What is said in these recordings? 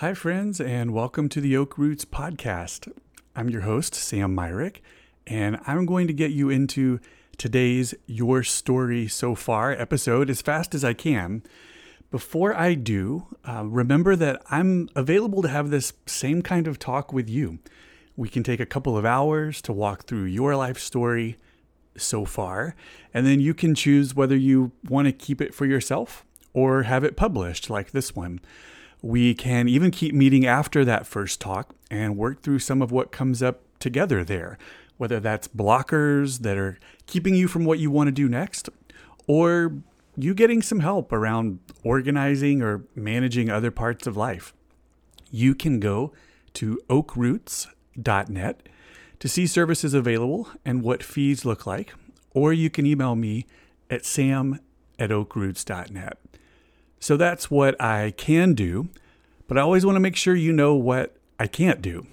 Hi, friends, and welcome to the Oak Roots podcast. I'm your host, Sam Myrick, and I'm going to get you into today's Your Story So Far episode as fast as I can. Before I do, uh, remember that I'm available to have this same kind of talk with you. We can take a couple of hours to walk through your life story so far, and then you can choose whether you want to keep it for yourself or have it published like this one. We can even keep meeting after that first talk and work through some of what comes up together there, whether that's blockers that are keeping you from what you want to do next, or you getting some help around organizing or managing other parts of life. You can go to oakroots.net to see services available and what fees look like, or you can email me at sam at oakroots.net. So that's what I can do, but I always want to make sure you know what I can't do.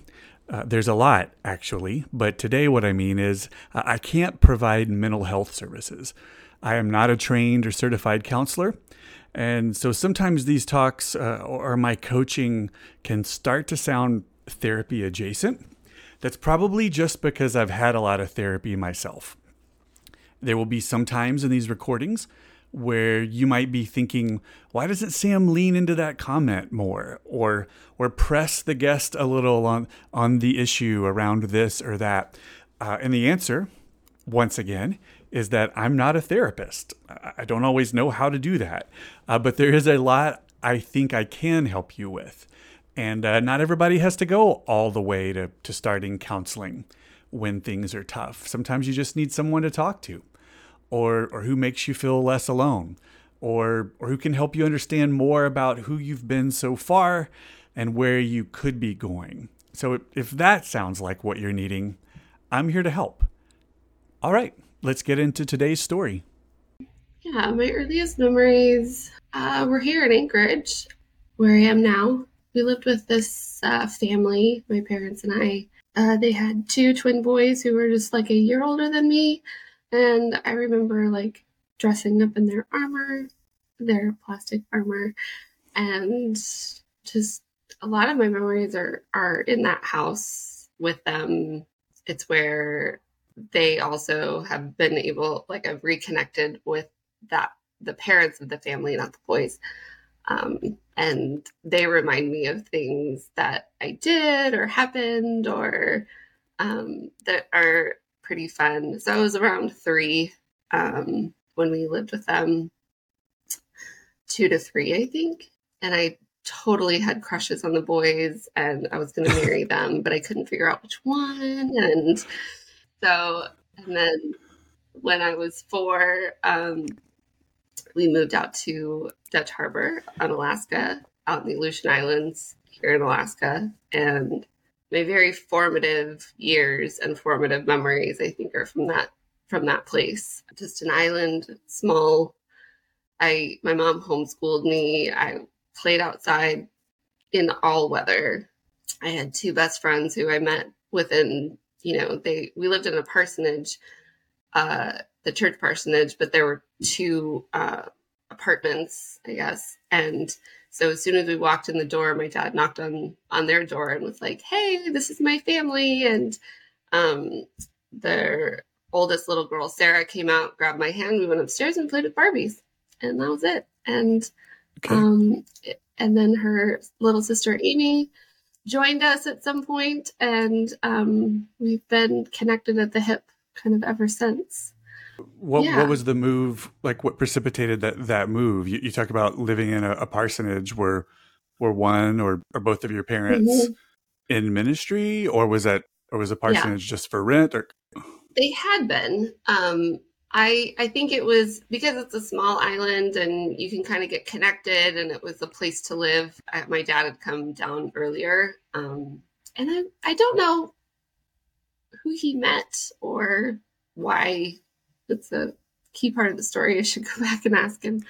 Uh, there's a lot, actually, but today what I mean is uh, I can't provide mental health services. I am not a trained or certified counselor. And so sometimes these talks uh, or my coaching can start to sound therapy adjacent. That's probably just because I've had a lot of therapy myself. There will be some times in these recordings where you might be thinking, why doesn't Sam lean into that comment more or or press the guest a little on on the issue around this or that? Uh, and the answer, once again, is that I'm not a therapist. I don't always know how to do that, uh, but there is a lot I think I can help you with. And uh, not everybody has to go all the way to, to starting counseling when things are tough. Sometimes you just need someone to talk to or or who makes you feel less alone or or who can help you understand more about who you've been so far and where you could be going. So if that sounds like what you're needing, I'm here to help. All right, let's get into today's story. Yeah, my earliest memories uh, were here in Anchorage, where I am now. We lived with this uh, family, my parents and I. Uh, they had two twin boys who were just like a year older than me. And I remember like dressing up in their armor, their plastic armor, and just a lot of my memories are are in that house with them. It's where they also have been able, like, I've reconnected with that the parents of the family, not the boys. Um, and they remind me of things that I did or happened or um, that are pretty fun. So I was around three um, when we lived with them, two to three, I think. And I totally had crushes on the boys and I was going to marry them, but I couldn't figure out which one. And so, and then when I was four, um, we moved out to Dutch Harbor on Alaska, out in the Aleutian Islands here in Alaska. And my very formative years and formative memories i think are from that from that place. Just an island small. I my mom homeschooled me. I played outside in all weather. I had two best friends who i met within you know they we lived in a parsonage uh the church parsonage but there were two uh apartments i guess. And so as soon as we walked in the door, my dad knocked on on their door and was like, "Hey, this is my family." And um, their oldest little girl, Sarah, came out, grabbed my hand. We went upstairs and played with Barbies, and that was it. And okay. um, and then her little sister Amy joined us at some point, and um, we've been connected at the hip kind of ever since. What yeah. what was the move like? What precipitated that that move? You, you talk about living in a, a, parsonage. where were one or or both of your parents mm-hmm. in ministry, or was that or was a parsonage yeah. just for rent? Or they had been. Um, I I think it was because it's a small island and you can kind of get connected, and it was a place to live. I, my dad had come down earlier, um, and I I don't know who he met or why it's a key part of the story. I should go back and ask him.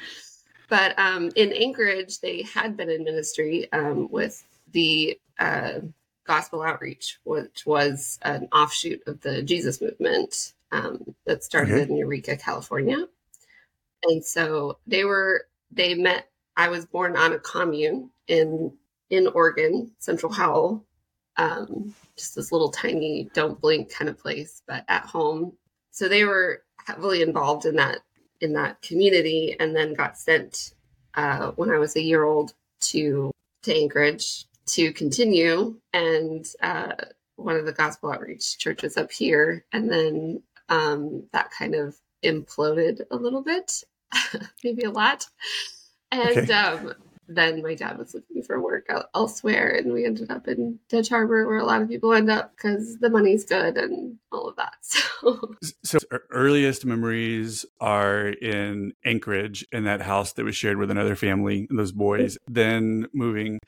But um, in Anchorage, they had been in ministry um, with the uh, Gospel Outreach, which was an offshoot of the Jesus movement um, that started okay. in Eureka, California. And so they were, they met, I was born on a commune in in Oregon, Central Howell, um, just this little tiny don't blink kind of place, but at home. So they were heavily involved in that in that community, and then got sent uh, when I was a year old to to Anchorage to continue. And uh, one of the gospel outreach churches up here, and then um, that kind of imploded a little bit, maybe a lot. And okay. um, then my dad was looking for work elsewhere, and we ended up in Dutch Harbor, where a lot of people end up because the money's good and all of that. So, so earliest memories are in Anchorage, in that house that was shared with another family and those boys. then moving,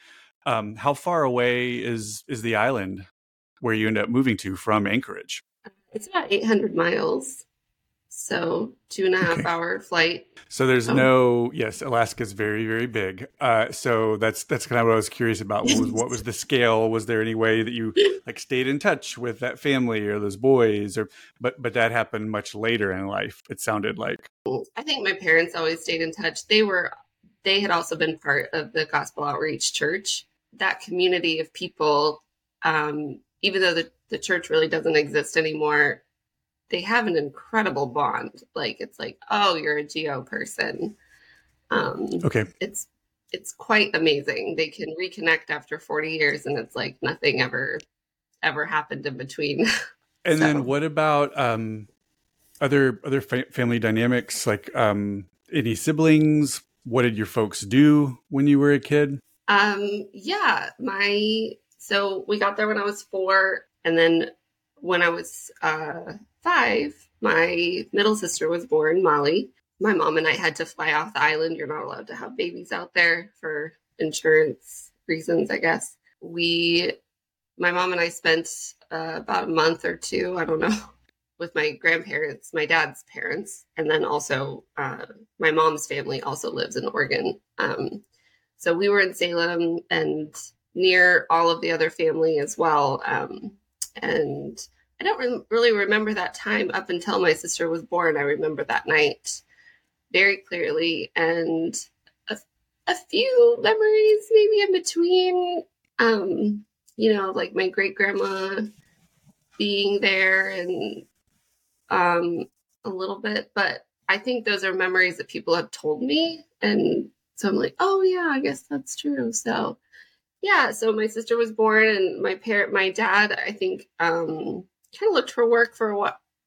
um, how far away is is the island where you end up moving to from Anchorage? It's about 800 miles. So two and a half okay. hour flight. So there's oh. no yes, Alaska's very very big. Uh, so that's that's kind of what I was curious about. What was, what was the scale? Was there any way that you like stayed in touch with that family or those boys? Or but but that happened much later in life. It sounded like. I think my parents always stayed in touch. They were they had also been part of the Gospel Outreach Church. That community of people, um, even though the the church really doesn't exist anymore, they have an incredible bond. Like it's like, oh, you're a GO person. Um, okay, it's it's quite amazing. They can reconnect after 40 years, and it's like nothing ever ever happened in between. And so. then what about um, other other fa- family dynamics? Like um, any siblings? What did your folks do when you were a kid? Um, yeah, my so we got there when I was four, and then when I was uh, five, my middle sister was born, Molly. My mom and I had to fly off the island. You're not allowed to have babies out there for insurance reasons, I guess. We, my mom and I spent uh, about a month or two, I don't know, with my grandparents, my dad's parents, and then also uh, my mom's family also lives in Oregon. Um, so we were in Salem and near all of the other family as well. Um, and I don't re- really remember that time up until my sister was born. I remember that night very clearly, and a, a few memories maybe in between. Um, you know, like my great grandma being there and um, a little bit, but I think those are memories that people have told me, and so I'm like, oh yeah, I guess that's true. So yeah, so my sister was born, and my parent, my dad, I think, um, kind of looked for work for a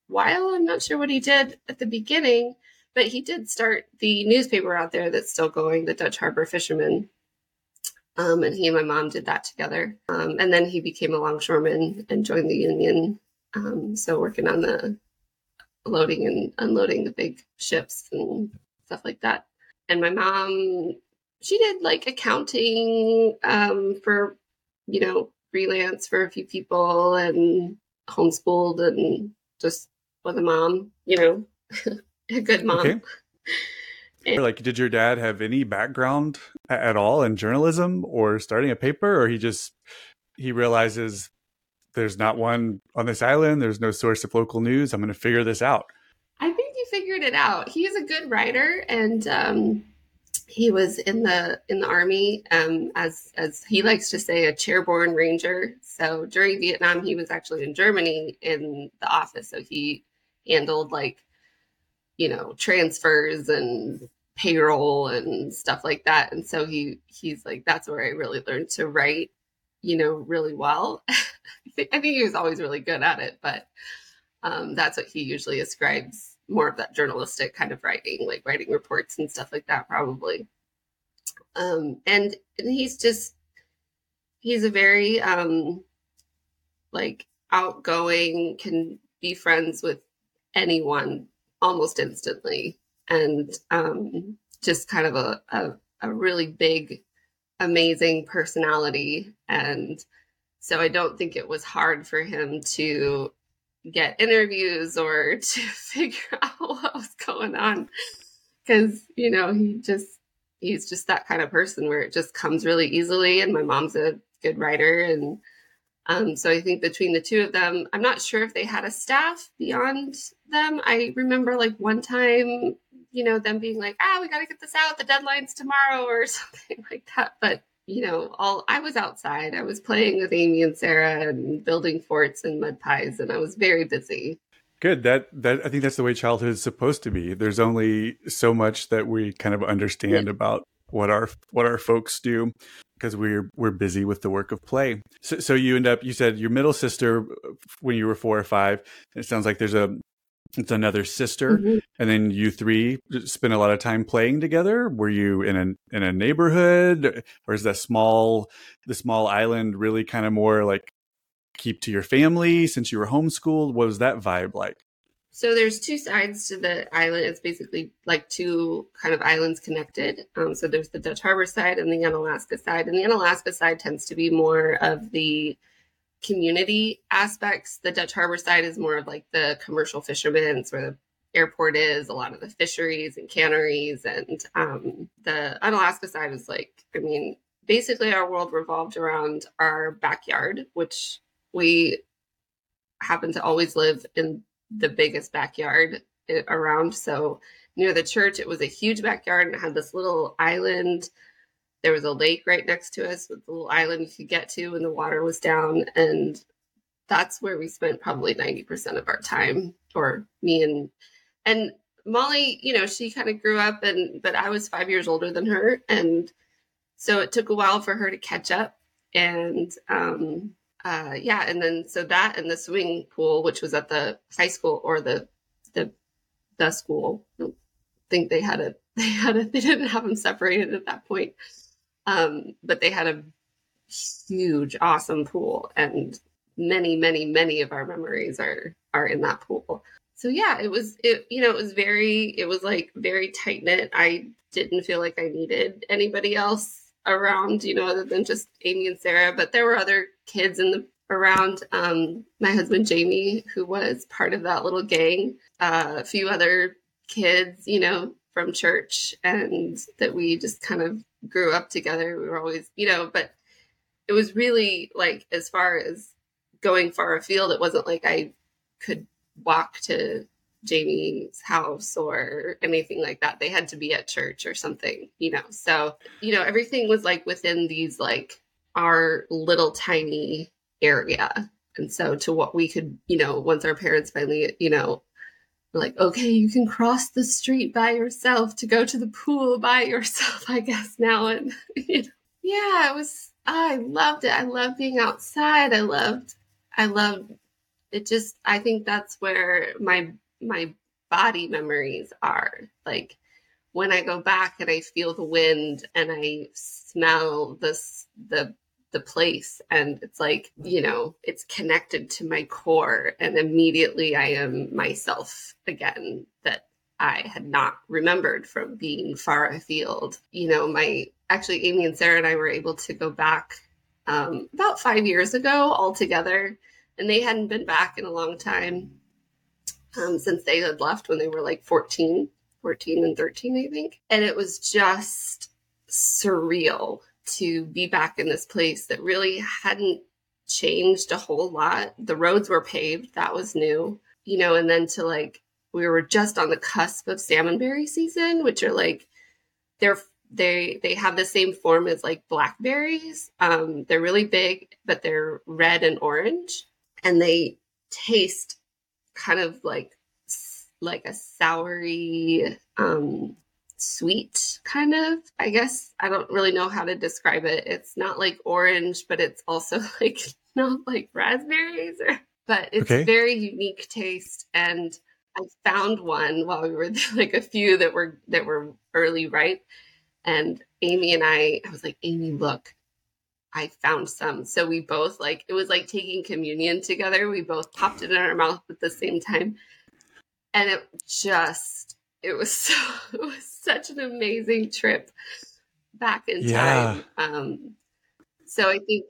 while. I'm not sure what he did at the beginning, but he did start the newspaper out there that's still going, the Dutch Harbor Fisherman. Um, and he and my mom did that together. Um, and then he became a longshoreman and joined the union. Um, so working on the loading and unloading the big ships and stuff like that. And my mom, she did like accounting um, for, you know, freelance for a few people and homeschooled and just was a mom, you know, a good mom. Okay. And, like, did your dad have any background at all in journalism or starting a paper, or he just he realizes there's not one on this island, there's no source of local news. I'm going to figure this out. I think he figured it out. He's a good writer, and um, he was in the in the army um, as as he likes to say a chairborne ranger. So during vietnam he was actually in germany in the office. So he handled like you know transfers and payroll and stuff like that. And so he he's like that's where i really learned to write you know really well. I think he was always really good at it but um, that's what he usually ascribes more of that journalistic kind of writing, like writing reports and stuff like that, probably. Um, and, and he's just, he's a very, um, like outgoing, can be friends with anyone almost instantly. And, um, just kind of a, a, a really big, amazing personality. And so I don't think it was hard for him to get interviews or to figure out what was going on. Because you know he just he's just that kind of person where it just comes really easily and my mom's a good writer and um, so i think between the two of them i'm not sure if they had a staff beyond them. I remember like one time you know them being like ah we got to get this out. The deadline's tomorrow or something like that but you know, all I was outside. I was playing with Amy and Sarah and building forts and mud pies, and I was very busy. Good. That that I think that's the way childhood is supposed to be. There's only so much that we kind of understand yeah. about what our what our folks do because we're we're busy with the work of play. So, so you end up you said your middle sister when you were four or five. It sounds like there's a it's another sister, mm-hmm. and then you three spend a lot of time playing together. Were you in a in a neighborhood, or is that small the small island really kind of more like keep to your family since you were homeschooled? What was that vibe like? So there's two sides to the island. It's basically like two kind of islands connected. Um, so there's the Dutch Harbor side and the Unalaska side. And the Unalaska side tends to be more of the community aspects. The Dutch Harbor side is more of like the commercial fishermen, where the airport is, a lot of the fisheries and canneries. And um, the Unalaska side is like, I mean, basically our world revolved around our backyard, which we happen to always live in the biggest backyard around. So near the church, it was a huge backyard and it had this little island there was a lake right next to us with a little island you could get to when the water was down. And that's where we spent probably 90% of our time, or me and, and Molly, you know, she kind of grew up and, but I was five years older than her. And so it took a while for her to catch up. And, um, uh, yeah. And then, so that and the swimming pool, which was at the high school or the, the, the school, I think they had a, they had a, they didn't have them separated at that point. Um, but they had a huge, awesome pool, and many, many, many of our memories are are in that pool. So yeah, it was it you know it was very it was like very tight knit. I didn't feel like I needed anybody else around, you know, other than just Amy and Sarah. But there were other kids in the around. Um, my husband Jamie, who was part of that little gang, uh, a few other kids, you know, from church, and that we just kind of grew up together. We were always, you know, but it was really like as far as going far afield, it wasn't like I could walk to Jamie's house or anything like that. They had to be at church or something, you know. So, you know, everything was like within these like our little tiny area. And so to what we could, you know, once our parents finally, you know, like, okay, you can cross the street by yourself to go to the pool by yourself, I guess now. And yeah, it was, I loved it. I loved being outside. I loved, I loved it. Just, I think that's where my, my body memories are. Like when I go back and I feel the wind and I smell this, the the place. And it's like you know it's connected to my core. And immediately i am myself again that i had not remembered from being far afield. You know my actually amy and sarah and i were able to go back um, about five years ago all together and they hadn't been back in a long time um, since they had left when they were like 14 14 and 13 i think. And it was just surreal to be back in this place that really hadn't changed a whole lot. The roads were paved, that was new, you know, and then to like, we were just on the cusp of salmonberry season, which are like, they're they they have the same form as like blackberries. Um, they're really big, but they're red and orange, and they taste kind of like like a soury um, sweet kind of i guess. I don't really know how to describe it. It's not like orange but it's also like not like raspberries or but it's okay. very unique taste. And i found one while we were there, like a few that were that were early ripe. And amy and i i was like amy look i found some. So we both like it was like taking communion together. We both popped it in our mouth at the same time. And it just it was so it was such an amazing trip back in yeah. time. Um, so I think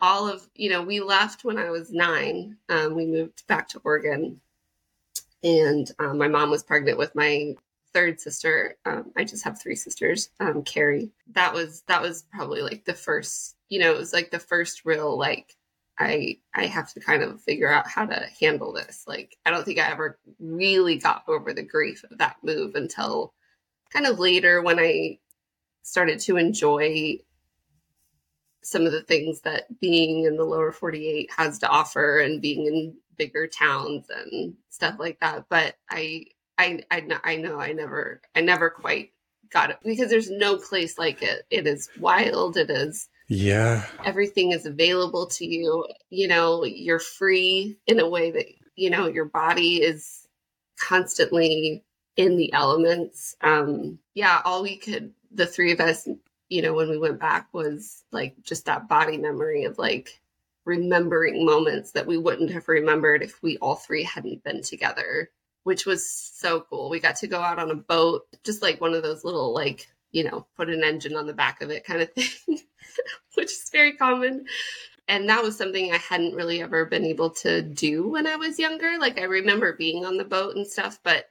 all of you know we left when I was nine. Um, we moved back to Oregon, and um, my mom was pregnant with my third sister. Um, I just have three sisters. Um, Carrie. That was that was probably like the first. You know, it was like the first real like I I have to kind of figure out how to handle this. Like I don't think I ever really got over the grief of that move until kind of later when I started to enjoy some of the things that being in the lower 48 has to offer and being in bigger towns and stuff like that. But I, I, I, I know I never, I never quite got it because there's no place like it. It is wild. It is. Yeah. Everything is available to you. You know, you're free in a way that, you know, your body is constantly in the elements. Um, yeah, all we could, the three of us you know, when we went back was like just that body memory of like remembering moments that we wouldn't have remembered if we all three hadn't been together, which was so cool. We got to go out on a boat, just like one of those little, like, you know, put an engine on the back of it kind of thing, which is very common. And that was something I hadn't really ever been able to do when I was younger. Like, I remember being on the boat and stuff, but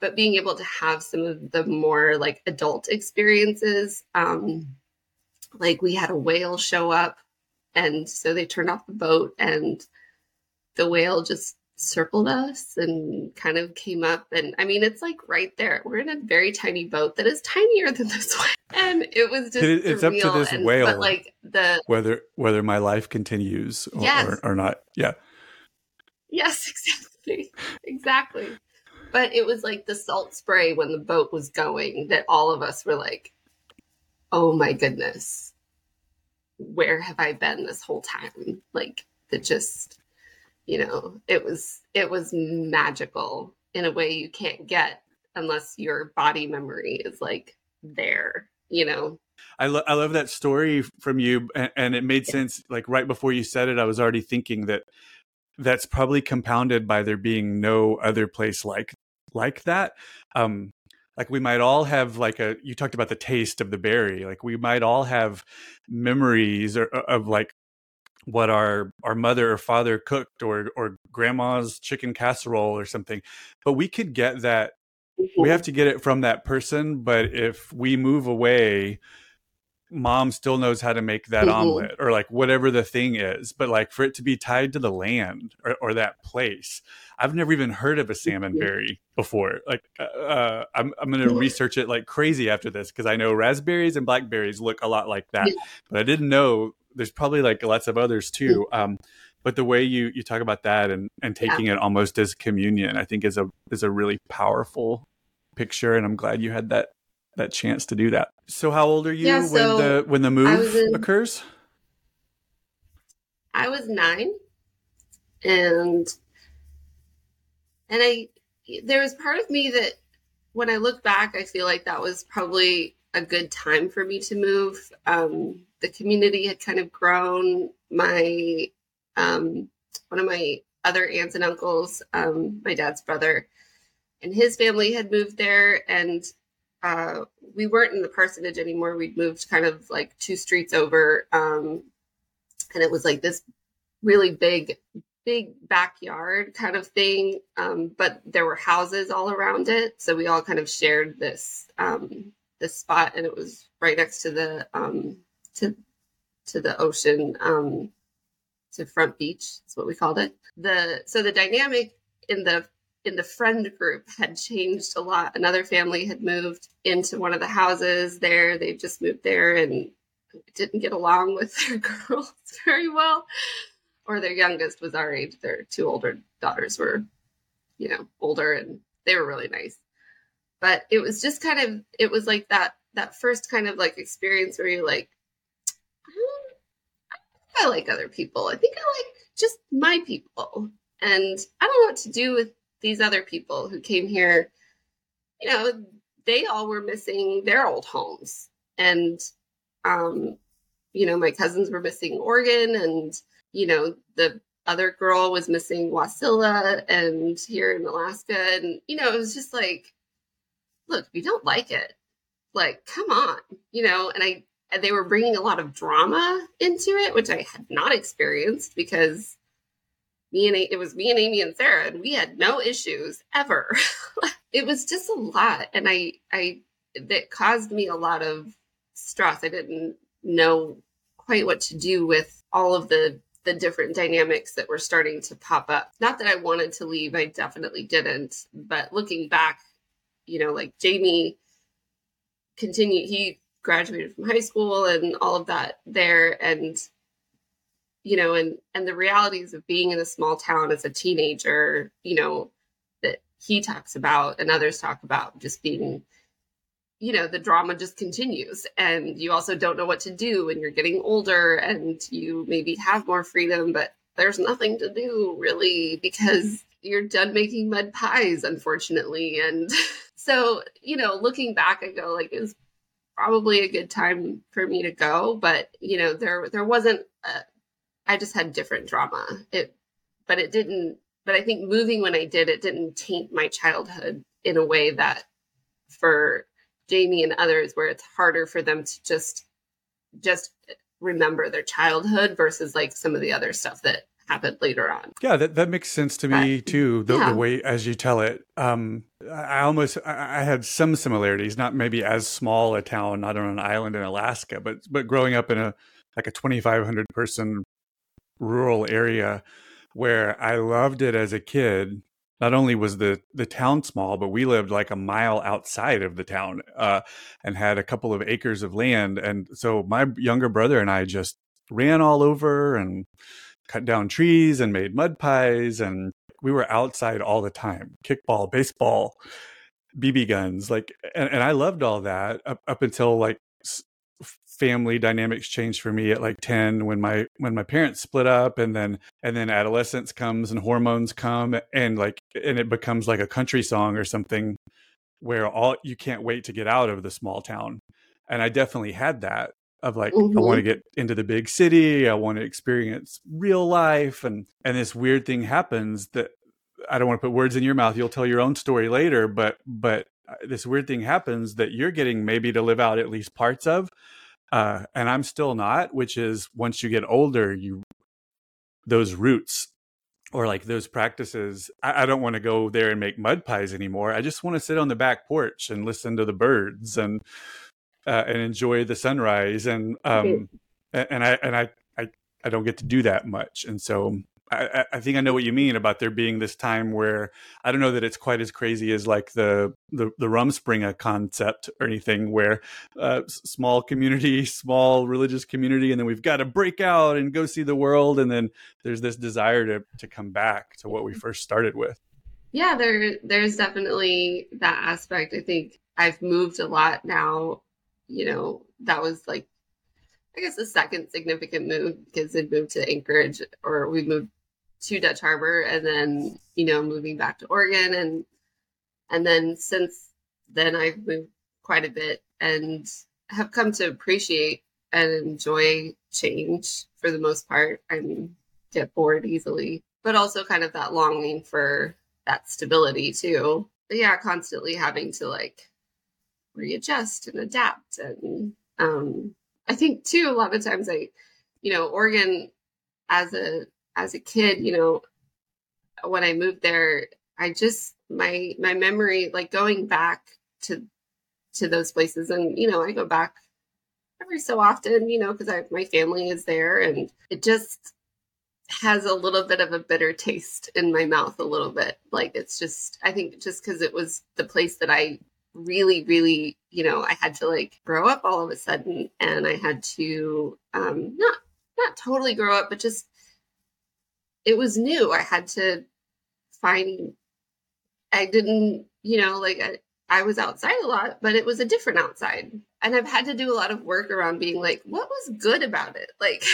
but being able to have some of the more like adult experiences um like we had a whale show up and so they turned off the boat and the whale just circled us and kind of came up and i mean it's like right there. We're in a very tiny boat that is tinier than this one. And it was just it, it's up to this and, whale but like the whether whether my life continues or, yes. or, or not. Yeah. Yes exactly. Exactly. But it was like the salt spray when the boat was going that all of us were like, oh my goodness, where have I been this whole time? Like, that just, you know, it was, it was magical in a way you can't get unless your body memory is like there, you know? I, lo- I love that story from you and, and it made sense like right before you said it i was already thinking that that's probably compounded by there being no other place like like that um like we might all have like a you talked about the taste of the berry like we might all have memories or, of like what our our mother or father cooked or or grandma's chicken casserole or something but we could get that we mm-hmm. have to get it from that person but if we move away mom still knows how to make that mm-hmm. omelet or like whatever the thing is but like for it to be tied to the land or, or that place i've never even heard of a salmon mm-hmm. berry before like uh, uh i'm, I'm gonna research it like crazy after this because i know raspberries and blackberries look a lot like that but i didn't know there's probably like lots of others too mm-hmm. um but the way you you talk about that and and taking yeah. it almost as communion i think is a is a really powerful picture and i'm glad you had that that chance to do that. So how old are you yeah, when the when the move in, occurs? I was 9 and and I there was part of me that when I look back I feel like that was probably a good time for me to move. Um, the community had kind of grown. My um, one of my other aunts and uncles, um, my dad's brother, and his family had moved there, and uh, we weren't in the parsonage anymore. We'd moved kind of like two streets over. Um, and it was like this really big, big backyard kind of thing. Um, but there were houses all around it. So we all kind of shared this, um, this spot and it was right next to the, um, to, to the ocean, um, to front beach. That's what we called it. The, so the dynamic in the in the friend group had changed a lot. Another family had moved into one of the houses there. They just moved there and didn't get along with their girls very well. Or their youngest was our age. Their two older daughters were, you know, older and they were really nice. But it was just kind of it was like that that first kind of like experience where you're like, I like other people. I think I like just my people. And I don't know what to do with these other people who came here, you know, they all were missing their old homes. And, um, you know, my cousins were missing Oregon and, you know, the other girl was missing Wasilla and here in Alaska. And, you know, it was just like, look, if you don't like it, like, come on, you know, and I, they were bringing a lot of drama into it, which I had not experienced because me and it was me and Amy and Sarah, and we had no issues ever. it was just a lot, and I I that caused me a lot of stress. I didn't know quite what to do with all of the the different dynamics that were starting to pop up. Not that I wanted to leave, I definitely didn't. But looking back, you know, like Jamie continued, he graduated from high school and all of that there. And you know and and the realities of being in a small town as a teenager you know that he talks about and others talk about just being you know the drama just continues. And you also don't know what to do when you're getting older and you maybe have more freedom but there's nothing to do really because you're done making mud pies unfortunately. And so you know looking back i go like it was probably a good time for me to go but you know there there wasn't a, I just had different drama. It but it didn't but i think moving when i did it didn't taint my childhood in a way that for jamie and others where it's harder for them to just just remember their childhood versus like some of the other stuff that happened later on. Yeah, that, that makes sense to me but, too. The, yeah. the, way as you tell it, um, I almost I had some similarities. Not maybe as small a town, not on an island in Alaska, but but growing up in a like a twenty five hundred person rural area where I loved it as a kid. Not only was the the town small, but we lived like a mile outside of the town uh, and had a couple of acres of land. And so my younger brother and I just ran all over and cut down trees and made mud pies and we were outside all the time kickball baseball bb guns like and, and i loved all that up, up until like family dynamics changed for me at like 10 when my when my parents split up and then and then adolescence comes and hormones come and like and it becomes like a country song or something where all you can't wait to get out of the small town. And i definitely had that of like mm-hmm. I want to get into the big city, I want to experience real life and and this weird thing happens that I don't want to put words in your mouth. You'll tell your own story later, but but uh, this weird thing happens that you're getting maybe to live out at least parts of uh and I'm still not, which is once you get older, you those roots or like those practices I, I, don't want to go there and make mud pies anymore i just want to sit on the back porch and listen to the birds and uh, and enjoy the sunrise. And um and I and I, I I don't get to do that much. And so I, I think I know what you mean about there being this time where I don't know that it's quite as crazy as like the the, the Rumspringa concept or anything, where uh, small community, small religious community, and then we've got to break out and go see the world, and then there's this desire to to come back to what we first started with. Yeah, there there's definitely that aspect. I think I've moved a lot now you know, that was like, I guess the second significant move because it moved to Anchorage or we moved to Dutch Harbor and then, you know, moving back to Oregon. And, and then since then I've moved quite a bit and have come to appreciate and enjoy change for the most part. I mean, get bored easily, but also kind of that longing for that stability too. But yeah, constantly having to like readjust and adapt. And um, I think too, a lot of times I, you know, Oregon as a as a kid, you know, when I moved there, I just my my memory, like going back to to those places, and you know, I go back every so often, you know, because my family is there, and it just has a little bit of a bitter taste in my mouth a little bit like it's just i think just because it was the place that i really, really, you know, I had to like grow up all of a sudden and I had to um not not totally grow up, but just it was new. I had to find I didn't, you know, like I, I was outside a lot, but it was a different outside. And I've had to do a lot of work around being like, what was good about it? Like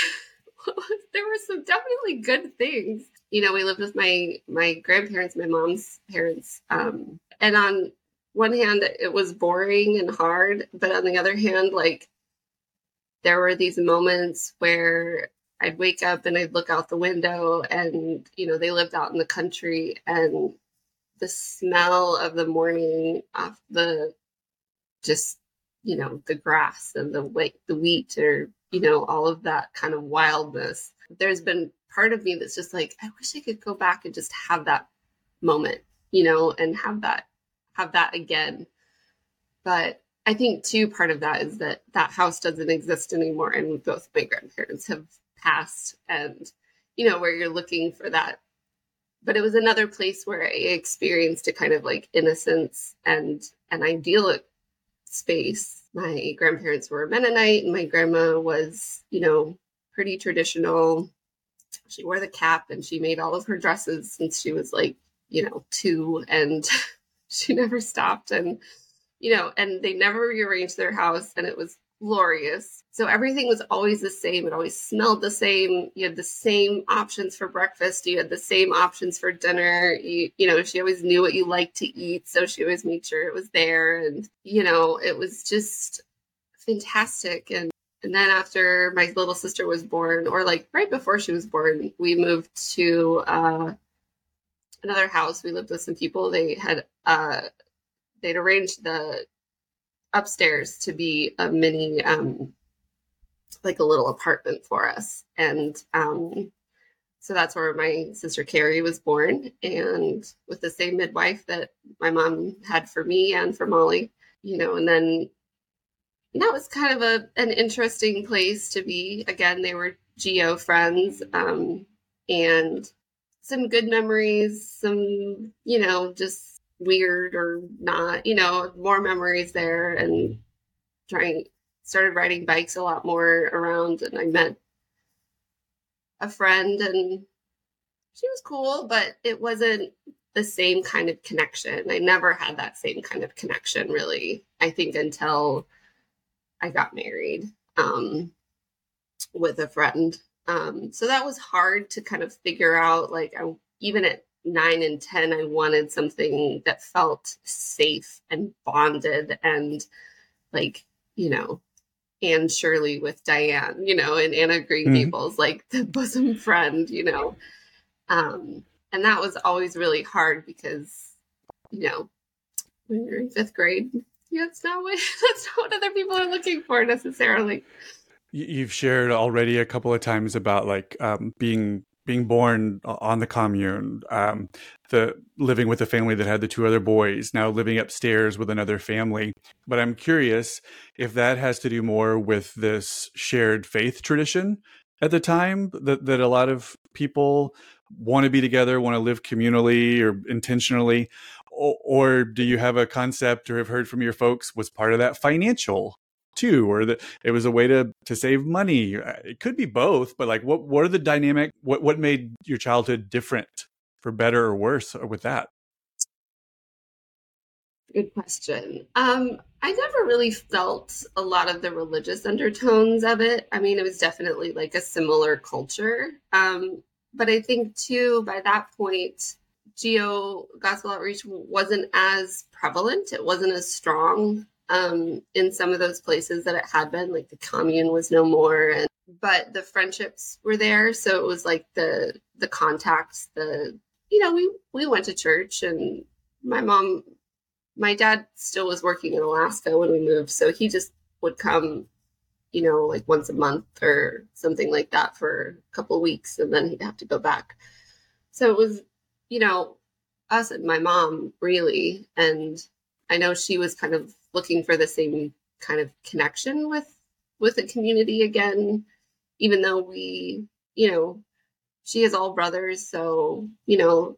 there were some definitely good things. You know, we lived with my my grandparents, my mom's parents, um, and on one hand it was boring and hard but on the other hand like there were these moments where I'd wake up and I'd look out the window and you know they lived out in the country and the smell of the morning off the just you know the grass and the wheat the wheat or you know all of that kind of wildness. There's been part of me that's just like I wish I could go back and just have that moment you know and have that have that again. But I think too part of that is that that house doesn't exist anymore, and both my grandparents have passed, and you know where you're looking for that. But it was another place where I experienced a kind of like innocence and an idyllic space. My grandparents were Mennonite, and my grandma was, you know, pretty traditional. She wore the cap and she made all of her dresses since she was like, you know, two, and she never stopped. And, you know, and they never rearranged their house, and it was glorious. So everything was always the same. It always smelled the same. You had the same options for breakfast. You had the same options for dinner. You, you know, she always knew what you liked to eat. So she always made sure it was there. And, you know, it was just fantastic. And, and then after my little sister was born, or like right before she was born, we moved to uh, another house. We lived with some people. They had, uh, they'd arranged the upstairs to be a mini um like a little apartment for us and um so that's where my sister carrie was born and with the same midwife that my mom had for me and for molly you know and then that was kind of a an interesting place to be again they were GO friends um and some good memories some you know just weird or not, you know, more memories there and trying started riding bikes a lot more around and I met a friend and she was cool, but it wasn't the same kind of connection. I never had that same kind of connection really. I think until I got married um, with a friend. Um, so that was hard to kind of figure out. Like, I, even at nine and 10, I wanted something that felt safe and bonded and like, you know, Anne Shirley with Diane, you know, and Anne of Green mm-hmm. Gables, like the bosom friend, you know. Um, and that was always really hard because, you know, when you're in fifth grade, yeah, that's not what that's not what other people are looking for necessarily. You've shared already a couple of times about like um, being being born on the commune, um, the living with a family that had the two other boys, now living upstairs with another family. But I'm curious if that has to do more with this shared faith tradition at the time that, that a lot of people want to be together, want to live communally or intentionally, or, or do you have a concept or have heard from your folks was part of that financial too or that it was a way to to save money. Uh, it could be both but like what what are the dynamic what what made your childhood different for better or worse uh, with that? Good question. Um i never really felt a lot of the religious undertones of it. I mean it was definitely like a similar culture. Um but i think too by that point GO gospel outreach wasn't as prevalent. It wasn't as strong um, in some of those places that it had been, like the commune was no more, and but the friendships were there. So it was like the the contacts, the you know, we we went to church, and my mom, my dad still was working in Alaska when we moved, so he just would come, you know, like once a month or something like that for a couple weeks, and then he'd have to go back. So it was, you know, us and my mom really, and I know she was kind of looking for the same kind of connection with with the community again even though we you know she has all brothers so you know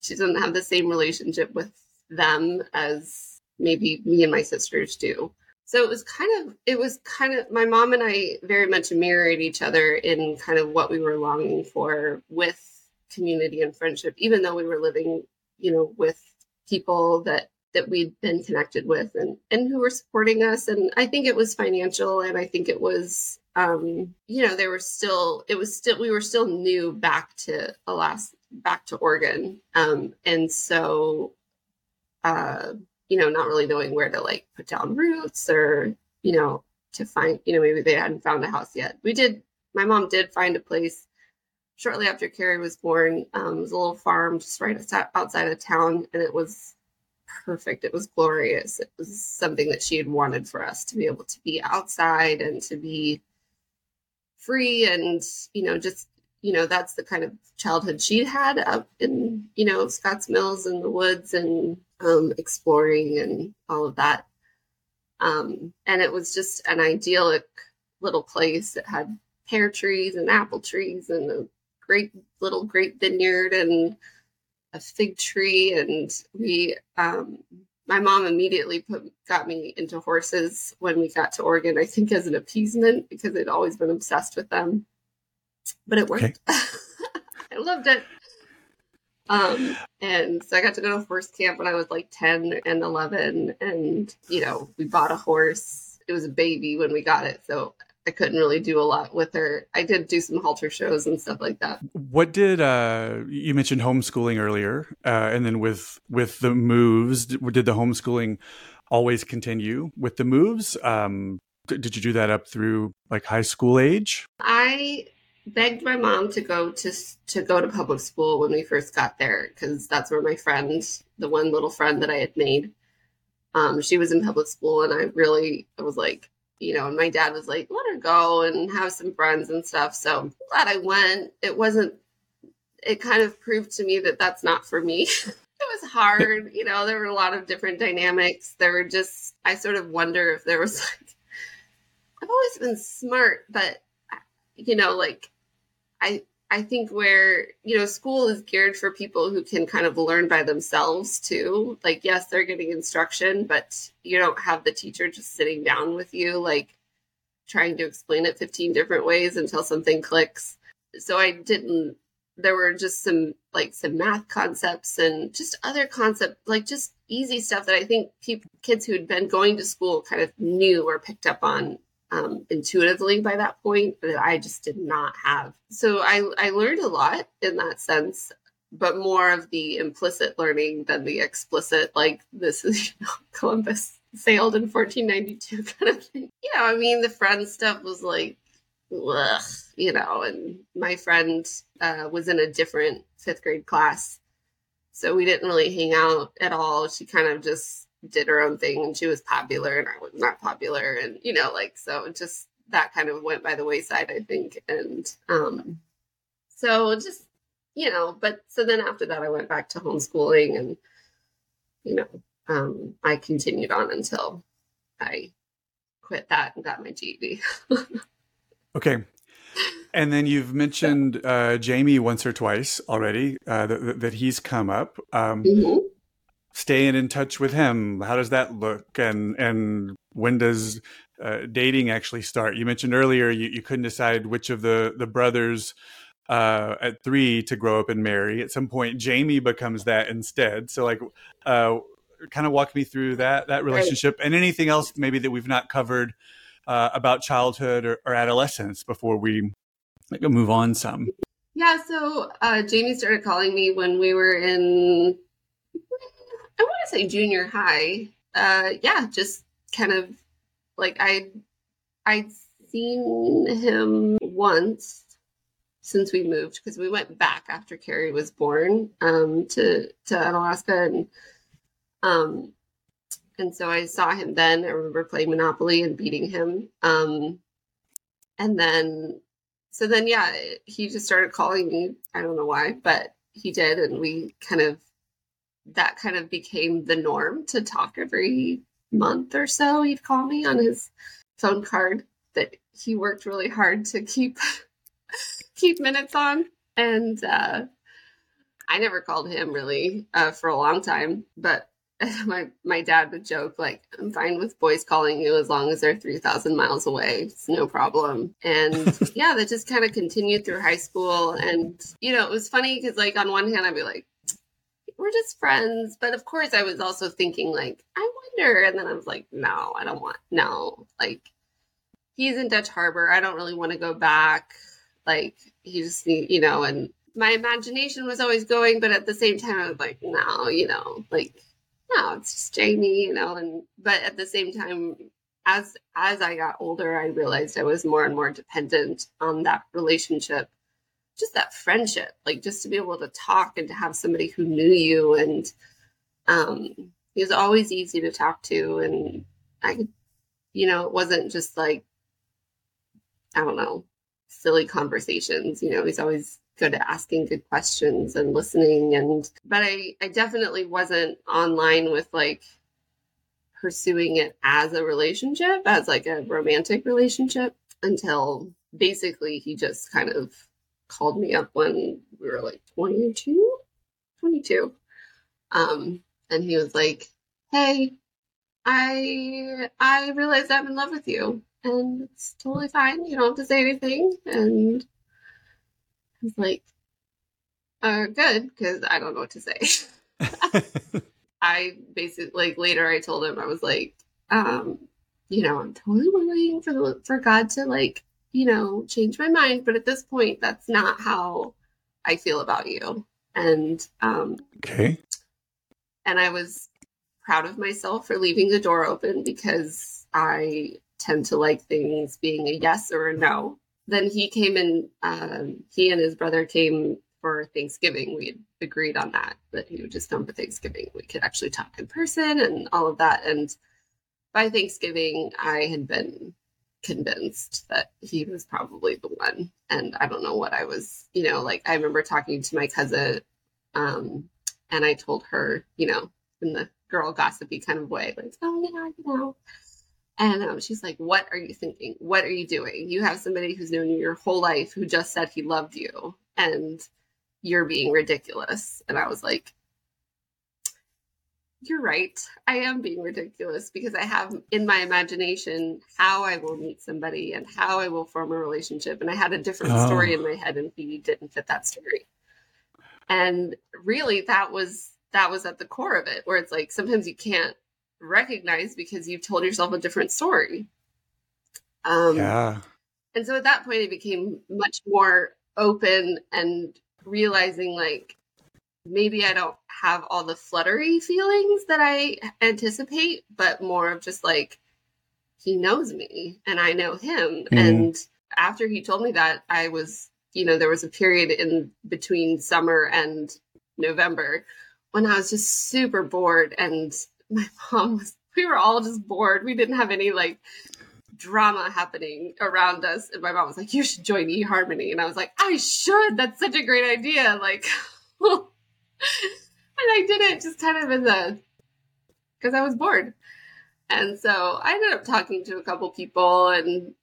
she doesn't have the same relationship with them as maybe me and my sisters do. So it was kind of it was kind of my mom and i very much mirrored each other in kind of what we were longing for with community and friendship even though we were living you know with people that that we'd been connected with and and who were supporting us. And i think it was financial and i think it was um you know there were still it was still we were still new back to alaska back to oregon. Um and so uh you know not really knowing where to like put down roots or you know to find you know maybe they hadn't found a house yet. We did my mom did find a place shortly after carrie was born. Um, it was a little farm just right outside of town and it was perfect. It was glorious. It was something that she had wanted for us to be able to be outside and to be free and, you know, just, you know, that's the kind of childhood she'd had up in, you know, Scotts Mills and the woods and um, exploring and all of that. Um, and it was just an idyllic little place that had pear trees and apple trees and a great little grape vineyard and a fig tree and we um my mom immediately put got me into horses when we got to Oregon, I think as an appeasement because I'd always been obsessed with them. But it worked. Okay. I loved it. Um, and so I got to go to horse camp when I was like 10 and 11. And, you know, we bought a horse. It was a baby when we got it. So I couldn't really do a lot with her. I did do some halter shows and stuff like that. What did uh, you mentioned homeschooling earlier, uh, and then with with the moves, did, the homeschooling always continue with the moves? Um, did you do that up through like high school age? I begged my mom to go to to go to public school when we first got there because that's where my friend, the one little friend that I had made, um, she was in public school, and I really I was like, you know, and my dad was like, let her go and have some friends and stuff. So I'm glad I went. It wasn't, it kind of proved to me that that's not for me. it was hard. You know, there were a lot of different dynamics. There were just, I sort of wonder if there was like, I've always been smart, but, you know, like, I, I think where, you know, school is geared for people who can kind of learn by themselves too. Like, yes, they're getting instruction, but you don't have the teacher just sitting down with you, like trying to explain it 15 different ways until something clicks. So I didn't, there were just some like some math concepts and just other concepts, like just easy stuff that I think people, kids who had been going to school kind of knew or picked up on um, intuitively by that point that I just did not have. So I, I learned a lot in that sense, but more of the implicit learning than the explicit, like this is, you know, Columbus sailed in 1492 kind of thing. You know, I mean, the friend stuff was like, ugh, you know, and my friend uh, was in a different fifth grade class. So we didn't really hang out at all. She kind of just did her own thing and she was popular and I was not popular and you know like so just that kind of went by the wayside I think and um so just you know but so then after that I went back to homeschooling and you know um I continued on until I quit that and got my GED. okay. And then you've mentioned uh, Jamie once or twice already uh, that, that he's come up. Um, mm-hmm staying in touch with him. How does that look? And and when does uh, dating actually start? You mentioned earlier you, you couldn't decide which of the the brothers uh, at three to grow up and marry. At some point jamie becomes that instead. So like uh, kind of walk me through that that relationship right. and anything else maybe that we've not covered uh, about childhood or, or adolescence before we like, move on some. Yeah so uh, jamie started calling me when we were in I want to say junior high. Uh, yeah, just kind of like I I'd seen him once since we moved because we went back after Carrie was born um, to to Alaska and um and so I saw him then. I remember playing Monopoly and beating him. Um, and then so then yeah, he just started calling me. I don't know why, but he did, and we kind of that kind of became the norm to talk every month or so. He'd call me on his phone card that he worked really hard to keep keep minutes on, and uh, I never called him really uh, for a long time. But my my dad would joke like, "I'm fine with boys calling you as long as they're three thousand miles away. It's no problem." And yeah, that just kind of continued through high school. And you know, it was funny because like on one hand, I'd be like, we're just friends. But of course, I was also thinking, like, I wonder. And then I was like, no, I don't want, no. Like, he's in Dutch Harbor. I don't really want to go back. Like, he just you know, and my imagination was always going, but at the same time, I was like, no, you know, like, no, it's just Jamie, you know, and, but at the same time, as as I got older, I realized I was more and more dependent on that relationship just that friendship, like just to be able to talk and to have somebody who knew you. And um, he was always easy to talk to. And I could, you know, it wasn't just like, I don't know, silly conversations. You know, he's always good at asking good questions and listening. And, but I, I definitely wasn't online with like, pursuing it as a relationship, as like a romantic relationship until basically he just kind of called me up when we were like 22, 22. Um, and he was like, "Hey, I I realized I'm in love with you, and it's totally fine. You don't have to say anything." And I was like, "Uh, good, because I don't know what to say." I basically like later I told him I was like, um, you know, I'm totally willing for the for God to like, you know, change my mind, but at this point, that's not how I feel about you. And um, okay, and I was proud of myself for leaving the door open because I tend to like things being a yes or a no. Then he came in. Um, he and his brother came for Thanksgiving. We had agreed on that that he would just come for Thanksgiving. We could actually talk in person and all of that. And by Thanksgiving, I had been convinced that he was probably the one. And I don't know what I was, you know, like I remember talking to my cousin, um, and I told her, you know, in the girl gossipy kind of way, like, oh yeah, you know. And um, she's like, What are you thinking? What are you doing? You have somebody who's known you your whole life who just said he loved you, and you're being ridiculous. And I was like, you're right. I am being ridiculous because I have in my imagination how I will meet somebody and how I will form a relationship. And I had a different oh. story in my head and he didn't fit that story. And really that was that was at the core of it, where it's like sometimes you can't recognize because you've told yourself a different story. Um yeah. and so at that point it became much more open and realizing like maybe I don't have all the fluttery feelings that I anticipate, but more of just like he knows me and I know him. Mm. And after he told me that, I was, you know, there was a period in between summer and November when I was just super bored and my mom was we were all just bored. We didn't have any like drama happening around us. And my mom was like, You should join eHarmony. And I was like, I should. That's such a great idea. Like, and I did it just kind of as a, because I was bored. And so I ended up talking to a couple people and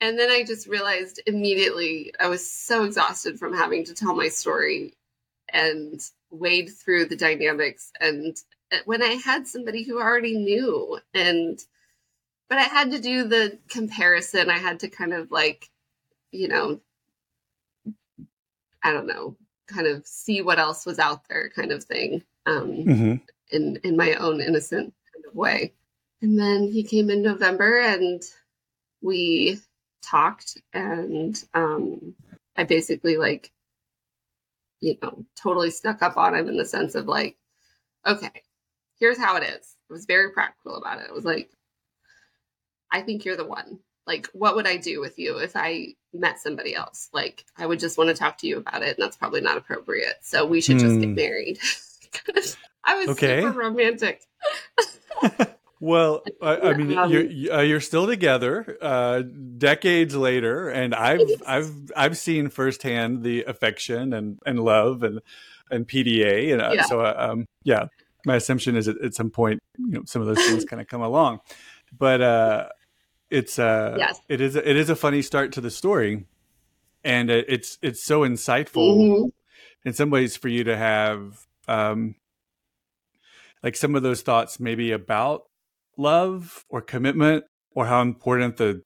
and then I just realized immediately I was so exhausted from having to tell my story and wade through the dynamics and uh, when I had somebody who already knew and but I had to do the comparison. I had to kind of like, you know, I don't know, kind of see what else was out there, kind of thing, um, mm-hmm. in in my own innocent kind of way. And then he came in November, and we talked, and um, I basically like, you know, totally snuck up on him in the sense of like, okay, here's how it is. I was very practical about it. It was like, I think you're the one. Like, what would I do with you if I met somebody else? Like, I would just want to talk to you about it, and that's probably not appropriate. So we should just get hmm. married. I was okay. super romantic. well, I, I mean, um, you're, uh, you're still together, uh, decades later, and I've I've I've seen firsthand the affection and, and love and and PDA, and uh, yeah. so uh, um, yeah, my assumption is that at some point, you know, some of those things kind of come along, but uh, it's uh yes. it is it is a funny start to the story and it's it's so insightful mm-hmm. in some ways for you to have um like some of those thoughts maybe about love or commitment or how important the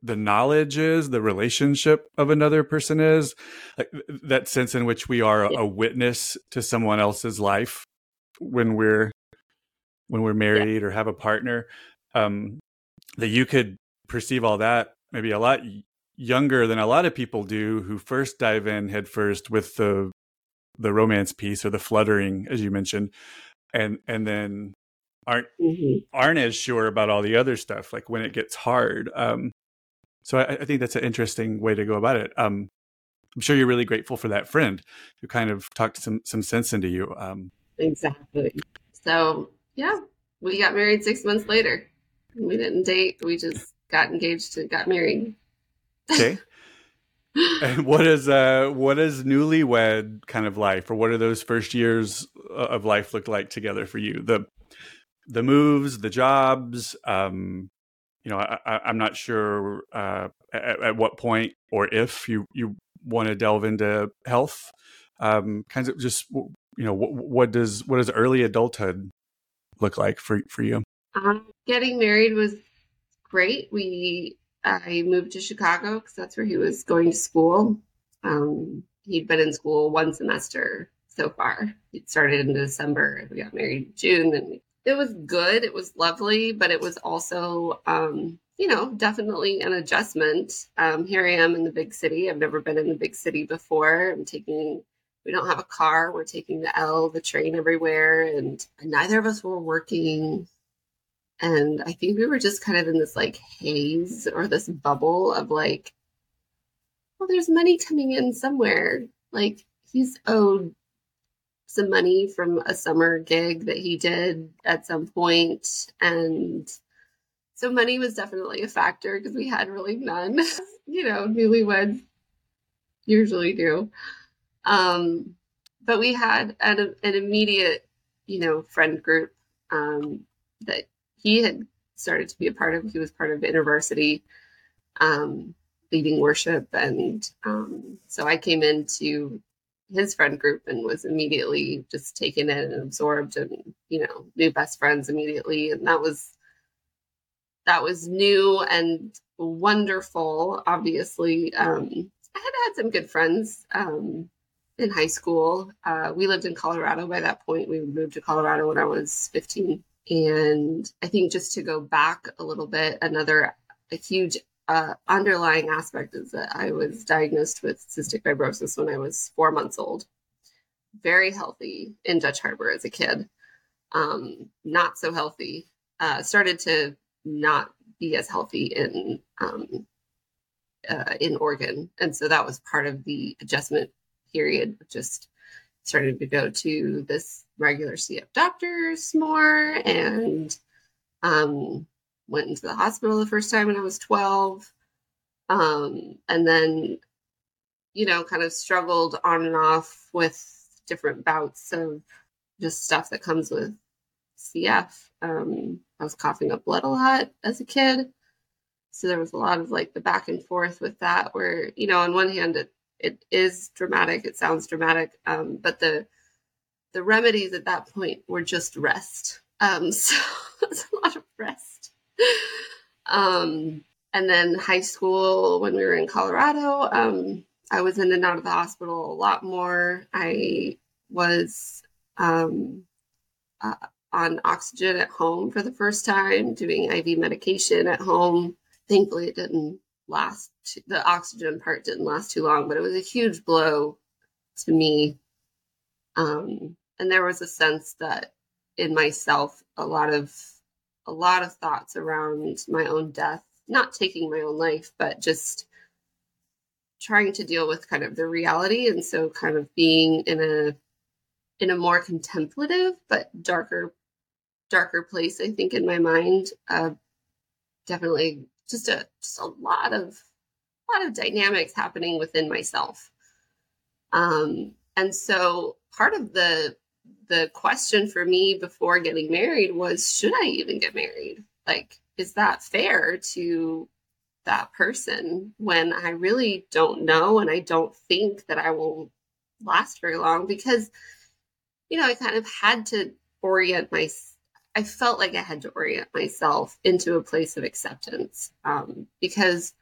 the knowledge is the relationship of another person is like that sense in which we are a, a witness to someone else's life when we're when we're married yeah. or have a partner um that you could perceive all that maybe a lot younger than a lot of people do who first dive in headfirst with the the romance piece or the fluttering as you mentioned and and then aren't mm-hmm. aren't as sure about all the other stuff like when it gets hard um so I, I, think that's an interesting way to go about it um i'm sure you're really grateful for that friend who kind of talked some some sense into you um. Exactly. So yeah we got married six months later we didn't date. We just got engaged and got married. Okay. and what is uh what is newlywed kind of life or what are those first years of life look like together for you the the moves the jobs um you know I, am not sure uh at, at, what point or if you you want to delve into health um kinds of just you know what, what does what does early adulthood look like for for you? Um, getting married was great. We I moved to Chicago because that's where he was going to school. Um, he'd been in school one semester so far. It started in December. We got married in June, and it was good. It was lovely, but it was also, um, you know, definitely an adjustment. Um, here I am in the big city. I've never been in the big city before. I'm taking. We don't have a car. We're taking the L, the train everywhere, and neither of us were working. And I think we were just kind of in this like haze or this bubble of like, well, there's money coming in somewhere. Like he's owed some money from a summer gig that he did at some point and so money was definitely a factor because we had really none you know newlyweds usually do um but we had an, an immediate you know friend group um that he had started to be a part of he was part of InterVarsity um leading worship. And um so i came into his friend group and was immediately just taken in and absorbed and you know new best friends immediately. And that was that was new and wonderful obviously. Um i had had some good friends um in high school. Uh we lived in colorado. By that point we moved to colorado when i was 15 and i think just to go back a little bit another a huge uh, underlying aspect is that I was diagnosed with cystic fibrosis when I was four months old. Very healthy in Dutch Harbor as a kid. Um, not so healthy. Uh, started to not be as healthy in um, uh, in Oregon, and so that was part of the adjustment period. Just started to go to this regular CF doctors more, and um, went into the hospital the first time when I was 12. Um, and then, you know, kind of struggled on and off with different bouts of just stuff that comes with CF. Um, I was coughing up blood a lot as a kid. So there was a lot of like the back and forth with that, where, you know, on one hand, it, it is dramatic, it sounds dramatic, um, but the the remedies at that point were just rest. Um, so it's a lot of rest um, and then high school, when we were in Colorado, um, I was in and out of the hospital a lot more. I was um, uh, on oxygen at home for the first time, doing IV medication at home. Thankfully, it didn't last. The oxygen part didn't last too long, but it was a huge blow to me. Um, and there was a sense that in myself, a lot of a lot of thoughts around my own death, not taking my own life, but just trying to deal with kind of the reality and so kind of being in a in a more contemplative but darker darker place i think in my mind uh definitely just a just a lot of a lot of dynamics happening within myself um and so part of the the question for me before getting married was should I even get married? Like, is that fair to that person when I really don't know and I don't think that I will last very long because, you know, I kind of had to orient my, I felt like I had to orient myself into a place of acceptance um, because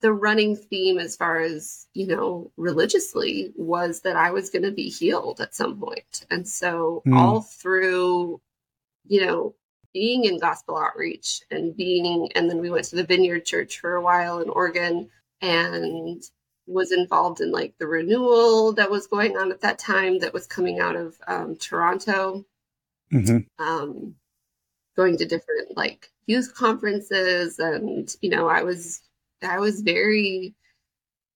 the running theme as far as you know religiously was that i was going to be healed at some point and so mm. all through you know being in gospel outreach and being and then we went to the vineyard church for a while in oregon and was involved in like the renewal that was going on at that time that was coming out of um, toronto mm-hmm. um, going to different like youth conferences and you know i was I was very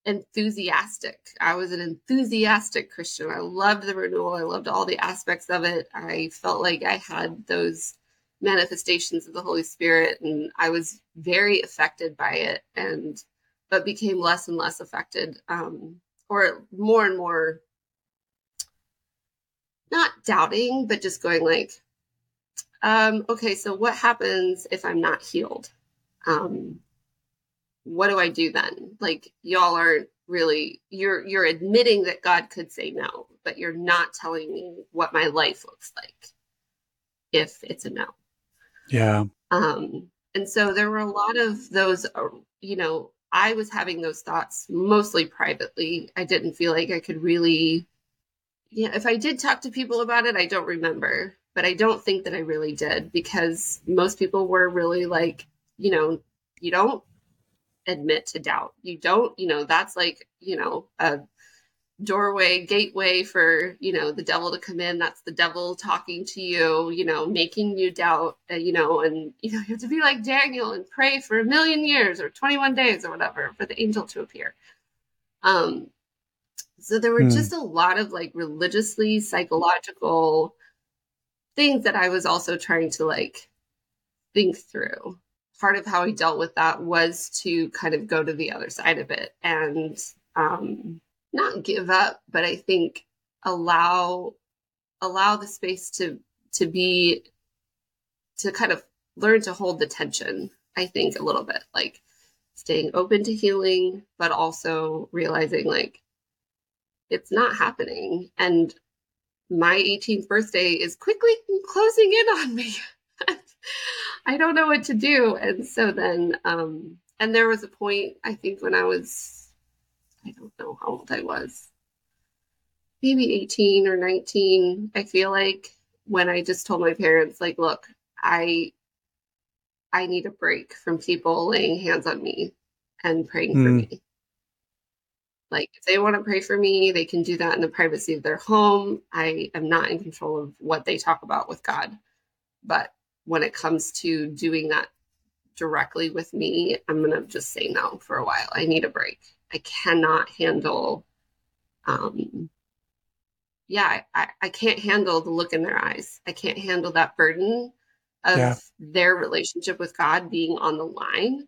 enthusiastic. I was an enthusiastic Christian. I loved the renewal. I loved all the aspects of it. I felt like I had those manifestations of the Holy Spirit and I was very affected by it and but became less and less affected um or more and more not doubting but just going like um okay so what happens if I'm not healed um what do I do then? Like y'all aren't really you're you're admitting that God could say no, but you're not telling me what my life looks like. if it's a no. Yeah. Um, and so there were a lot of those, uh, you know, I was having those thoughts mostly privately. I didn't feel like I could really, yeah, if I did talk to people about it, I don't remember, but I don't think that I really did because most people were really like, you know, you don't admit to doubt. You don't, you know, that's like, you know, a doorway, gateway for, you know, the devil to come in. That's the devil talking to you, you know, making you doubt, uh, you know, and, you know, you have to be like Daniel and pray for a million years or 21 days or whatever for the angel to appear. Um, so there were hmm. just a lot of like religiously psychological things that I was also trying to like think through. Part of how I dealt with that was to kind of go to the other side of it and um, not give up, but I think allow allow the space to to be to kind of learn to hold the tension. I think a little bit like staying open to healing, but also realizing like it's not happening and my 18th birthday is quickly closing in on me. I don't know what to do. And so then, um, and there was a point, I think, when I was, I don't know how old I was, maybe 18 or 19. I feel like when I just told my parents, like, look, I, I need a break from people laying hands on me and praying mm. for hmm. me. Like, if they want to pray for me, they can do that in the privacy of their home. I am not in control of what they talk about with God. But when it comes to doing that directly with me, I'm going to just say no for a while. I need a break. I cannot handle, um, yeah, I, I can't handle the look in their eyes. I can't handle that burden of yeah. their relationship with God being on the line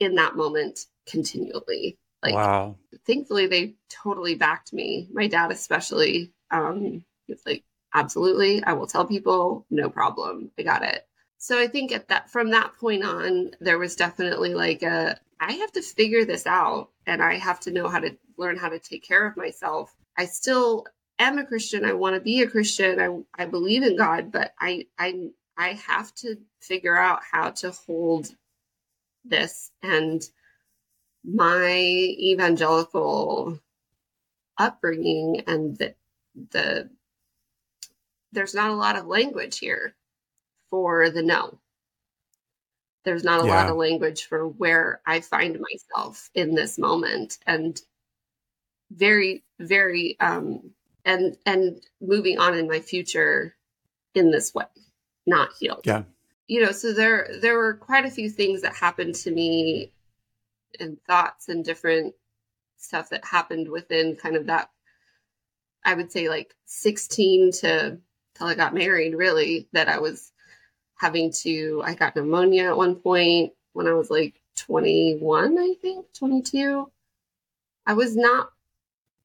in that moment continually. Like, wow. thankfully, they totally backed me. My dad, especially, um, it's like, absolutely, I will tell people, no problem, I got it. So I think at that from that point on, there was definitely like a I have to figure this out, and I have to know how to learn how to take care of myself. I still am a Christian. I want to be a Christian. I I believe in God, but I I I have to figure out how to hold this and my evangelical upbringing and the, the there's not a lot of language here for the no. There's not a yeah. lot of language for where I find myself in this moment and very very um and and moving on in my future in this way, not healed. Yeah. You know, so there there were quite a few things that happened to me and thoughts and different stuff that happened within kind of that I would say like 16 to till I got married really that I was having to I got pneumonia at one point when I was like 21 I think 22 I was not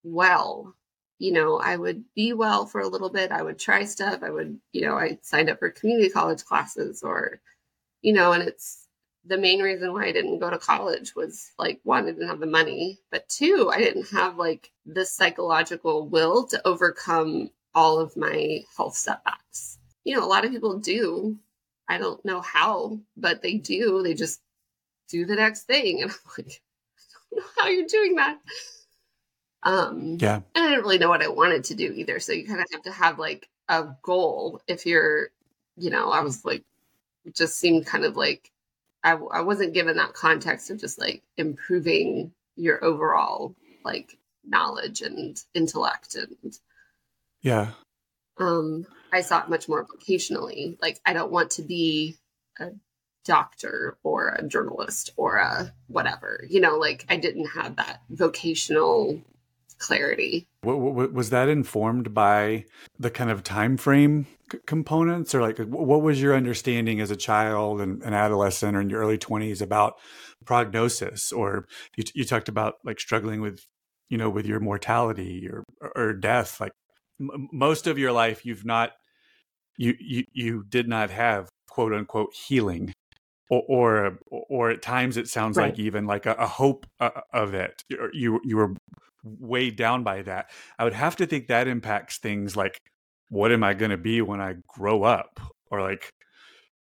well you know I would be well for a little bit I would try stuff I would you know I signed up for community college classes or you know and it's the main reason why I didn't go to college was like one, I didn't have the money, but two, I didn't have like the psychological will to overcome all of my health setbacks. You know, a lot of people do. I don't know how, but they do. They just do the next thing. And I'm like, I don't know how you're doing that. Um, yeah. And I didn't really know what I wanted to do either. So you kind of have to have like a goal if you're, you know, I was like, it just seemed kind of like I, I wasn't given that context of just like improving your overall like knowledge and intellect and yeah. Um i saw it much more vocationally. Like i don't want to be a doctor or a journalist or a whatever you know like i didn't have that vocational clarity. Was that informed by the kind of time frame c- components, or like what was your understanding as a child and an adolescent or in your early twenties about prognosis? Or you, you talked about like struggling with, you know, with your mortality or or death. Like m- most of your life, you've not you you you did not have quote unquote healing or, or, or at times it sounds right. like even like a, a hope uh, of it. You you were weighed down by that. I would have to think that impacts things like what am I going to be when I grow up? or like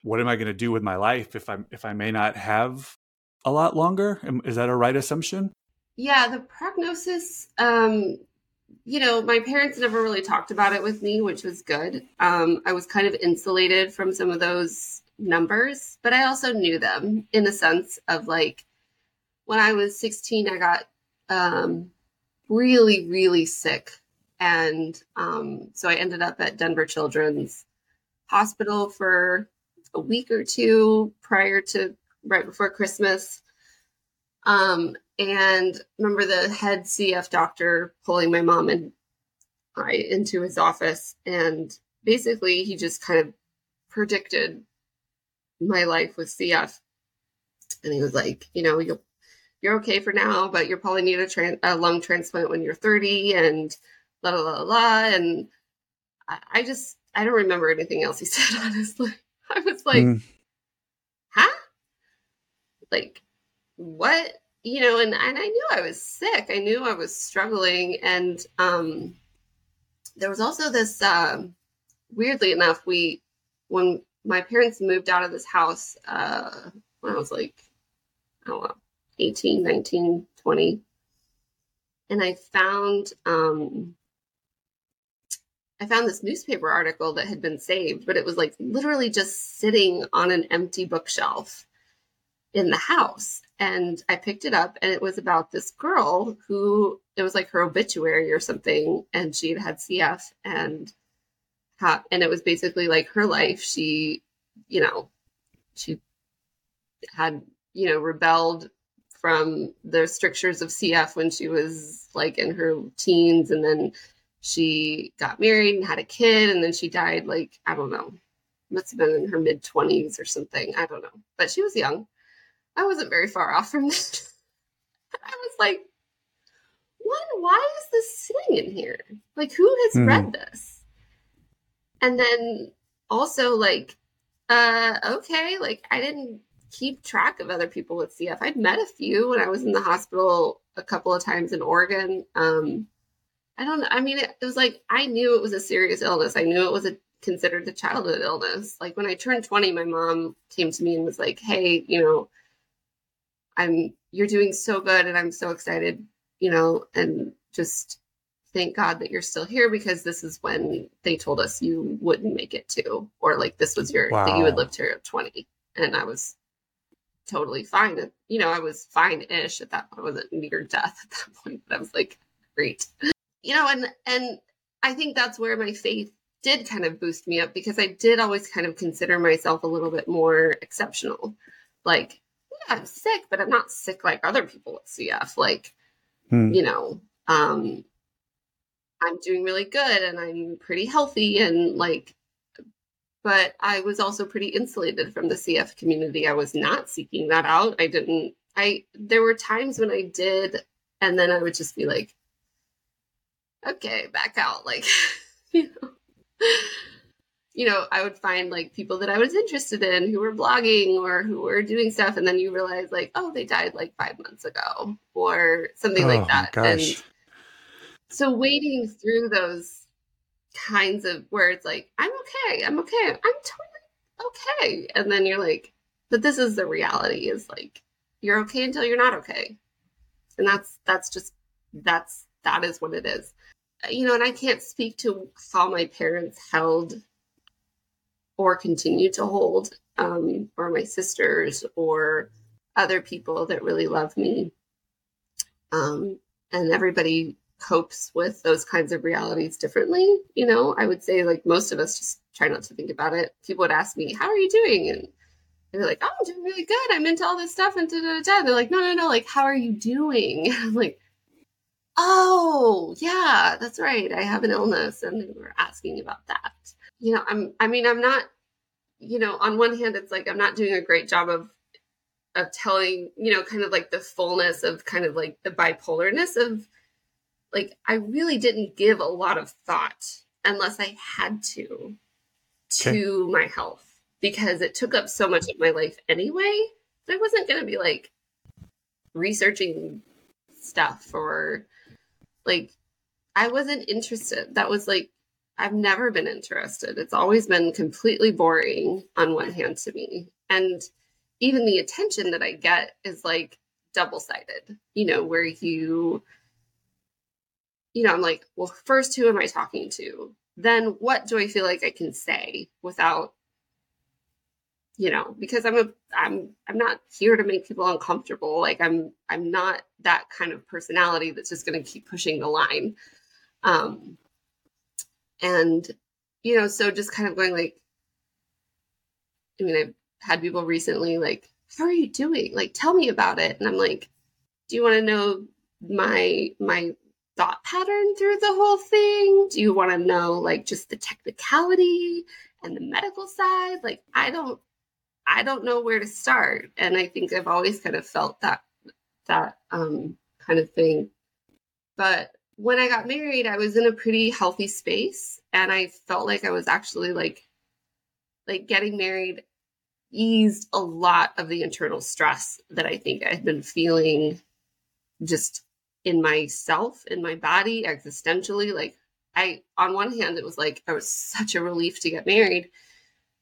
what am I going to do with my life if I if I may not have a lot longer? Is that a right assumption? Yeah, the prognosis um you know, my parents never really talked about it with me, which was good. Um, I was kind of insulated from some of those numbers, but I also knew them in the sense of like when I was 16, I got um, really, really sick. And um, so I ended up at Denver Children's Hospital for a week or two prior to right before Christmas. Um, and remember the head CF doctor pulling my mom and I into his office. And basically, he just kind of predicted my life with CF. And he was like, you know, you'll, you're okay for now, but you'll probably need a, tran- a lung transplant when you're 30 and la la la la. And I, I, just, I don't remember anything else he said, honestly. I was like, mm. huh? Like, what? You know, and, and I knew I was sick. I knew I was struggling. And um, there was also this, uh, weirdly enough, we, when my parents moved out of this house uh, when I was like, I don't know, 18, 19, 20. And I found um, I found this newspaper article that had been saved, but it was like literally just sitting on an empty bookshelf in the house. And I picked it up and it was about this girl who it was like her obituary or something. And she had had CF and and it was basically like her life. She, you know, she had, you know, rebelled from the strictures of CF when she was like in her teens and then she got married and had a kid and then she died like I don't know must have been in her mid 20s or something I don't know. But she was young. I wasn't very far off from that. I was like what? Why is this sitting in here? Like who has mm. read this? And then also like uh okay like I didn't keep track of other people with CF. I'd met a few when I was in the hospital a couple of times in Oregon. Um, I don't know. I mean, it, it, was like I knew it was a serious illness. I knew it was a considered a childhood illness. Like when I turned 20, my mom came to me and was like, "Hey, you know, I'm you're doing so good and I'm so excited, you know, and just thank God that you're still here because this is when they told us you wouldn't make it to or like this was your wow. that you would live to your 20." And I was totally fine. You know, I was fine-ish at that point. I wasn't near death at that point, but I was like, great. You know, and and I think that's where my faith did kind of boost me up because I did always kind of consider myself a little bit more exceptional. Like, yeah, I'm sick, but I'm not sick like other people with CF. Like, hmm. you know, um, I'm doing really good and I'm pretty healthy and like but I was also pretty insulated from the CF community. I was not seeking that out. I didn't, I, there were times when I did, and then I would just be like, okay, back out. Like, you know, you know, I would find like people that I was interested in who were blogging or who were doing stuff. And then you realize like, oh, they died like five months ago or something oh, like that. And so wading through those kinds of where it's like, I'm okay, I'm okay, I'm totally okay. And then you're like, but this is the reality is like, you're okay until you're not okay. And that's, that's just, that's, that is what it is. You know, and I can't speak to how my parents held or continue to hold, um, or my sisters or other people that really love me. Um, and everybody copes with those kinds of realities differently. You know, I would say like most of us just try not to think about it. People would ask me, "How are you doing?" and they're like, "Oh, I'm doing really good. I'm into all this stuff." And da da da. They're like, "No, no, no. Like, how are you doing?" I'm like, "Oh, yeah, that's right. I have an illness," and they were asking about that. You know, I'm. I mean, I'm not. You know, on one hand, it's like I'm not doing a great job of of telling. You know, kind of like the fullness of kind of like the bipolarness of like I really didn't give a lot of thought unless I had to to okay. my health because it took up so much of my life anyway. I wasn't going to be like researching stuff or like I wasn't interested. That was like I've never been interested. It's always been completely boring on one hand to me. And even the attention that I get is like double sided, you know, where you, you know, I'm like, well, first, who am I talking to? Then what do I feel like I can say without, you know, because I'm a, I'm, I'm not here to make people uncomfortable. Like I'm, I'm not that kind of personality that's just going to keep pushing the line. Um, and, you know, so just kind of going like, I mean, I've had people recently like, how are you doing? Like, tell me about it. And I'm like, do you want to know my, my thought pattern through the whole thing? Do you want to know like just the technicality and the medical side? Like, I don't, I don't know where to start. And I think I've always kind of felt that, that, um, kind of thing. But when I got married, I was in a pretty healthy space and I felt like I was actually like like getting married eased a lot of the internal stress that I think I'd been feeling just in myself, in my body, existentially. Like I on one hand it was like it was such a relief to get married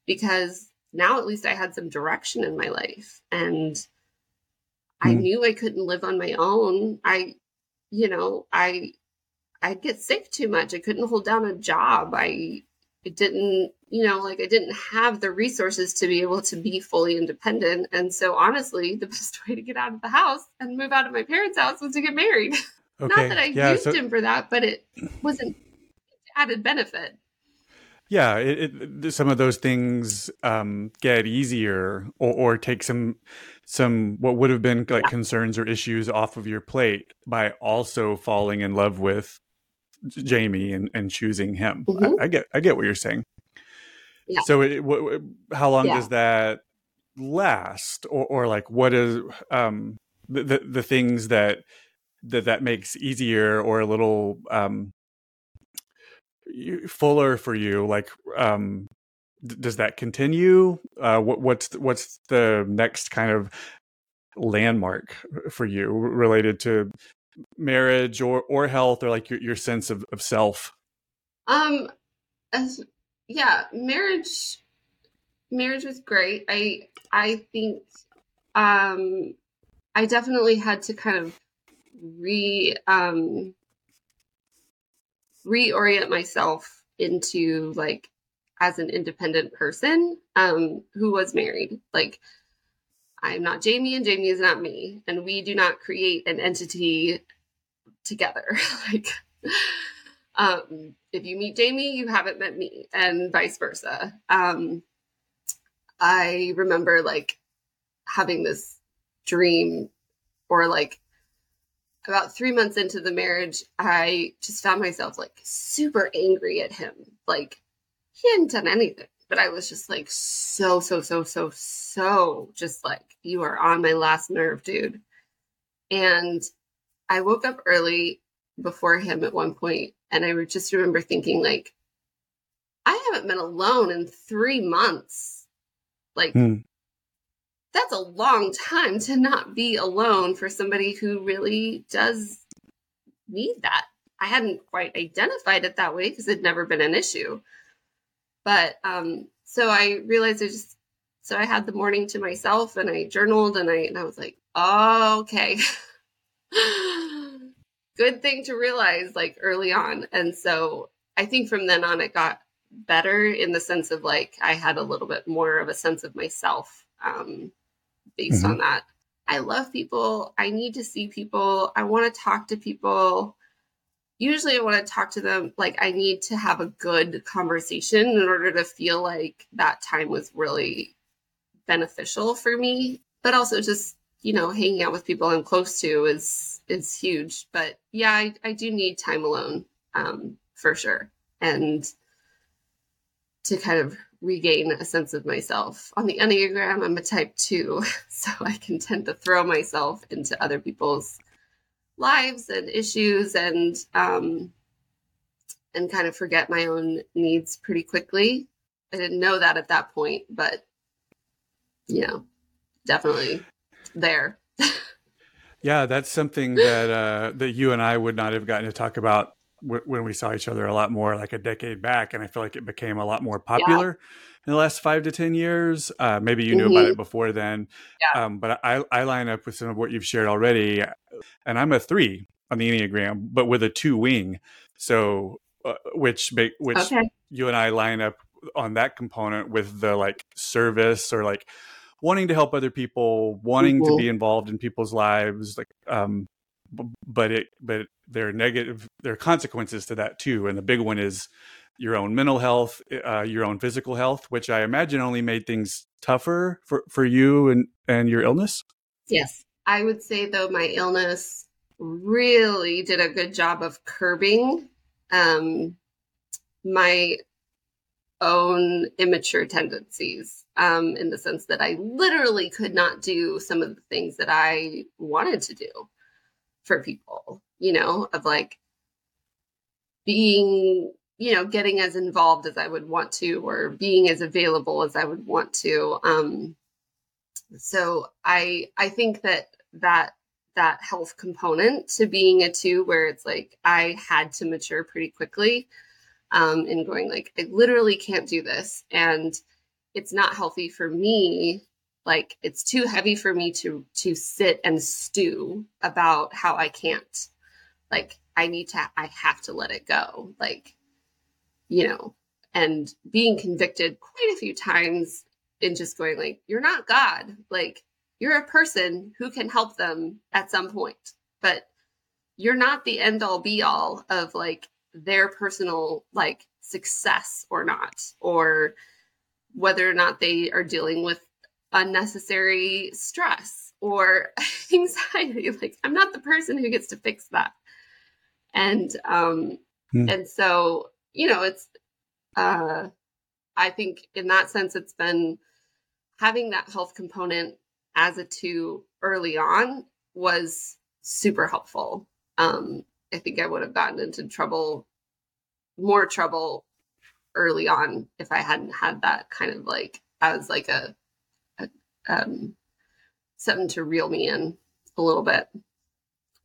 because now at least I had some direction in my life and I hmm. knew I couldn't live on my own. I you know, I I'd get sick too much. I couldn't hold down a job. I it didn't, you know, like I didn't have the resources to be able to be fully independent. And so honestly, the best way to get out of the house and move out of my parents' house was to get married. Okay. Not that I yeah, used so- him for that, but it wasn't added benefit. Yeah, it, it, some of those things um, get easier or, or take some some what would have been like yeah. concerns or issues off of your plate by also falling in love with Jamie and, and choosing him. Mm-hmm. I, I, get I get what you're saying. Yeah. So, it, what, how long yeah. does that last, or, or like what is um, the, the, the things that that that makes easier or a little um, fuller for you? Like, um, does that continue? Uh, what, what's what's the next kind of landmark for you related to marriage or or health or like your, your sense of, of self? Um as yeah marriage marriage was great. I i think um i definitely had to kind of re um reorient myself into like as an independent person um who was married. Like I'm not Jamie and Jamie is not me. And we do not create an entity together. like, um, if you meet Jamie, you haven't met me, and vice versa. Um, I remember like having this dream, or like about three months into the marriage, I just found myself like super angry at him. Like, he hadn't done anything but I was just like so, so, so, so, so just like, you are on my last nerve, dude. And I woke up early before him at one point, and I just remember thinking, like, I haven't been alone in three months. Like, hmm. that's a long time to not be alone for somebody who really does need that. I hadn't quite identified it that way because it'd never been an issue. But um, so I realized I just so I had the morning to myself and I journaled and I and I was like, oh, okay. Good thing to realize like early on. And so I think from then on it got better in the sense of like I had a little bit more of a sense of myself um, based mm-hmm. on that. I love people. I need to see people. I want to talk to people usually I want to talk to them like I need to have a good conversation in order to feel like that time was really beneficial for me. But also just, you know, hanging out with people I'm close to is is huge. But yeah, I, I do need time alone, um, for sure. And to kind of regain a sense of myself. On the Enneagram, I'm a type two, so I can tend to throw myself into other people's lives and issues and um, and kind of forget my own needs pretty quickly. I didn't know that at that point, but you know, definitely there. yeah, that's something that uh, that you and I would not have gotten to talk about w- when we saw each other a lot more like a decade back, and I feel like it became a lot more popular yeah. In the last five to ten years. Uh, maybe you knew mm-hmm. about it before then, yeah. um, but I, I line up with some of what you've shared already, and I'm a three on the enneagram, but with a two wing, so uh, which which okay. you and I line up on that component with the like service or like wanting to help other people, wanting mm-hmm. to be involved in people's lives, like um but it but there are negative there are consequences to that too and the big one is your own mental health uh, your own physical health which i imagine only made things tougher for for you and and your illness? Yes. I would say though my illness really did a good job of curbing um my own immature tendencies um, in the sense that I literally could not do some of the things that I wanted to do for people, you know, of like being, you know, getting as involved as I would want to or being as available as I would want to. Um, so I I think that that that health component to being a two where it's like I had to mature pretty quickly um and going like I literally can't do this and it's not healthy for me like it's too heavy for me to to sit and stew about how I can't. Like I need to I have to let it go. Like you know, and being convicted quite a few times in just going like you're not God. Like you're a person who can help them at some point. But you're not the end all be all of like their personal like success or not or whether or not they are dealing with unnecessary stress or anxiety. Like I'm not the person who gets to fix that. And um hmm. and so, you know, it's uh I think in that sense it's been having that health component as a two early on was super helpful. Um I think I would have gotten into trouble more trouble early on if I hadn't had that kind of like as like a um, something to reel me in a little bit.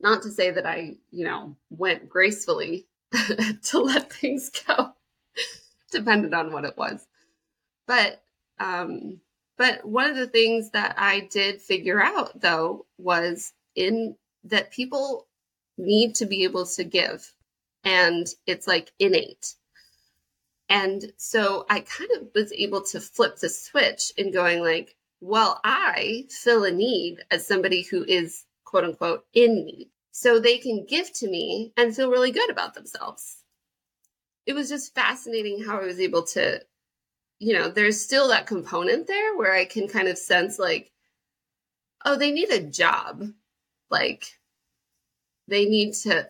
Not to say that I, you know, went gracefully to let things go, depended on what it was. But, um, but one of the things that I did figure out though was in that people need to be able to give and it's like innate. And so I kind of was able to flip the switch in going like, well, I fill a need as somebody who is quote unquote in need. So they can give to me and feel really good about themselves. It was just fascinating how I was able to, you know, there's still that component there where I can kind of sense like, oh, they need a job. Like they need to,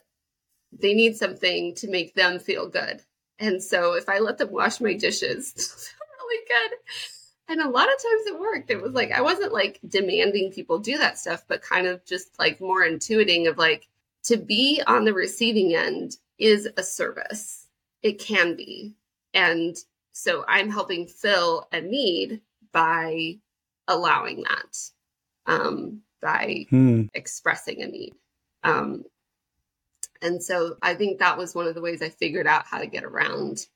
they need something to make them feel good. And so if I let them wash my dishes, really good and a lot of times it worked. It was like I wasn't like demanding people do that stuff, but kind of just like more intuiting of like to be on the receiving end is a service. It can be. And so I'm helping fill a need by allowing that, um, by hmm. expressing a need. Um, and so I think that was one of the ways I figured out how to get around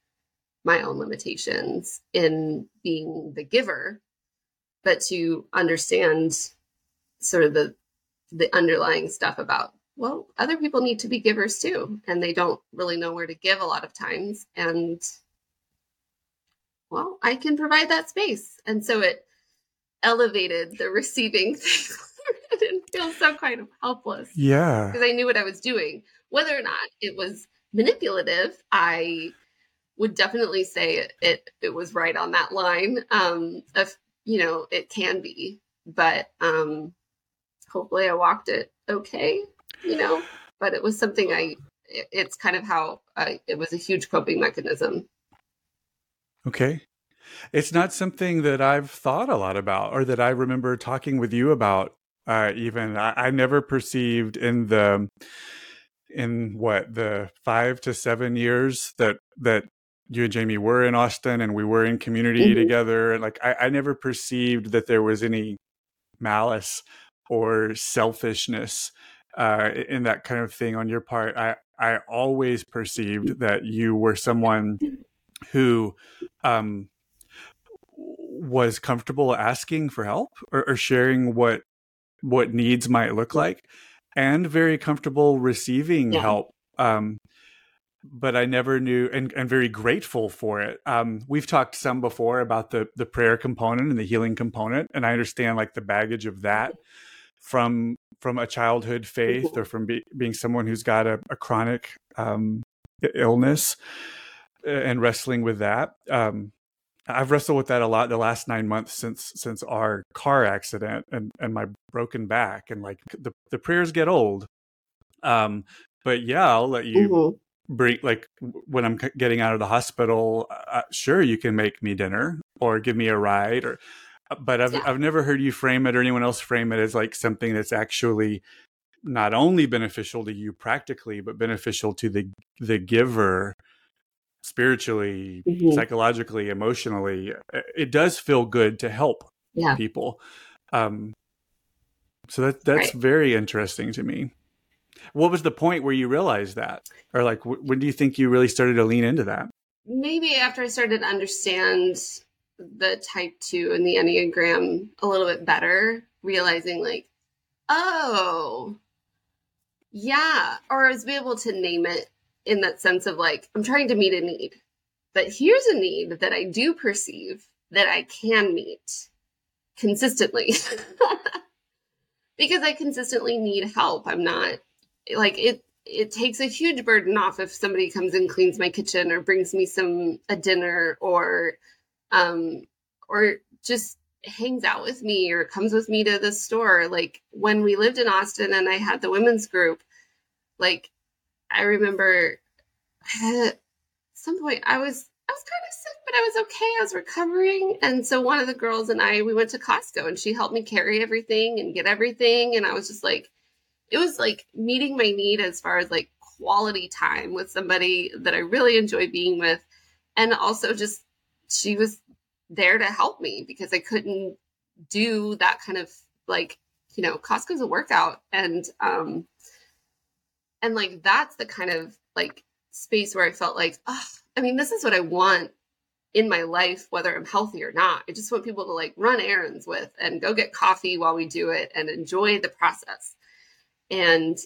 my own limitations in being the giver, but to understand sort of the the underlying stuff about well, other people need to be givers too, and they don't really know where to give a lot of times. And well, I can provide that space. And so it elevated the receiving thing. I didn't feel so kind of helpless. Yeah. Because I knew what I was doing. Whether or not it was manipulative, I would definitely say it, it, was right on that line. Um, you know, it can be, but um, hopefully I walked it okay. You know, but it was something I. It, it's kind of how I, it was a huge coping mechanism. Okay. It's not something that I've thought a lot about or that I remember talking with you about. Uh, even I, I never perceived in the in what the five to seven years that that you and Jamie were in Austin and we were in community mm-hmm. together. And like I, I never perceived that there was any malice or selfishness uh, in that kind of thing on your part. I I always perceived that you were someone who um, was comfortable asking for help or, or sharing what what needs might look like, and very comfortable receiving yeah. help. Um, but I never knew, and, and very grateful for it. Um, we've talked some before about the the prayer component and the healing component, and I understand like the baggage of that from from a childhood faith or from be, being someone who's got a, a chronic um, illness and wrestling with that. Um, I've wrestled with that a lot the last nine months since since our car accident and and my broken back and like the the prayers get old. Um, but yeah, I'll let you mm-hmm. Bring like when I'm getting out of the hospital. Uh, sure, you can make me dinner or give me a ride or uh, but I've yeah. I've never heard you frame it or anyone else frame it as like something that's actually not only beneficial to you practically, but beneficial to the the giver spiritually, mm-hmm. psychologically, emotionally. Uh, it does feel good to help yeah. people. Um, so that that's right. very interesting to me. What was the point where you realized that, or like when do you think you really started to lean into that? Maybe after I started to understand the type two and the Enneagram a little bit better, realizing like, oh, yeah, or I was able to name it in that sense of like, I'm trying to meet a need, but here's a need that I do perceive that I can meet consistently because I consistently need help. I'm not like it. It takes a huge burden off if somebody comes and cleans my kitchen or brings me some a dinner or um, or just hangs out with me or comes with me to the store. Like when we lived in Austin and I had the women's group, like I remember at some point I was I was kind of sick, but I was okay. I was recovering. And so one of the girls and I, we went to Costco and she helped me carry everything and get everything. And I was just like, it was like meeting my need as far as like quality time with somebody that I really enjoy being with. And also just she was there to help me because I couldn't do that kind of like, you know, Costco's a workout and um and like that's the kind of like space where I felt like, oh, I mean, this is what I want in my life, whether I'm healthy or not. I just want people to like run errands with and go get coffee while we do it and enjoy the process. And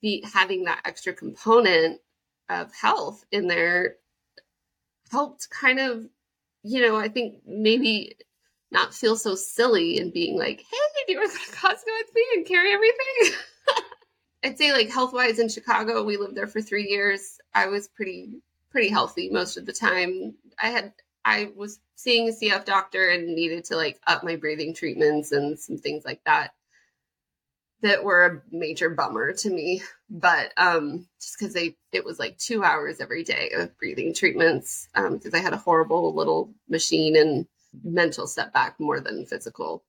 be having that extra component of health in there helped kind of you know, I think maybe not feel so silly and being like, hey, do you want to go to Costco with me and carry everything? I'd say like health wise in Chicago, we lived there for three years. I was pretty pretty healthy most of the time. I had I was seeing a CF doctor and needed to like up my breathing treatments and some things like that that were a major bummer to me. But um, just because they it was like two hours every day of breathing treatments because um, I had a horrible little machine and mental setback more than physical.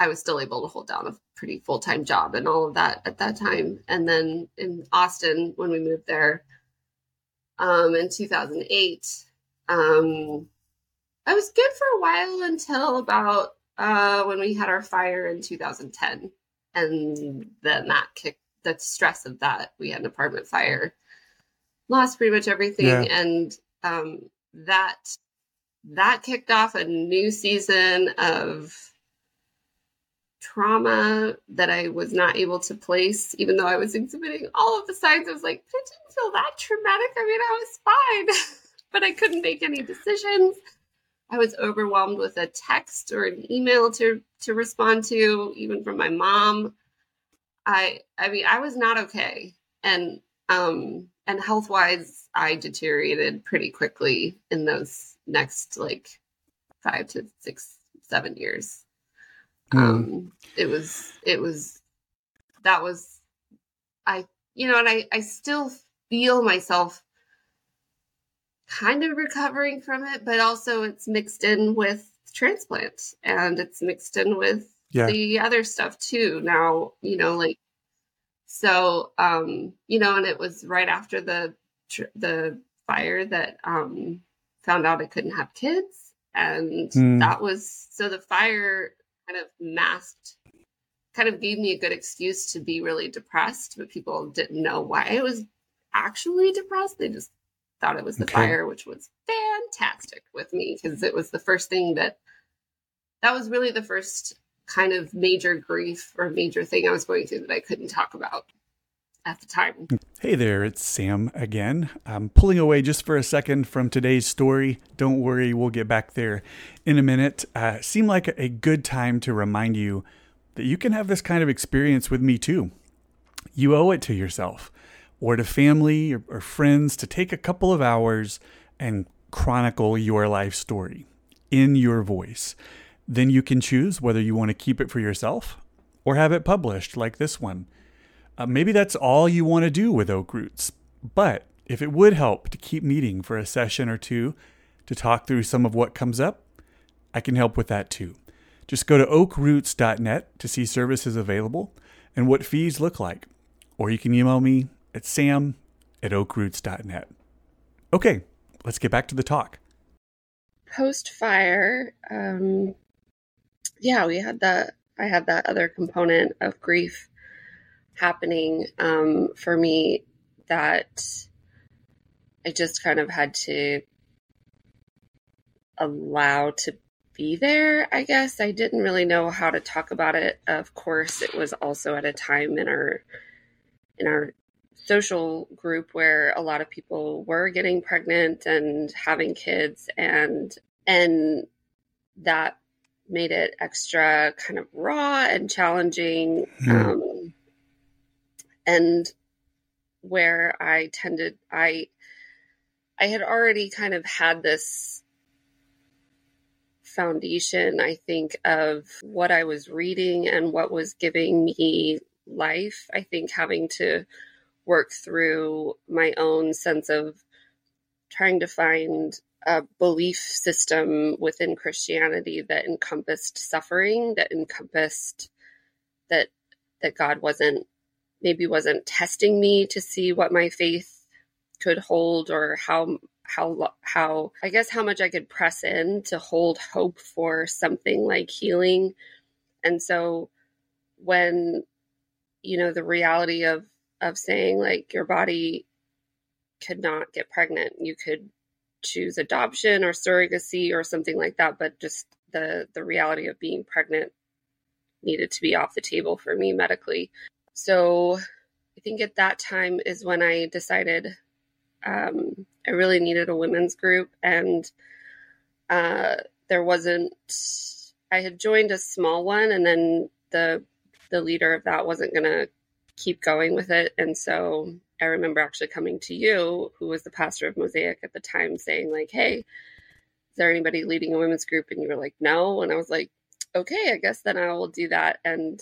I was still able to hold down a pretty full time job and all of that at that time. And then in Austin, when we moved there um, in 2008, um, I was good for a while until about uh, when we had our fire in 2010 and then that kicked the stress of that. We had an apartment fire, lost pretty much everything, yeah. and um, that that kicked off a new season of trauma that I was not able to place, even though I was exhibiting all of the signs. I was like, it didn't feel that traumatic. I mean, I was fine, but I couldn't make any decisions. I was overwhelmed with a text or an email to to respond to, even from my mom. I I mean, I was not okay. And um and health wise, I deteriorated pretty quickly in those next like five to six, seven years. Mm. Um it was it was that was I you know, and I, I still feel myself kind of recovering from it, but also it's mixed in with transplant and it's mixed in with yeah. the other stuff too. Now, you know, like so um, you know, and it was right after the the fire that um found out I couldn't have kids and mm. that was so the fire kind of masked kind of gave me a good excuse to be really depressed, but people didn't know why I was actually depressed. They just thought it was the okay. fire, which was fantastic with me because it was the first thing that that was really the first kind of major grief or major thing I was going through that I couldn't talk about at the time. Hey there, it's Sam again. I'm pulling away just for a second from today's story. Don't worry, we'll get back there in a minute. Uh, seemed like a good time to remind you that you can have this kind of experience with me too. You owe it to yourself or to family or, or friends to take a couple of hours and chronicle your life story in your voice. Then you can choose whether you want to keep it for yourself or have it published like this one. Uh, maybe that's all you want to do with Oak Roots, but if it would help to keep meeting for a session or two to talk through some of what comes up, I can help with that too. Just go to oakroots.net to see services available and what fees look like. Or you can email me at sam at oakroots.net. Okay, let's get back to the talk. Post fire, um, yeah, we had that. I had that other component of grief happening um, for me that I just kind of had to allow to be there, I guess. I didn't really know how to talk about it. Of course, it was also at a time in our in our social group where a lot of people were getting pregnant and having kids and and that made it extra kind of raw and challenging mm. um, and where I tended I I had already kind of had this foundation, I think, of what I was reading and what was giving me life. I think having to work through my own sense of trying to find a belief system within Christianity that encompassed suffering, that encompassed that that God wasn't maybe wasn't testing me to see what my faith could hold or how how how I guess how much I could press in to hold hope for something like healing. And so when you know the reality of of saying like your body could not get pregnant, you could choose adoption or surrogacy or something like that, but just the the reality of being pregnant needed to be off the table for me medically. So I think at that time is when I decided um, I really needed a women's group, and uh, there wasn't. I had joined a small one, and then the the leader of that wasn't going to keep going with it, and so I remember actually coming to you, who was the pastor of Mosaic at the time, saying like, "Hey, is there anybody leading a women's group?" And you were like, "No," and I was like, "Okay, I guess then I will do that," and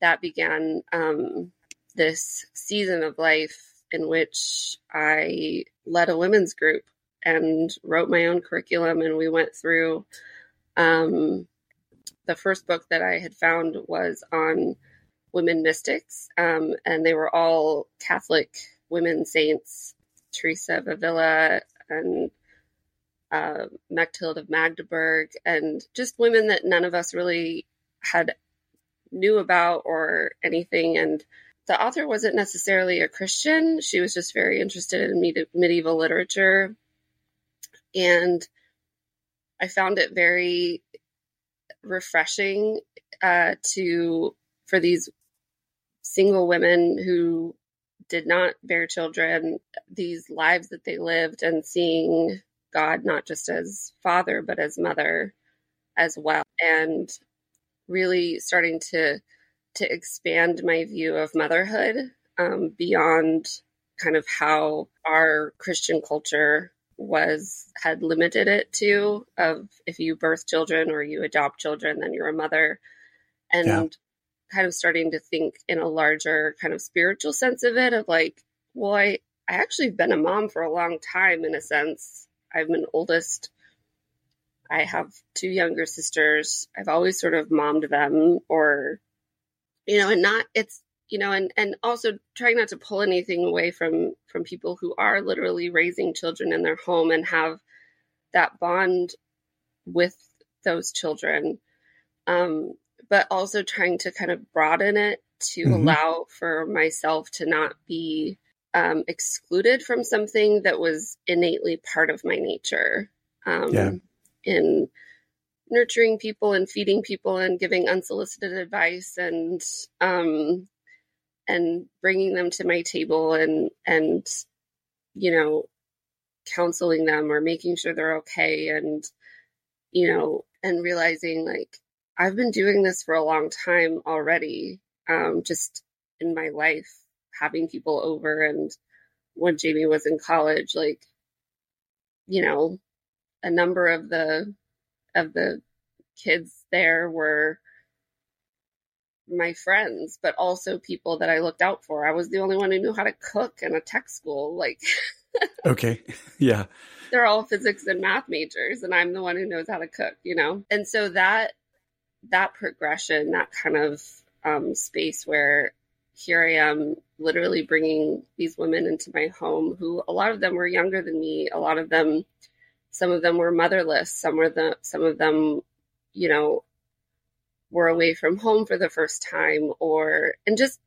that began um, this season of life in which I led a women's group and wrote my own curriculum. And we went through um, the first book that I had found was on women mystics, um, and they were all Catholic women saints Teresa of Avila and uh, of Magdeburg, and just women that none of us really had knew about or anything. And the author wasn't necessarily a Christian. She was just very interested in med- medieval literature. And I found it very refreshing uh, to for these single women who did not bear children, these lives that they lived, and seeing God not just as father, but as mother as well. And really starting to to expand my view of motherhood um, beyond kind of how our Christian culture was had limited it to of if you birth children or you adopt children then you're a mother and yeah. Kind of starting to think in a larger kind of spiritual sense of it of like well I I actually have been a mom for a long time in a sense. I'm an oldest. I have two younger sisters. I've always sort of mommed them or you know, and not it's you know, and and also trying not to pull anything away from from people who are literally raising children in their home and have that bond with those children, um, but also trying to kind of broaden it to mm-hmm. allow for myself to not be um, excluded from something that was innately part of my nature. Um, Yeah. In nurturing people and feeding people and giving unsolicited advice and um, and bringing them to my table and and you know counseling them or making sure they're okay and you know and realizing like I've been doing this for a long time already um, just in my life having people over and when Jamie was in college like you know a number of the of the kids there were my friends but also people that I looked out for I was the only one who knew how to cook in a tech school like Okay. Yeah. they're all physics and math majors and I'm the one who knows how to cook, you know? And so that that progression, that kind of um, space where here I am literally bringing these women into my home who a lot of them were younger than me, a lot of them some of them were motherless, some were the some of them, you know, were away from home for the first time or and just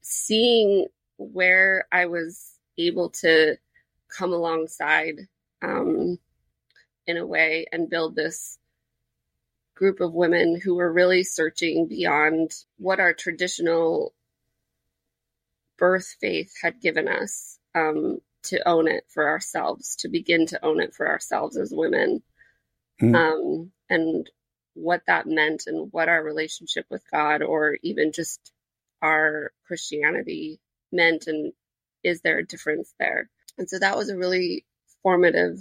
seeing where I was able to come alongside um, in a way and build this group of women who were really searching beyond what our traditional birth faith had given us um, to own it for ourselves, to begin to own it for ourselves as women. Mm. Um, and what that meant and what our relationship with God or even just our Christianity meant and is there a difference there? And so that was a really formative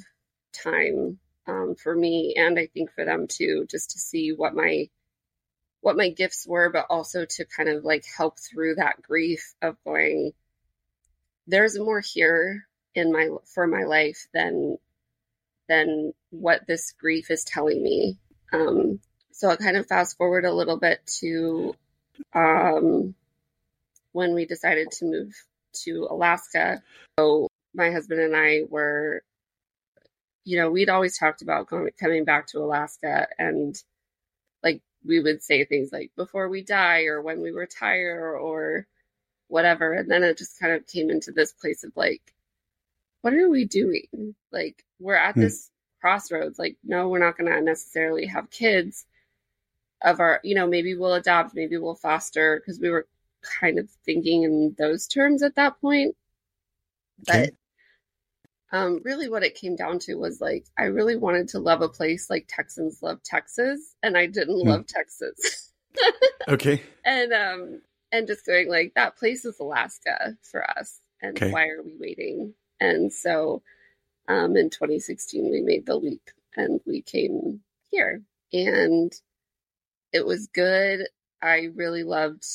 time um, for me and I think for them too, just to see what my what my gifts were, but also to kind of like help through that grief of going, there's more here in my for my life than than what this grief is telling me. Um, so I'll kind of fast forward a little bit to um, when we decided to move to Alaska. So my husband and I were, you know, we'd always talked about going, coming back to Alaska and like we would say things like before we die or when we retire or whatever. And then it just kind of came into this place of like, what are we doing? Like, we're at Hmm. this crossroads. Like, no, we're not going to necessarily have kids of our, you know, maybe we'll adopt, maybe we'll foster, because we were kind of thinking in those terms at that point. Okay. Um, really, what it came down to was like, I really wanted to love a place like Texans love Texas, and I didn't Hmm. love Texas. Okay. and um, and just going like, that place is Alaska for us, and Okay. why are we waiting? And so, um, in 2016, we made the leap and we came here, and it was good. I really loved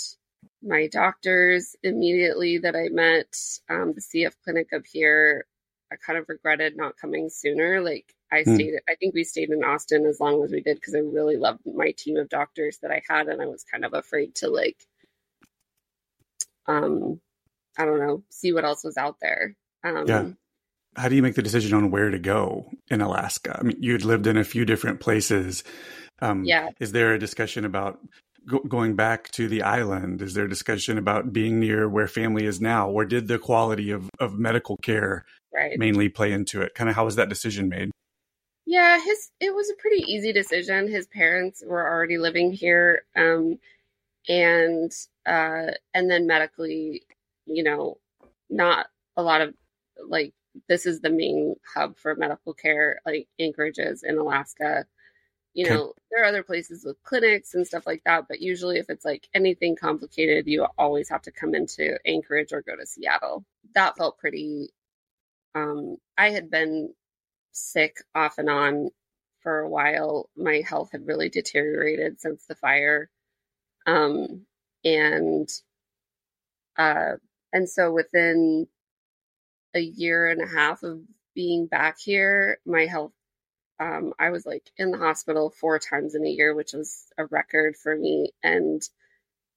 my doctors immediately that I met. Um, the CF clinic up here, I kind of regretted not coming sooner. Like I Hmm. stayed, I think we stayed in Austin as long as we did because I really loved my team of doctors that I had, and I was kind of afraid to like, um, I don't know, see what else was out there. Um, Yeah. How do you make the decision on where to go in Alaska? I mean, you'd lived in a few different places. Um, yeah, Is there a discussion about go- going back to the island? Is there discussion about being near where family is now? Or did the quality of, of medical care right. mainly play into it? Kind of how was that decision made? Yeah, his it was a pretty easy decision. His parents were already living here, um, and uh, and then medically, you know, not a lot of like this is the main hub for medical care, like Anchorage is in Alaska. You Okay. know, there are other places with clinics and stuff like that, but usually if it's like anything complicated, you always have to come into Anchorage or go to Seattle. That felt pretty um I had been sick off and on for a while. My health had really deteriorated since the fire. Um, and, uh, and so within a year and a half of being back here, my health, um, I was like in the hospital four times in a year, which was a record for me. And,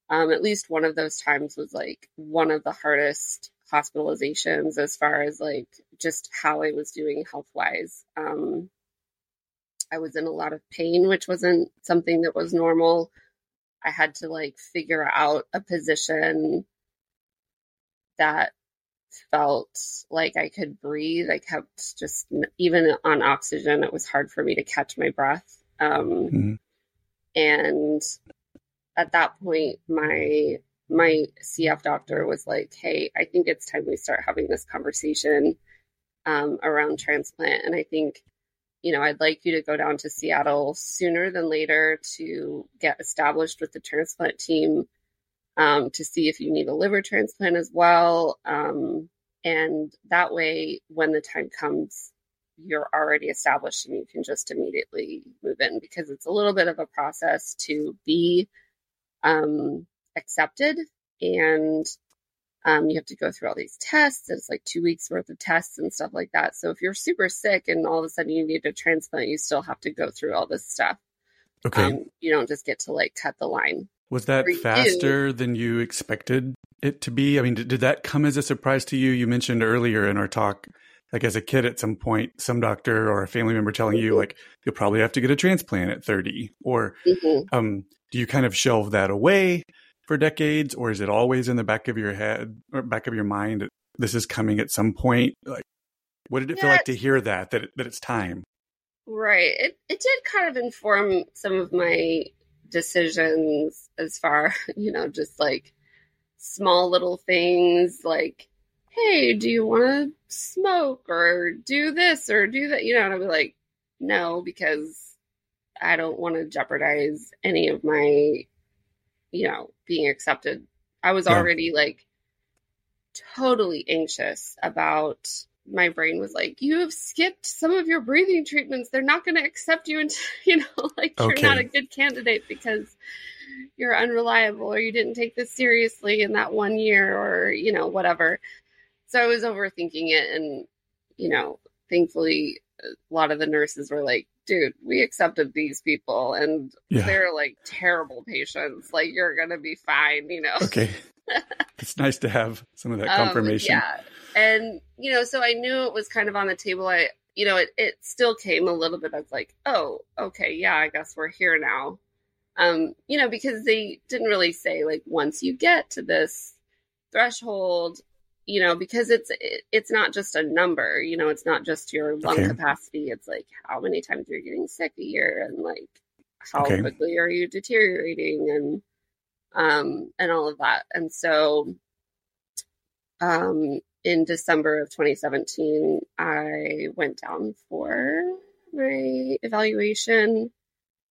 um, at least one of those times was like one of the hardest hospitalizations as far as like just how I was doing health wise. Um, I was in a lot of pain, which wasn't something that was normal. I had to like figure out a position that felt like I could breathe. I kept just, even on oxygen, it was hard for me to catch my breath. Um, mm-hmm. And at that point, my my CF doctor was like, "Hey, I think it's time we start having this conversation um, around transplant." And I think, you know, I'd like you to go down to Seattle sooner than later to get established with the transplant team um, to see if you need a liver transplant as well. Um, and that way, when the time comes, you're already established and you can just immediately move in because it's a little bit of a process to be um, accepted and um, you have to go through all these tests. It's like two weeks worth of tests and stuff like that. So if you're super sick and all of a sudden you need a transplant, you still have to go through all this stuff. Okay. Um, you don't just get to like cut the line. Was that faster than you expected it to be? I mean, did, did that come as a surprise to you? You mentioned earlier in our talk, like as a kid at some point, some doctor or a family member telling mm-hmm. you like you'll probably have to get a transplant at 30 or mm-hmm. um, do you kind of shelve that away for decades or is it always in the back of your head or back of your mind that this is coming at some point like what did it yeah, feel like to hear that that, that it's time right it, it did kind of inform some of my decisions as far, you know, just like small little things like, hey, do you want to smoke or do this or do that? You know, and I'd be like, no, because I don't want to jeopardize any of my, you know, being accepted. I was yeah. already like totally anxious about my brain was like, "You have skipped some of your breathing treatments. They're not going to accept you until you know, like you're not a good candidate because you're unreliable or you didn't take this seriously in that one year or you know whatever." So I was overthinking it, and you know, thankfully, a lot of the nurses were like, "Dude, we accepted these people, and yeah. they're like terrible patients. Like you're gonna be fine." You know. Okay. it's nice to have some of that um, confirmation. Um, yeah and, you know, so I knew it was kind of on the table. I, you know, it, it still came a little bit of like, oh, okay, yeah, I guess we're here now. Um, you know, because they didn't really say like once you get to this threshold, you know, because it's it, it's not just a number, you know, it's not just your lung okay. capacity. It's like how many times you're getting sick a year and like how okay. quickly are you deteriorating and um and all of that. And so um in December of 2017, I went down for my evaluation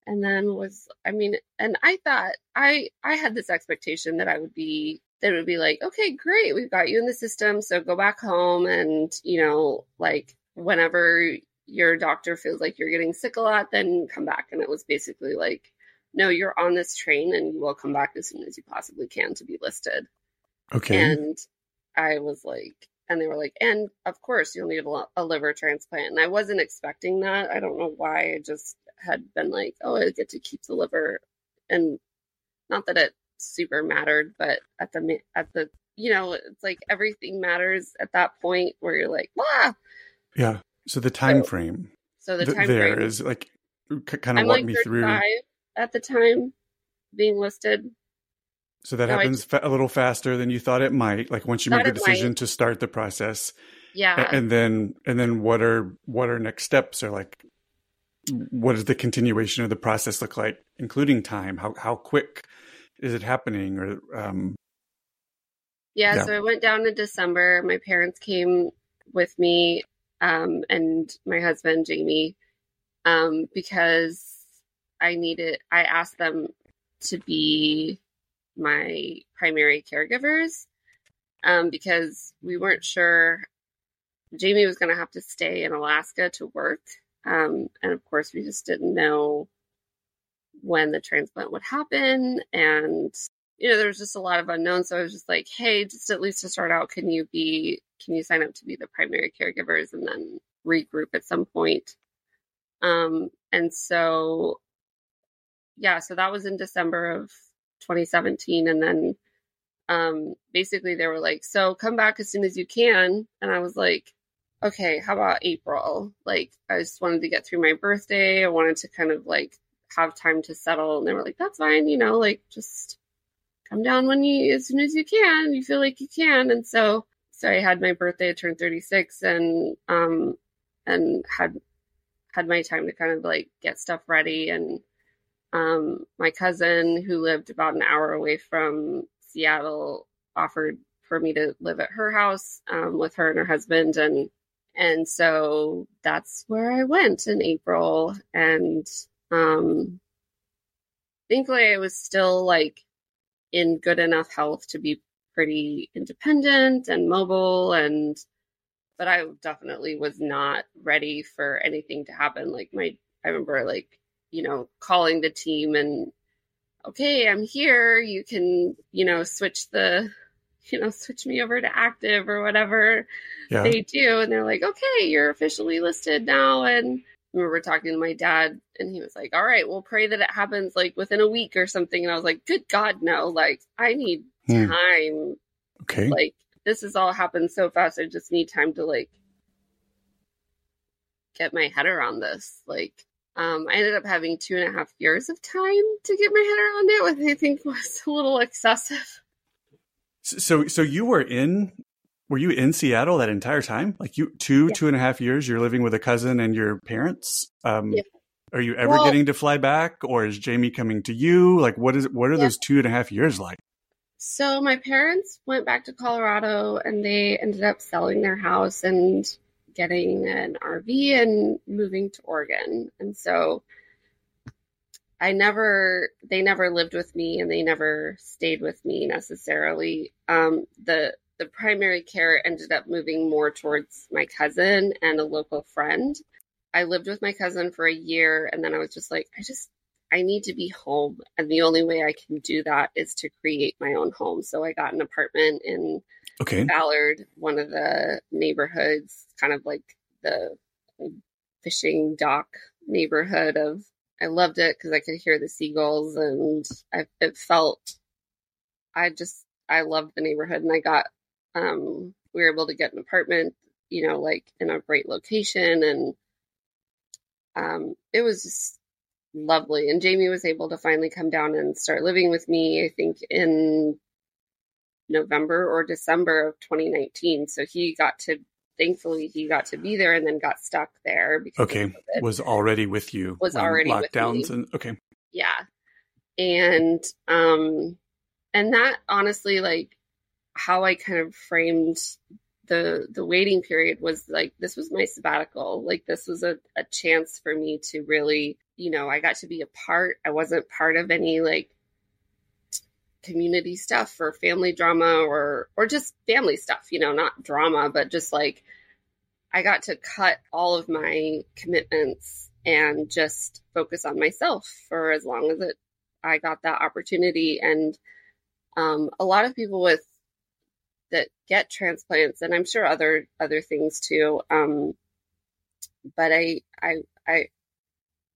and then was I mean and I thought I I had this expectation that I would be that would be like okay great we've got you in the system so go back home and you know like whenever your doctor feels like you're getting sick a lot then come back. And it was basically like no you're on this train and you will come back as soon as you possibly can to be listed. Okay. And I was like, and they were like, and of course you'll need a, liver transplant. And I wasn't expecting that. I don't know why. I just had been like, oh, I get to keep the liver, and not that it super mattered, but at the at the you know, it's like everything matters at that point where you're like, ah, yeah. So the time so, frame. So the time there frame is like, kind of walk like me through. At the time, being listed, so that no, happens just, a little faster than you thought it might. Like once you make the decision to start the process. Yeah. And then and then what are what are next steps or like what does the continuation of the process look like, including time? How how quick is it happening or um yeah, yeah. so I went down in December. My parents came with me um and my husband Jamie um because I needed I asked them to be my primary caregivers um, because we weren't sure Jamie was going to have to stay in Alaska to work. Um, and of course, we just didn't know when the transplant would happen. And, you know, there was just a lot of unknowns. So I was just like, hey, just at least to start out, can you be, can you sign up to be the primary caregivers and then regroup at some point? Um, and so, yeah, so that was in December of 2017 and then um basically they were like so come back as soon as you can and i was like okay how about april like i just wanted to get through my birthday i wanted to kind of like have time to settle and they were like that's fine you know like just come down when you as soon as you can you feel like you can and so so I had my birthday, turned 36 and, um, and had, had my time to kind of like get stuff ready. And, um, my cousin who lived about an hour away from Seattle offered for me to live at her house, um, with her and her husband. And, and so that's where I went in April. And, um, thankfully I was still like in good enough health to be pretty independent and mobile and but I definitely was not ready for anything to happen. Like my I remember like, you know, calling the team and okay, I'm here. You can, you know, switch the you know, switch me over to active or whatever yeah. they do. And they're like, okay, you're officially listed now. And I remember talking to my dad and he was like, all right, we'll pray that it happens like within a week or something. And I was like, good God, no, like I need hmm. time. Okay. Like this has all happened so fast. I just need time to like get my head around this. Like, um, I ended up having two and a half years of time to get my head around it, which I think was a little excessive. So, so you were in, were you in Seattle that entire time? Like you, two, yeah. two and a half years, you're living with a cousin and your parents? Um, yeah. Are you ever well, getting to fly back or is Jamie coming to you? Like, what is, what are yeah. those two and a half years like? So my parents went back to Colorado and they ended up selling their house and getting an RV and moving to Oregon. And so I never, they never lived with me and they never stayed with me necessarily. Um, the, the primary care ended up moving more towards my cousin and a local friend. I lived with my cousin for a year and then I was just like, I just I need to be home. And the only way I can do that is to create my own home. So I got an apartment in okay. Ballard, one of the neighborhoods, kind of like the fishing dock neighborhood of I loved it because I could hear the seagulls and I, it felt I just I loved the neighborhood and I got um we were able to get an apartment, you know, like in a great location and um it was just lovely. And Jamie was able to finally come down and start living with me, I think in November or December of 2019. So he got to, thankfully, he got to be there and then got stuck there. okay. Was already with you. Was already lockdowns and okay. Yeah. And, um, and that honestly, like how I kind of framed the the waiting period was like this was my sabbatical like this was a, a chance for me to really you know, I got to be a part. I wasn't part of any like community stuff or family drama or or just family stuff, you know, not drama, but just like I got to cut all of my commitments and just focus on myself for as long as it I got that opportunity and um, a lot of people with that get transplants and I'm sure other other things too um, but I I I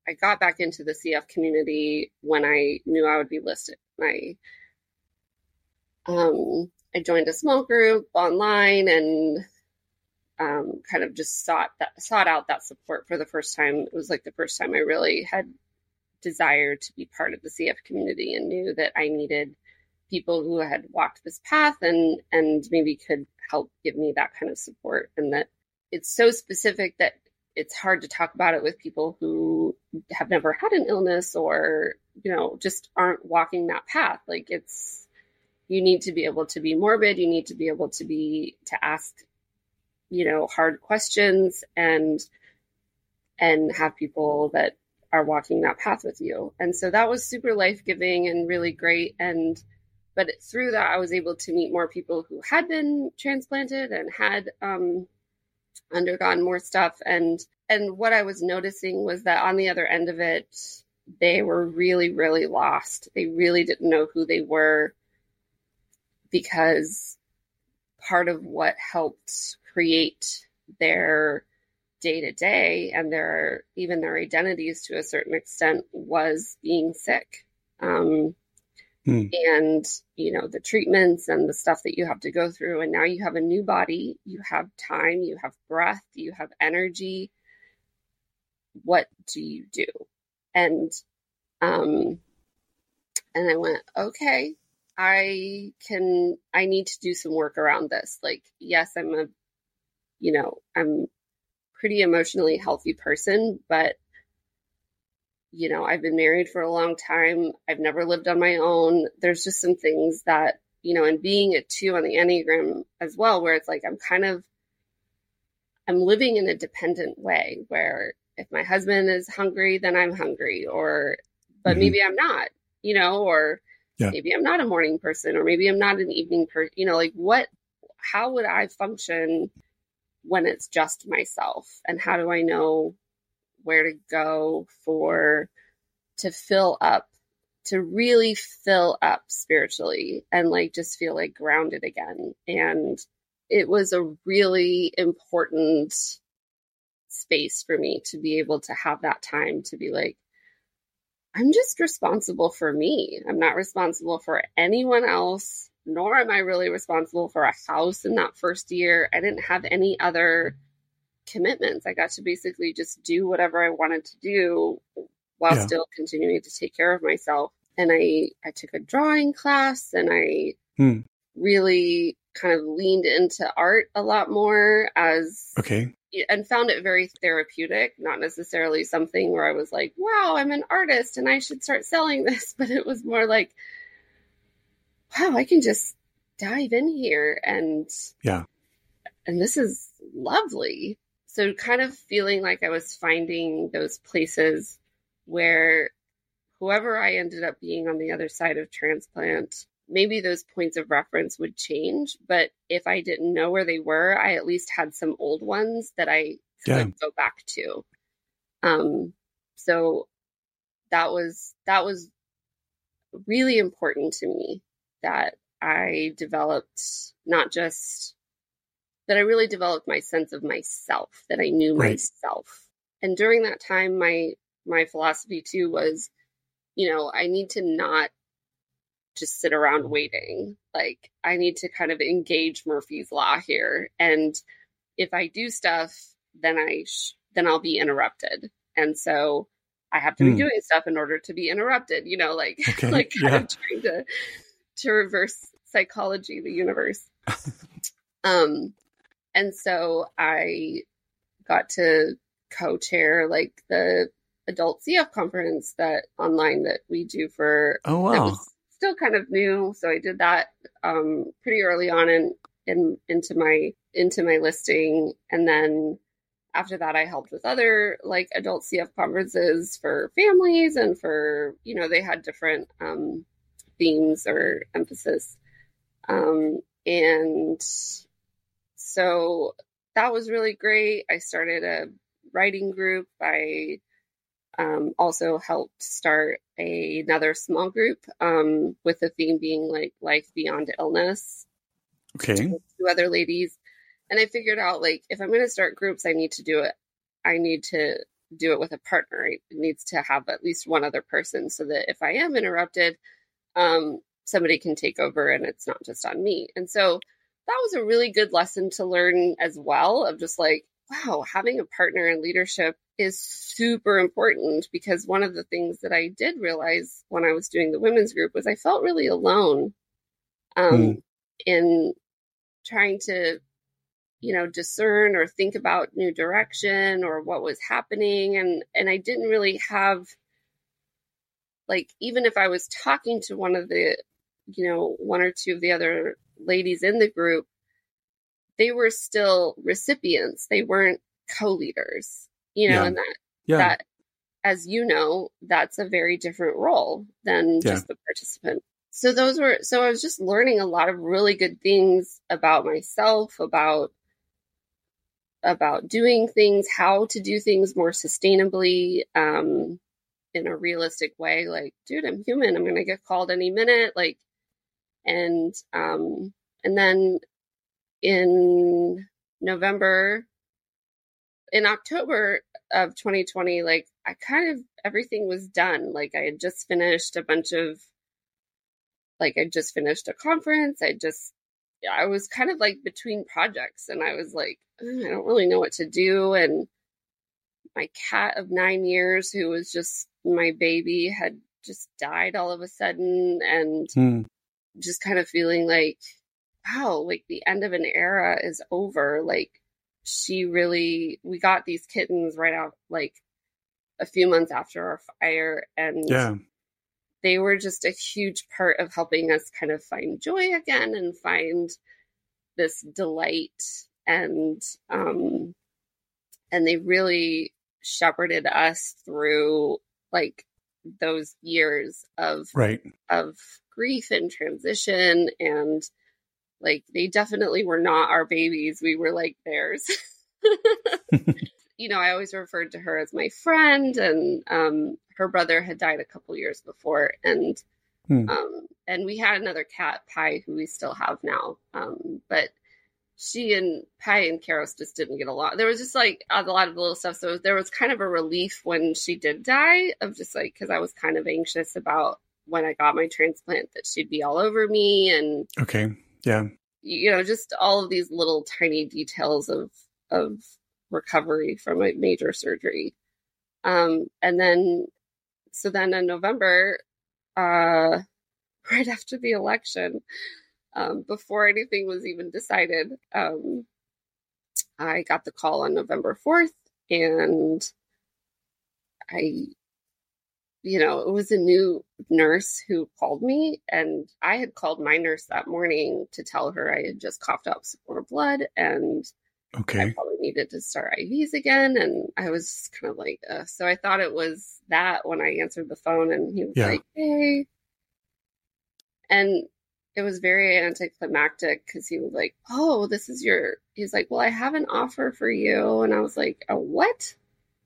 I got back into the CF community when I knew I would be listed. I um, I joined a small group online and um, kind of just sought that sought out that support for the first time. It was like the first time I really had desire to be part of the CF community and knew that I needed people who had walked this path and and maybe could help give me that kind of support and that it's so specific that it's hard to talk about it with people who have never had an illness or you know just aren't walking that path like it's you need to be able to be morbid you need to be able to be to ask you know hard questions and and have people that are walking that path with you. And so that was super life-giving and really great. And but through that i was able to meet more people who had been transplanted and had um, undergone more stuff. And and what I was noticing was that on the other end of it they were really really lost. They really didn't know who they were because part of what helped create their day to day and their even their identities to a certain extent was being sick. Um, Hmm. and you know the treatments and the stuff that you have to go through. And now you have a new body. You have time. You have breath. You have energy. What do you do? And um and i went okay I can, I need to do some work around this. Like, yes, I'm a, you know, I'm pretty emotionally healthy person, but you know, I've been married for a long time. I've never lived on my own. There's just some things that, you know, and being a two on the Enneagram as well, where it's like I'm kind of I'm living in a dependent way where if my husband is hungry, then I'm hungry, or but mm-hmm. maybe I'm not, you know, or yeah. maybe I'm not a morning person, or maybe I'm not an evening person, you know, like what, how would I function when it's just myself? And how do I know where to go for to fill up to really fill up spiritually and like just feel like grounded again and it was a really important space for me to be able to have that time to be like I'm just responsible for me. I'm not responsible for anyone else, nor am I really responsible for a house in that first year. I didn't have any other commitments. I got to basically just do whatever I wanted to do while yeah. still continuing to take care of myself. And I I took a drawing class and I hmm. really kind of leaned into art a lot more as okay and found it very therapeutic not necessarily something where i was like wow i'm an artist and i should start selling this but it was more like wow i can just dive in here and yeah. and this is lovely. So kind of feeling like I was finding those places where whoever I ended up being on the other side of transplant, maybe those points of reference would change. But if I didn't know where they were, I at least had some old ones that I could yeah. go back to. Um, so that was that was really important to me that I developed not just that I really developed my sense of myself, that I knew right. myself. And during that time, my my philosophy too was, you know, I need to not just sit around waiting. Like I need to kind of engage Murphy's law here, and if I do stuff, then I sh- then I'll be interrupted, and so I have to be hmm. doing stuff in order to be interrupted. You know, like okay. like kind yeah. of trying to to reverse psychology, the universe. um and so I got to co-chair like the adult CF conference that online that we do for oh wow still kind of new so I did that um, pretty early on in, in into my into my listing and then after that I helped with other like adult CF conferences for families and for you know they had different um, themes or emphasis um, and so that was really great. I started a writing group. I um, also helped start a, another small group um, with the theme being like life beyond illness. Okay. Two other ladies. And I figured out like if I'm going to start groups, I need to do it. I need to do it with a partner. It needs to have at least one other person so that if I am interrupted, um, somebody can take over and it's not just on me. And so that was a really good lesson to learn as well of just like, wow, having a partner in leadership is super important because one of the things that I did realize when I was doing the women's group was I felt really alone um, mm. in trying to, you know, discern or think about new direction or what was happening. And, and I didn't really have, like, even if I was talking to one of the, you know, one or two of the other ladies in the group, they were still recipients. They weren't co-leaders, you know, yeah. and that, yeah. that, as you know, that's a very different role than yeah. just the participant. So those were, so I was just learning a lot of really good things about myself, about, about doing things, how to do things more sustainably, um, in a realistic way. Like, dude, I'm human. I'm going to get called any minute. Like, and um, and then in November, in October of 2020, like I kind of everything was done. Like I had just finished a bunch of, like I just finished a conference. I just, I was kind of like between projects, and I was like, I don't really know what to do. And my cat of nine years, who was just my baby, had just died all of a sudden, and. Mm just kind of feeling like, wow, like the end of an era is over. Like she really, we got these kittens right out, like a few months after our fire. And Yeah. they were just a huge part of helping us kind of find joy again and find this delight and um and they really shepherded us through like those years of Right. of grief and transition and like they definitely were not our babies we were like theirs you know i always referred to her as my friend and um her brother had died a couple years before and Hmm. um and we had another cat pie who we still have now um but she and Pi and Karos just didn't get along. There was just like a lot of little stuff. So there was kind of a relief when she did die of just like, cause I was kind of anxious about when I got my transplant that she'd be all over me and, Okay. Yeah. you know, just all of these little tiny details of, of recovery from a major surgery. Um, and then, so then in November, uh, right after the election, um, before anything was even decided, um, I got the call on November 4th and I, you know, it was a new nurse who called me and I had called my nurse that morning to tell her I had just coughed up some more blood and okay. I probably needed to start IVs again. And I was kind of like, uh, so I thought it was that when I answered the phone and he was Yeah. like, hey. And it was very anticlimactic because he was like, oh, this is your, he's like, well, I have an offer for you. And I was like, a what?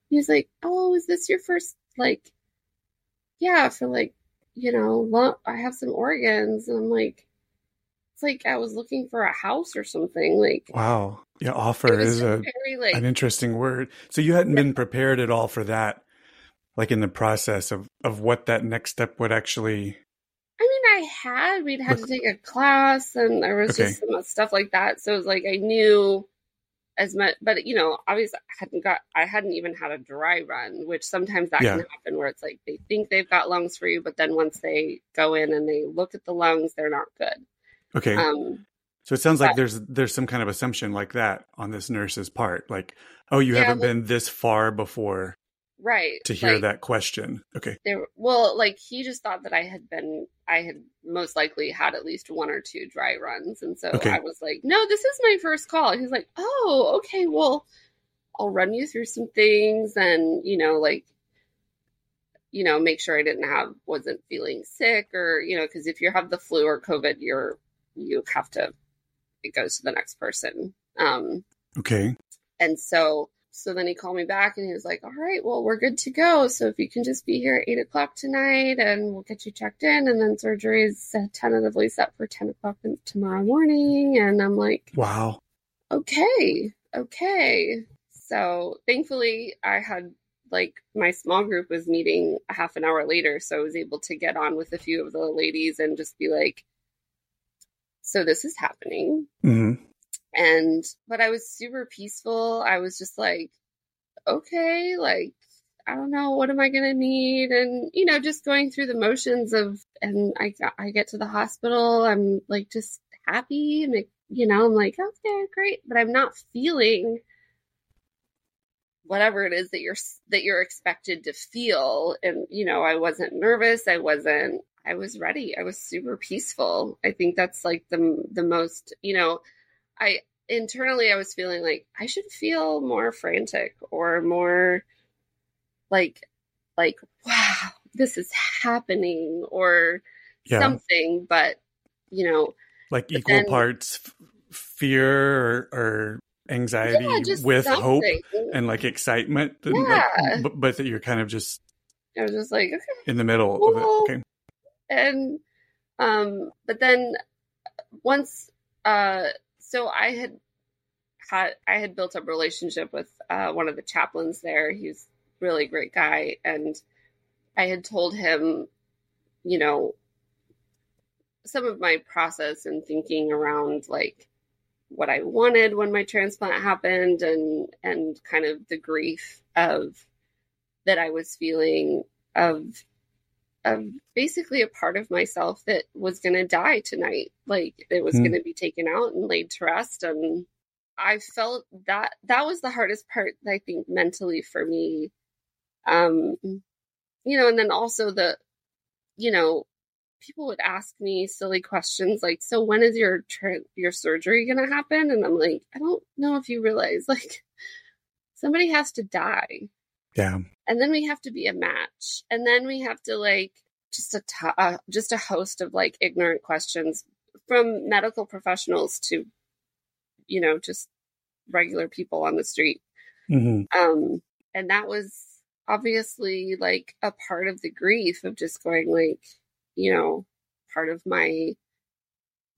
He's like, oh, is this your first, like, yeah, for like, you know, lo- I have some organs. And I'm like, it's like I was looking for a house or something. Like, Wow. Yeah. Offer is a very like, an interesting word. So you hadn't been prepared at all for that, like in the process of of what that next step would actually. I mean, I had, we'd had to take a class and there was Okay. just some uh, stuff like that. So it was like, I knew as much, but you know, obviously I hadn't got, I hadn't even had a dry run, which sometimes that Yeah. can happen where it's like they think they've got lungs for you, but then once they go in and they look at the lungs, they're not good. Okay. Um, so it sounds like there's there's some kind of assumption like that on this nurse's part, like, oh, you Yeah, haven't well- been this far before right. to hear like, that question. Okay. They were, well, like he just thought that I had been, I had most likely had at least one or two dry runs. And so Okay. I was like, no, this is my first call. He's like, oh, okay, well, I'll run you through some things and, you know, like, you know, make sure I didn't have, wasn't feeling sick or, you know, because if you have the flu or COVID, you're, you have to, it goes to the next person. Um, Okay. and so, so then he called me back and he was like, all right, well, we're good to go. So if you can just be here at eight o'clock tonight and we'll get you checked in. And then surgery is tentatively set for 10 o'clock tomorrow morning. And I'm like, Wow. okay, okay. So thankfully, I had like my small group was meeting a half an hour later. So I was able to get on with a few of the ladies and just be like, so this is happening hmm and but i was super peaceful. I was just like okay like i don't know what am i gonna need? And you know just going through the motions of and i i get to the hospital. I'm like just happy and like, you know i'm like okay great. But i'm not feeling whatever it is that you're that you're expected to feel. And you know i wasn't nervous. I wasn't i was ready. I was super peaceful. I think that's like the the most you know I internally I was feeling like I should feel more frantic or more like like wow this is happening or Yeah. something but you know Like equal then- parts f- fear or, or anxiety yeah with hope and like excitement. and, like, Yeah. but, but that you're kind of just I was just like okay in the middle of it. Okay. and um but then once uh so i had had i had built up a relationship with uh one of the chaplains there. He's a really great guy. And i had told him you know some of my process and thinking around like what i wanted when my transplant happened and and kind of the grief of that i was feeling of of basically a part of myself that was going to die tonight. Like it was mm. going to be taken out and laid to rest. And I felt that that was the hardest part, I think, mentally for me. Um, you know, and then also the, you know, people would ask me silly questions like, "So when is your tra- your surgery going to happen?" And I'm like, "I don't know if you realize like somebody has to die." Yeah. And then we have to be a match. And then we have to like just a t- uh, just a host of like ignorant questions from medical professionals to you know just regular people on the street. Mm-hmm. Um and that was obviously like a part of the grief of just going like you know part of my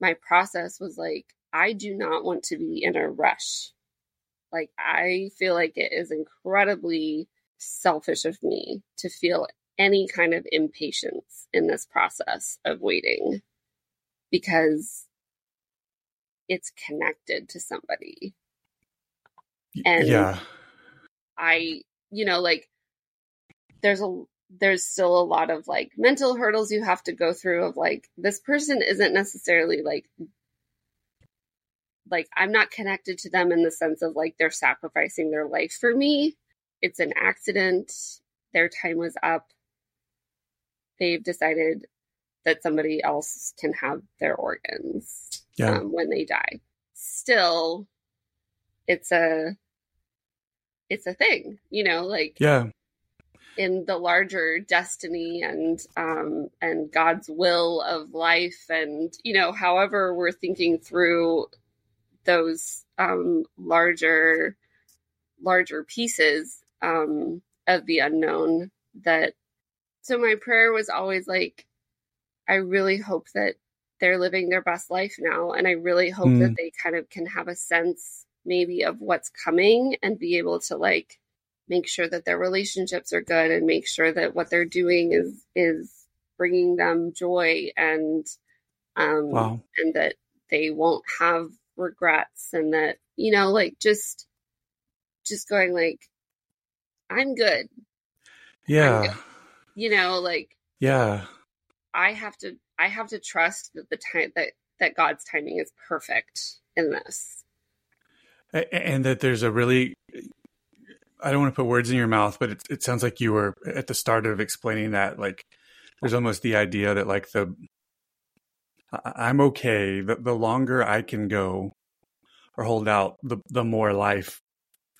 my process was like I do not want to be in a rush. Like I feel like it is incredibly selfish of me to feel any kind of impatience in this process of waiting because it's connected to somebody. And yeah. I, you know, like there's a there's still a lot of like mental hurdles you have to go through of like this person isn't necessarily like like I'm not connected to them in the sense of like they're sacrificing their life for me it's an accident. Their time was up. They've decided that somebody else can have their organs yeah. um, when they die. Still, it's a it's a thing, you know, like yeah, in the larger destiny and um and God's will of life, and you know, however we're thinking through those um larger larger pieces um, of the unknown that so my prayer was always like i really hope that they're living their best life now and i really hope mm. that they kind of can have a sense maybe of what's coming and be able to like make sure that their relationships are good and make sure that what they're doing is is bringing them joy and um wow. and that they won't have regrets and that you know like just just going like I'm good. Yeah. I'm good. You know, like Yeah. I have to I have to trust that the time that that God's timing is perfect in this. And that there's a really I don't want to put words in your mouth, but it it sounds like you were at the start of explaining that like there's almost the idea that like the I'm okay. The, the longer I can go or hold out, the the more life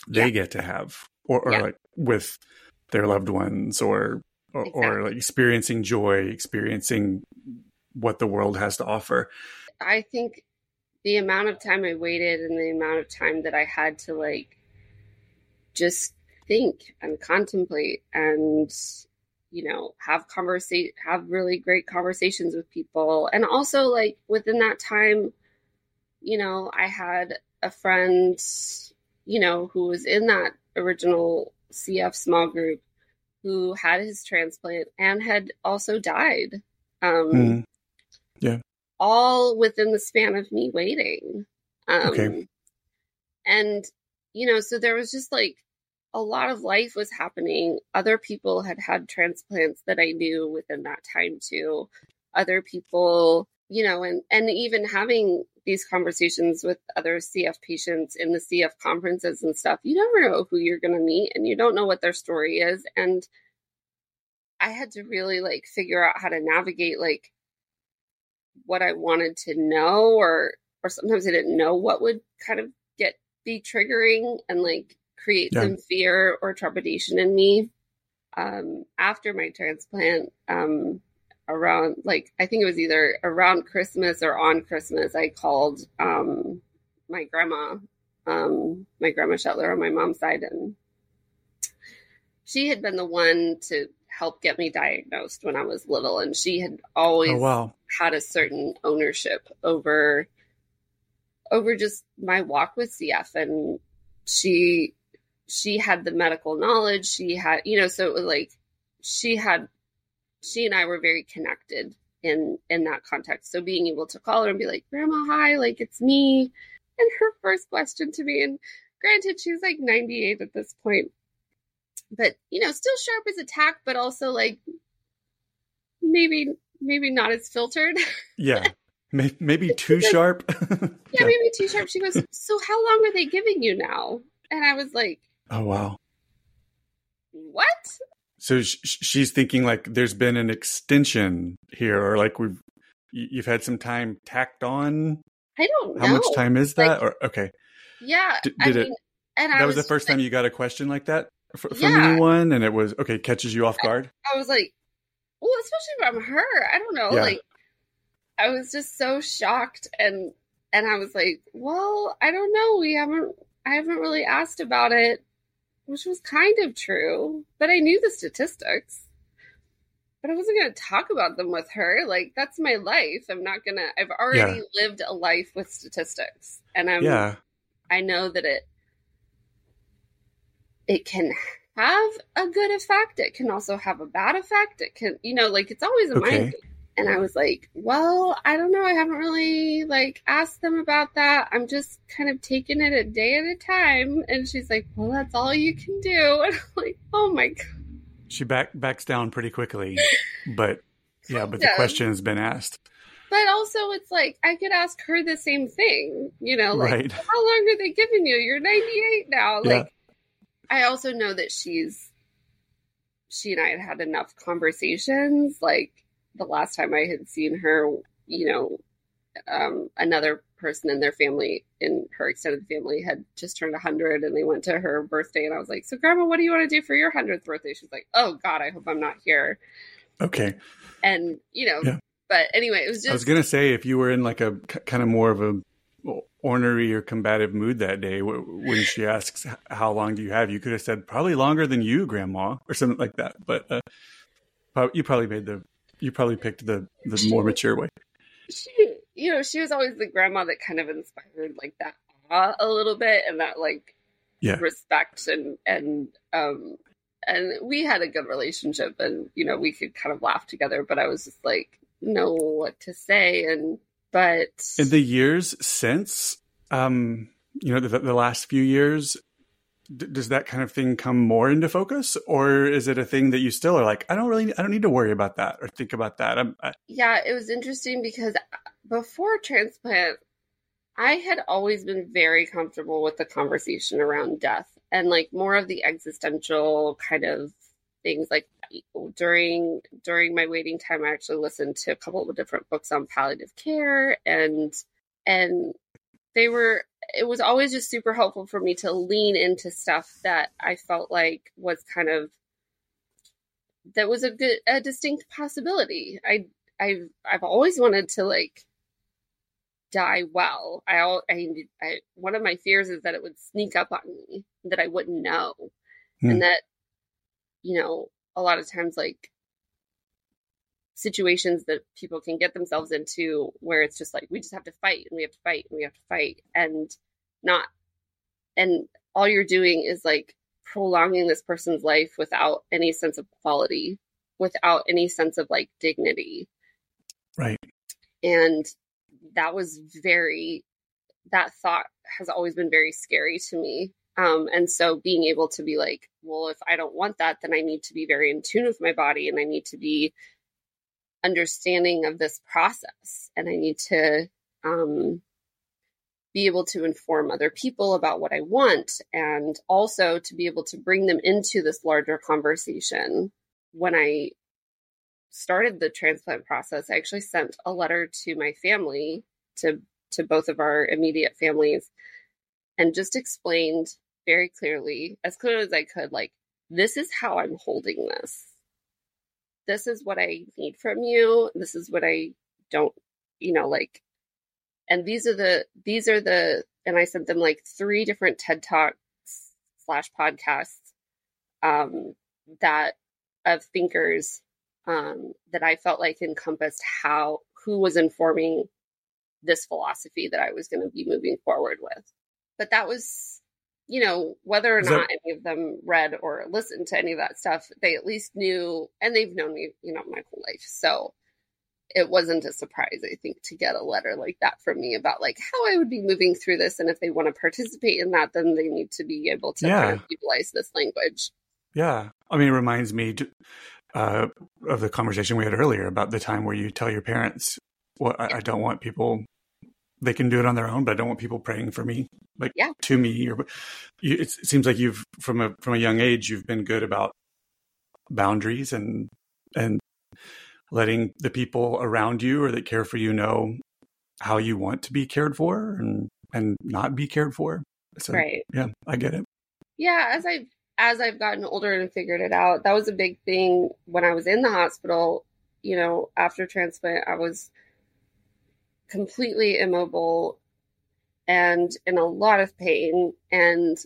they yeah. get to have, or, or yeah. like with their loved ones or or, exactly. or like experiencing joy, experiencing what the world has to offer. I think the amount of time I waited and the amount of time that I had to like just think and contemplate and you know have conversation have really great conversations with people and also like within that time you know I had a friend you know who was in that original CF small group who had his transplant and had also died. Um, mm. Yeah. All within the span of me waiting. Um, okay. And, you know, so there was just like a lot of life was happening. Other people had had transplants that I knew within that time too. Other people, you know, and, and even having these conversations with other CF patients in the CF conferences and stuff, you never know who you're going to meet and you don't know what their story is. And I had to really like figure out how to navigate like what I wanted to know or or sometimes I didn't know what would kind of get be triggering and like create yeah. some fear or trepidation in me. Um, after my transplant, um, around like I think it was either around Christmas or on Christmas. I called um, my grandma, um, my grandma Shetler on my mom's side, and she had been the one to help get me diagnosed when I was little, and she had always oh, wow. had a certain ownership over over just my walk with CF, and she she had the medical knowledge. She had, you know, so it was like she had she and I were very connected in in that context. So being able to call her and be like, "Grandma, hi, like it's me," and her first question to me, and granted, she's like 98 at this point, but you know, still sharp as a tack, but also like, maybe maybe not as filtered. Yeah. Maybe too sharp. yeah, yeah, maybe too sharp. She goes, So how long are they giving you now? And I was like, Oh, wow. What? So sh- she's thinking like there's been an extension here, or like we've you've had some time tacked on. I don't know. How much time is that? Like, or okay. Yeah. D- I did mean, it? and That I was the first like, time you got a question like that from Yeah. anyone, and it was okay. Catches you off guard. I was like, well, especially from her. I don't know. Yeah. Like, I was just so shocked, and and I was like, well, I don't know. We haven't. I haven't really asked about it, which was kind of true, but I knew the statistics. But I wasn't going to talk about them with her. Like that's my life. I'm not gonna. I've already lived a life with statistics, and I'm. yeah. I know that it it can have a good effect. It can also have a bad effect. It can, you know, like it's always a Okay. mind. And I was like, well, I don't know. I haven't really like asked them about that. I'm just kind of taking it a day at a time. And she's like, well, that's all you can do. And I'm like, oh my god. She back backs down pretty quickly, but yeah, but the question has been asked. But also, it's like I could ask her the same thing. You know, like Right. how long are they giving you? You're 98 now. Yeah. Like, I also know that she's, she and I had had enough conversations. Like the last time I had seen her, you know, um, another person in their family, in her extended family, had just turned 100 and they went to her birthday. And I was like, So, Grandma, what do you want to do for your 100th birthday? She's like, Oh, God, I hope I'm not here. Okay. And, you know, Yeah. but anyway, it was just. I was gonna say if you were in like a kind of more of a ornery or combative mood that day, when she asks how long do you have, you could have said probably longer than you, Grandma, or something like that. But uh, you probably made the you probably picked the the more mature way. she you know she was always the grandma that kind of inspired like that awe a little bit and that like Yeah. respect and and um and we had a good relationship and you know we could kind of laugh together but i was just like know what to say and but In the years since, um, you know, the, the last few years, d- does that kind of thing come more into focus, or is it a thing that you still are like, I don't really, I don't need to worry about that or think about that? I, yeah it was interesting because uh, before transplant i had always been very comfortable with the conversation around death and like more of the existential kind of things like during during my waiting time i actually listened to a couple of different books on palliative care and and they were it was always just super helpful for me to lean into stuff that i felt like was kind of that was a good a distinct possibility. I i've i've always wanted to like die well. I I, I one of my fears is that it would sneak up on me that i wouldn't know. Hmm. and that you know a lot of times like situations that people can get themselves into where it's just like we just have to fight and we have to fight and we have to fight and not and all you're doing is like prolonging this person's life without any sense of quality without any sense of like dignity right. and that was very that thought has always been very scary to me um, and so being able to be like well if i don't want that then i need to be very in tune with my body and i need to be understanding of this process and i need to um, be able to inform other people about what i want and also to be able to bring them into this larger conversation when i started the transplant process, I actually sent a letter to my family, to to both of our immediate families, and just explained very clearly, as clear as I could, like this is how I'm holding this. This is what I need from you. This is what I don't, you know, like and these are the these are the and I sent them like three different TED Talks slash podcasts um that of thinkers um, that I felt like encompassed how who was informing this philosophy that I was going to be moving forward with. But that was, you know, whether or Is not that- any of them read or listened to any of that stuff, they at least knew, and they've known me, you know, my whole life. So it wasn't a surprise, I think, to get a letter like that from me about like how I would be moving through this, and if they want to participate in that, then they need to be able to Yeah. kind of utilize this language. Yeah. I mean, it reminds me, uh, of the conversation we had earlier about the time where you tell your parents, "Well, I, I don't want people. They can do it on their own, but I don't want people praying for me, like Yeah. to me." Or you, it seems like you've from a from a young age you've been good about boundaries and and letting the people around you or that care for you know how you want to be cared for and and not be cared for. So right. yeah, I get it. Yeah, as I've as I've gotten older and figured it out, that was a big thing when I was in the hospital. You know, after transplant, I was completely immobile and in a lot of pain, and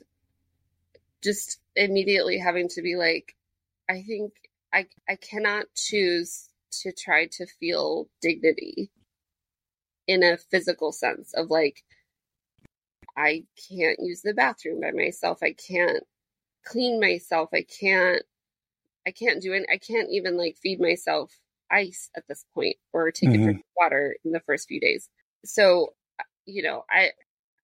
just immediately having to be like, I think I I cannot choose to try to feel dignity in a physical sense of like I can't use the bathroom by myself. I can't clean myself. I can't I can't do it. I can't even like feed myself ice at this point or take a drink mm-hmm. of water in the first few days. So, uh, you know, I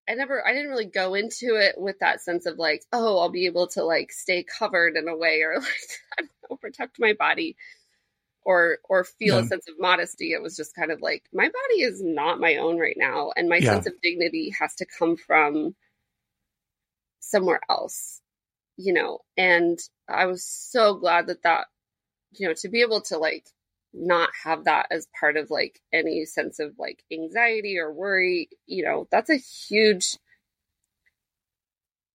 I never I didn't really go into it with that sense of like, oh, I'll be able to like stay covered in a way or like know, protect my body or or feel Yeah. a sense of modesty. It was just kind of like my body is not my own right now and my Yeah. sense of dignity has to come from somewhere else. You know, and I was so glad that that you know, to be able to like not have that as part of like any sense of like anxiety or worry, you know, that's a huge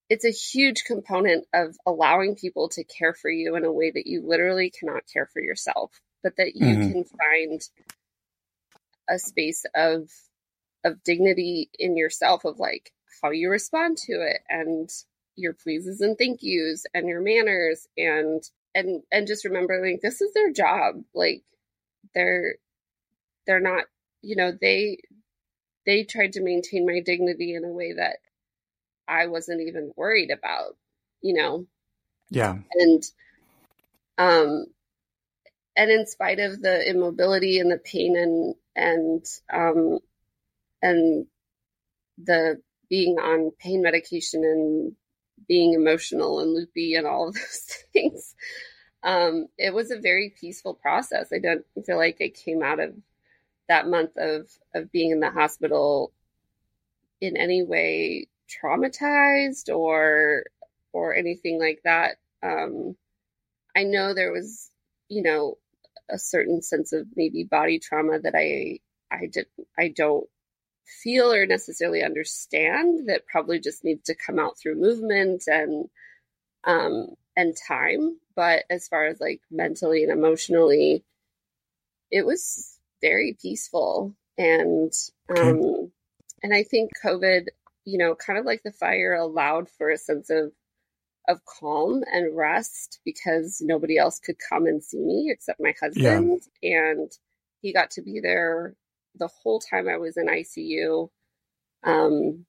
it's a huge component of allowing people to care for you in a way that you literally cannot care for yourself, but that you Mhm. can find a space of of dignity in yourself of like how you respond to it and your pleases and thank yous and your manners and and and just remember like this is their job like they're they're not you know they they tried to maintain my dignity in a way that I wasn't even worried about you know Yeah. and um and in spite of the immobility and the pain and and um and the being on pain medication and being emotional and loopy and all of those things um it was a very peaceful process. I don't feel like i came out of that month of of being in the hospital in any way traumatized or or anything like that. Um i know there was you know a certain sense of maybe body trauma that i i did i don't feel or necessarily understand that probably just needs to come out through movement and um and time but as far as like mentally and emotionally it was very peaceful and um and i think covid you know kind of like the fire allowed for a sense of of calm and rest because nobody else could come and see me except my husband and he got to be there the whole time I was in ICU. Um,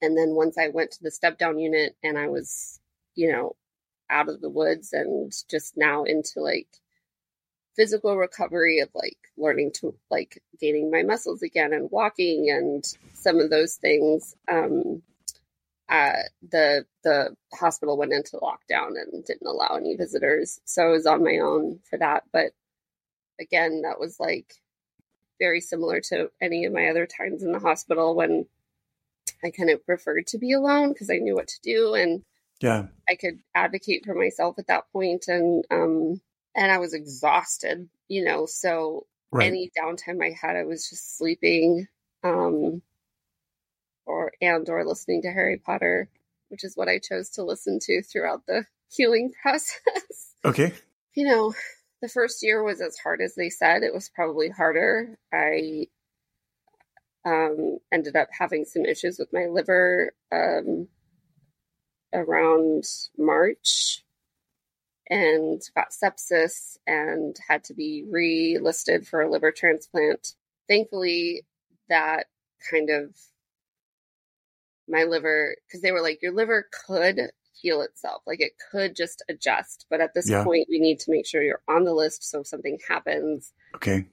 and then once I went to the step down unit and I was, you know, out of the woods and just now into like physical recovery of like learning to like gaining my muscles again and walking and some of those things. Um, uh, the the hospital went into lockdown and didn't allow any visitors, so I was on my own for that. But again, that was like very similar to any of my other times in the hospital when I kind of preferred to be alone because I knew what to do and Yeah. I could advocate for myself at that point and um and I was exhausted, you know, so Right. any downtime I had I was just sleeping um or and or listening to Harry Potter, which is what I chose to listen to throughout the healing process. okay. you know, the first year was as hard as they said. It was probably harder. I um, ended up having some issues with my liver um, around March and got sepsis and had to be relisted for a liver transplant. Thankfully, that kind of my liver, because they were like, your liver could heal itself. Like it could just adjust. But at this Yeah. point, we need to make sure you're on the list. So if something happens, Okay.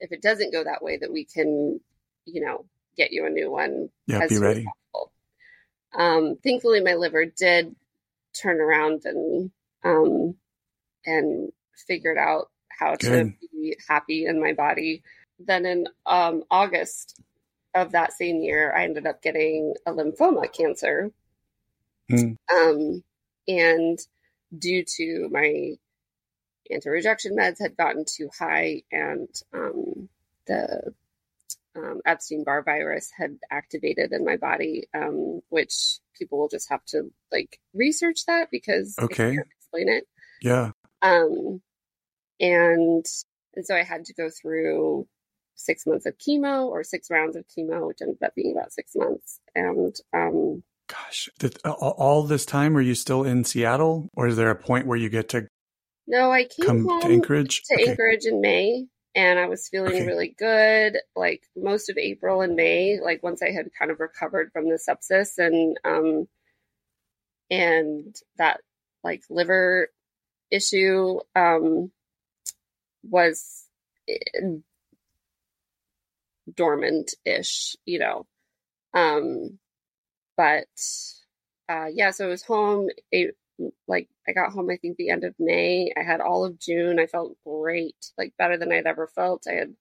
if it doesn't go that way, that we can, you know, get you a new one. Yeah. Be ready. possible. Um, thankfully, my liver did turn around and um, and figured out how to be happy in my body. Then in um, August of that same year, I ended up getting a lymphoma cancer. Mm. Um, and due to my anti-rejection meds had gotten too high and um, the um, Epstein-Barr virus had activated in my body, um, which people will just have to like research that because Okay. I can't explain it. Yeah. Um, and and so I had to go through six months of chemo or six rounds of chemo, which ended up being about six months. And um, Gosh, did, all, all this time were you still in Seattle, or is there a point where you get to no, I came come home to Anchorage? to Okay. Anchorage in May, and I was feeling Okay. really good. Like most of April and May, like once I had kind of recovered from the sepsis and um and that like liver issue um was dormant ish, you know. Um but uh yeah, so I was home a like I got home I think the end of May. I had all of June. I felt great, like better than I'd ever felt. I had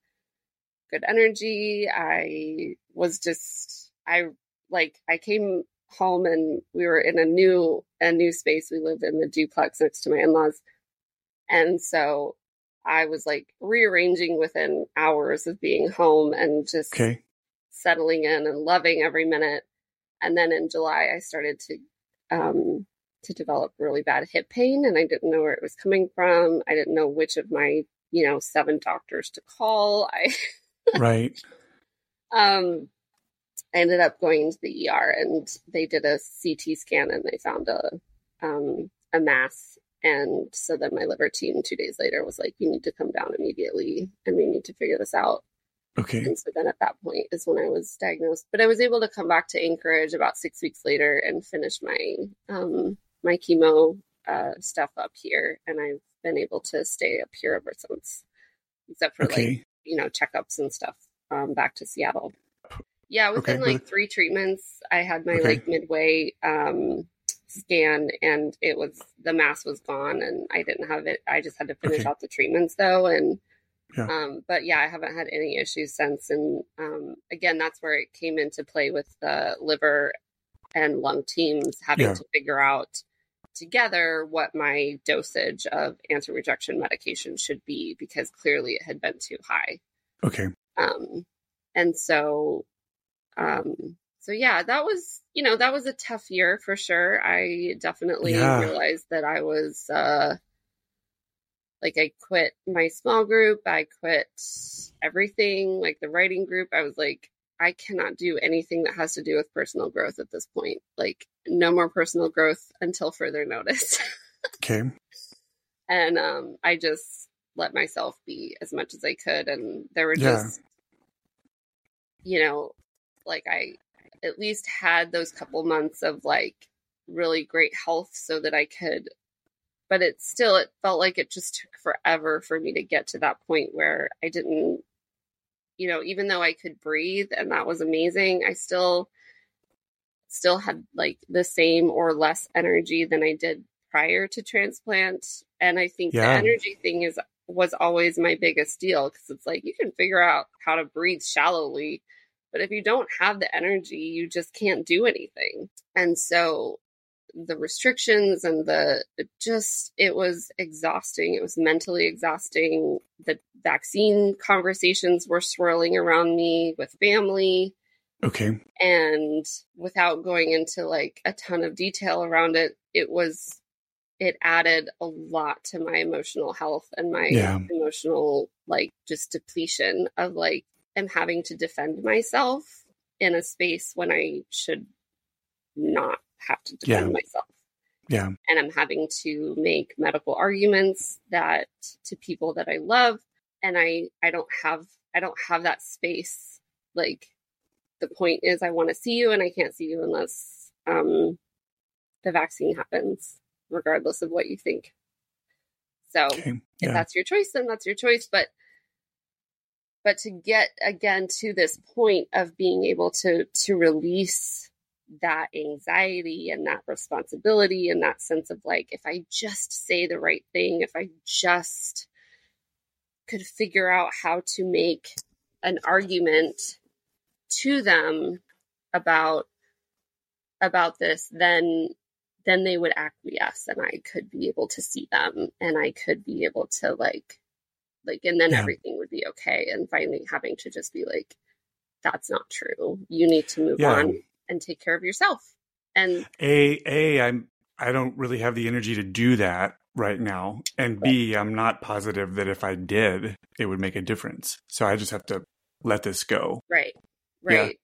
good energy. I was just I like I came home and we were in a new a new space. We lived in the duplex next to my in-laws. And so I was like rearranging within hours of being home and just Okay. settling in and loving every minute. And then in July, I started to um, to develop really bad hip pain, and I didn't know where it was coming from. I didn't know which of my you know seven doctors to call. I Right. um, I ended up going to the ER, and they did a CT scan, and they found a um, a mass. And so then my liver team two days later was like, "You need to come down immediately, and we need to figure this out." Okay. And so then at that point is when I was diagnosed. But I was able to come back to Anchorage about six weeks later and finish my um, my chemo uh, stuff up here, and I've been able to stay up here ever since, except for like you know checkups and stuff um, back to Seattle. Yeah, within Okay, like three treatments, I had my Okay. like midway um, scan, and it was the mass was gone, and I didn't have it. I just had to finish Okay. out the treatments though, and Yeah. um, but yeah, I haven't had any issues since. And um, again, that's where it came into play with the liver and lung teams having Yeah. to figure out together what my dosage of anti-rejection medication should be because clearly it had been too high. Okay. Um, and so, um, so yeah, that was, you know, that was a tough year for sure. I definitely Yeah. realized that I was, uh, like I quit my small group. I quit everything, like the writing group. I was like, I cannot do anything that has to do with personal growth at this point. Like, no more personal growth until further notice. Okay. and um, I just let myself be as much as I could. And there were Yeah. just, you know, like I at least had those couple months of like really great health so that I could, but it still, it felt like it just took forever for me to get to that point where I didn't, you know, even though I could breathe and that was amazing, I still, still had like the same or less energy than I did prior to transplant. And I think Yeah. the energy thing is was always my biggest deal because it's like you can figure out how to breathe shallowly, but if you don't have the energy, you just can't do anything. And so the restrictions and the just it was exhausting. It was mentally exhausting. The vaccine conversations were swirling around me with family Okay. and without going into like a ton of detail around it it was it added a lot to my emotional health and my Yeah. emotional like just depletion of like am having to defend myself in a space when i should not have to defend Yeah. myself Yeah. and i'm having to make medical arguments that to people that i love and i i don't have i don't have that space like the point is i want to see you and i can't see you unless um the vaccine happens regardless of what you think so Okay. if that's your choice then that's your choice but but to get again to this point of being able to to release that anxiety and that responsibility and that sense of like, if I just say the right thing, if I just could figure out how to make an argument to them about about this then then they would acquiesce and i could be able to see them and i could be able to like like and then yeah. everything would be okay and finally having to just be like that's not true you need to move yeah. on and take care of yourself. And a a i'm i don't really have the energy to do that right now and b i'm not positive that if i did it would make a difference. So i just have to let this go. Right. Right.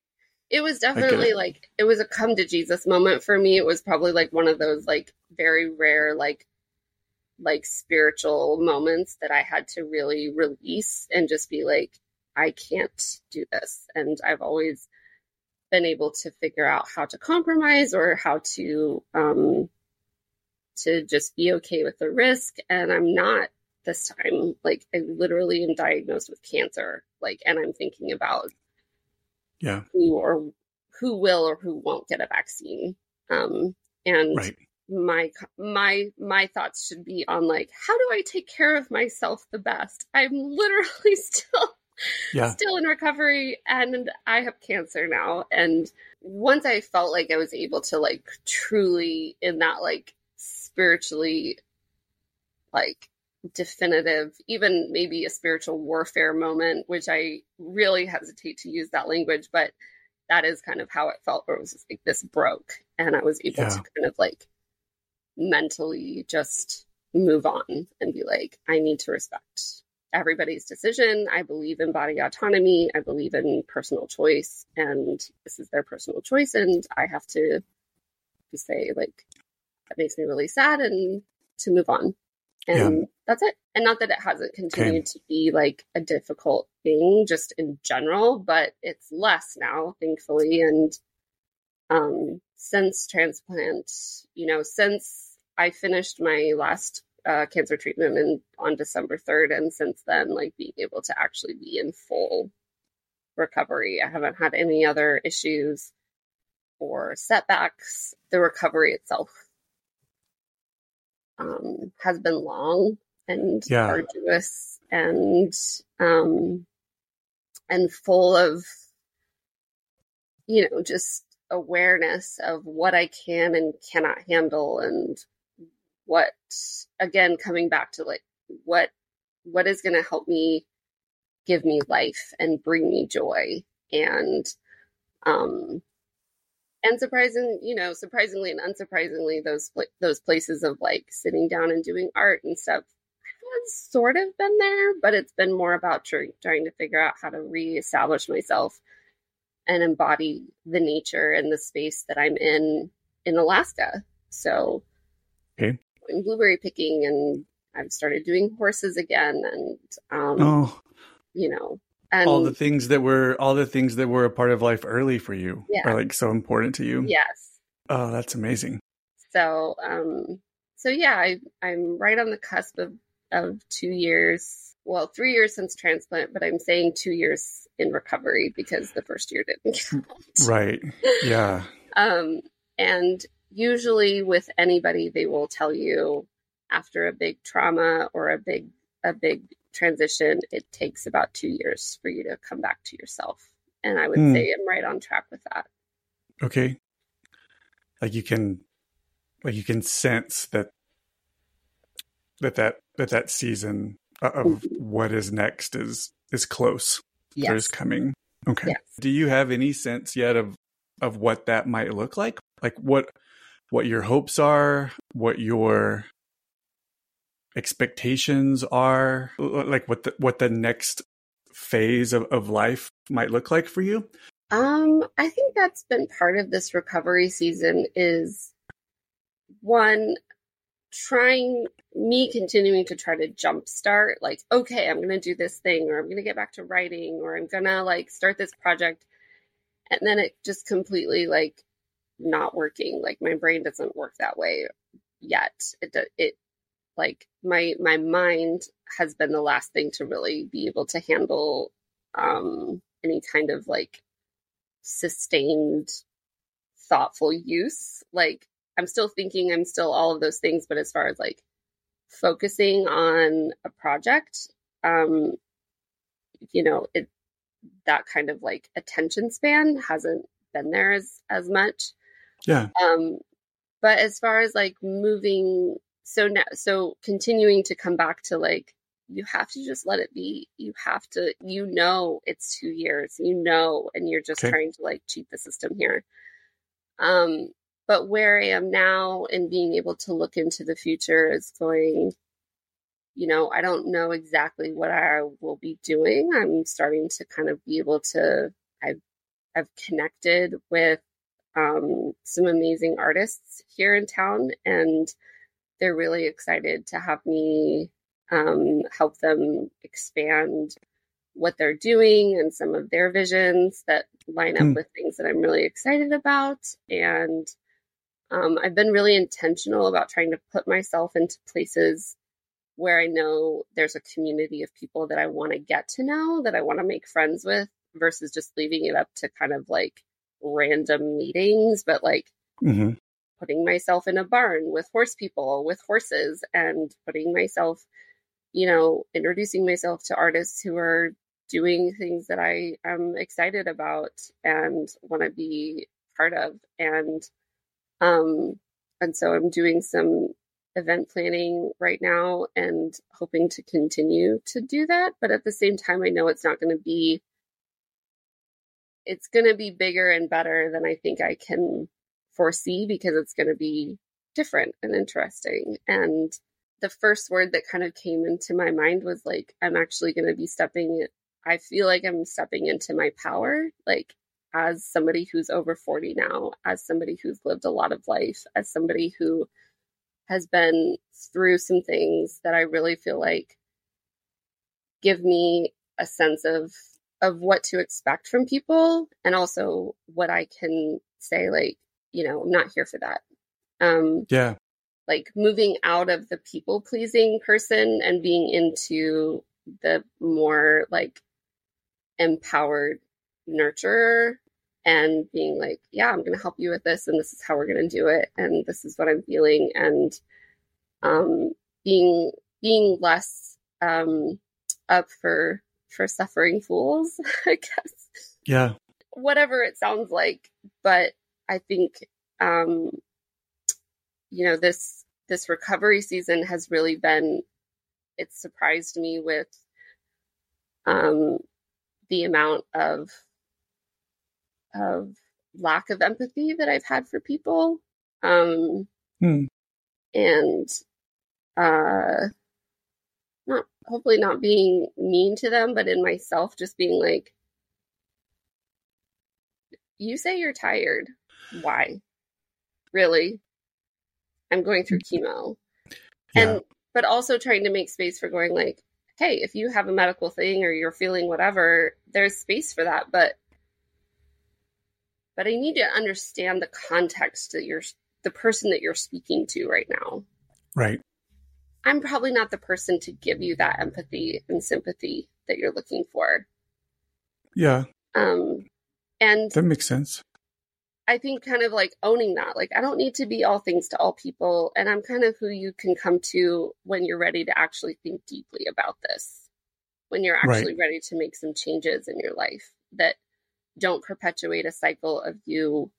Yeah. it was definitely it. like it was a come to jesus moment for me. It was probably like one of those like very rare like like spiritual moments that i had to really release and just be like i can't do this. And i've always been able to figure out how to compromise or how to um to just be okay with the risk. And i'm not this time like i literally am diagnosed with cancer like and i'm thinking about yeah. who or who will or who won't get a vaccine. Um and right. my my my thoughts should be on like how do i take care of myself the best? I'm literally still yeah. still in recovery and I have cancer now. And once I felt like I was able to like truly in that like spiritually like definitive, even maybe a spiritual warfare moment, which I really hesitate to use that language, but that is kind of how it felt where it was like this broke and I was able yeah. to kind of like mentally just move on and be like, I need to respect everybody's decision. I believe in body autonomy. I believe in personal choice, and this is their personal choice. And I have to, to say, like, that makes me really sad, and to move on. And yeah. that's it. And not that it hasn't continued okay. to be like a difficult thing, just in general, but it's less now, thankfully. And um, since transplant, you know, since I finished my last uh, cancer treatment and on December 3rd. And since then, like being able to actually be in full recovery. I haven't had any other issues or setbacks. The recovery itself um, has been long and yeah. arduous and um, and full of you know just awareness of what I can and cannot handle and what again coming back to like what what is going to help me give me life and bring me joy and um and surprising you know surprisingly and unsurprisingly those those places of like sitting down and doing art and stuff has sort of been there but it's been more about trying, trying to figure out how to reestablish myself and embody the nature and the space that i'm in in alaska. So blueberry picking and I've started doing horses again and um oh. you know and all the things that were all the things that were a part of life early for you yeah. are like so important to you. Yes. Oh, that's amazing. So um so yeah, I I'm right on the cusp of of 2 years well, three years since transplant, but I'm saying two years in recovery because the first year didn't count. Right. Yeah. um, and usually with anybody they will tell you after a big trauma or a big a big transition it takes about 2 years for you to come back to yourself and i would hmm. say i'm right on track with that okay like you can like you can sense that that that that that season of mm-hmm. what is next is is close yes. is coming okay yes. do you have any sense yet of of what that might look like like what what your hopes are, what your expectations are, like what the, what the next phase of, of life might look like for you? Um, I think that's been part of this recovery season is one trying me continuing to try to jumpstart like okay i'm gonna do this thing or i'm gonna get back to writing or i'm gonna like start this project and then it just completely like not working. Like my brain doesn't work that way yet. It it like my my mind has been the last thing to really be able to handle um any kind of like sustained thoughtful use. Like I'm still thinking, I'm still all of those things, but as far as like focusing on a project, um, you know, it that kind of like attention span hasn't been there as as much. Yeah. Um, but as far as like moving, so now, so continuing to come back to like you have to just let it be. You have to, you know, it's two years, you know, and you're just Okay. trying to like cheat the system here. Um, but where I am now and being able to look into the future is going, you know, I don't know exactly what I will be doing. I'm starting to kind of be able to, I've, I've connected with um, some amazing artists here in town, and they're really excited to have me um, help them expand what they're doing and some of their visions that line up Hmm. with things that I'm really excited about. And um, I've been really intentional about trying to put myself into places where I know there's a community of people that I want to get to know, that I want to make friends with, versus just leaving it up to kind of like random meetings, but like hmm putting myself in a barn with horse people with horses and putting myself you know introducing myself to artists who are doing things that i am excited about and want to be part of. And um and so i'm doing some event planning right now and hoping to continue to do that but at the same time i know it's not going to be it's going to be bigger and better than i think i can foresee because it's going to be different and interesting. And the first word that kind of came into my mind was like, I'm actually going to be stepping, I feel like I'm stepping into my power, like as somebody who's over 40 now, as somebody who's lived a lot of life, as somebody who has been through some things that I really feel like give me a sense of of what to expect from people and also what I can say like you know, I'm not here for that. Um, Yeah. like moving out of the people pleasing person and being into the more like empowered nurturer and being like, yeah, I'm going to help you with this and this is how we're going to do it and this is what I'm feeling and um, being being less um, up for for suffering fools, I guess Yeah. whatever it sounds like but i think um you know this this recovery season has really been it surprised me with um the amount of of lack of empathy that i've had for people um Hmm. and uh not hopefully not being mean to them but in myself just being like you say you're tired. Why? Really? I'm going through mm-hmm. chemo. Yeah. And but also trying to make space for going like, hey, if you have a medical thing or you're feeling whatever, there's space for that, but but I need to understand the context that you're the person that you're speaking to right now. Right. I'm probably not the person to give you that empathy and sympathy that you're looking for. Yeah. Um and That makes sense. I think kind of like owning that. Like, I don't need to be all things to all people. And I'm kind of who you can come to when you're ready to actually think deeply about this, when you're Right. actually ready to make some changes in your life that don't perpetuate a cycle of you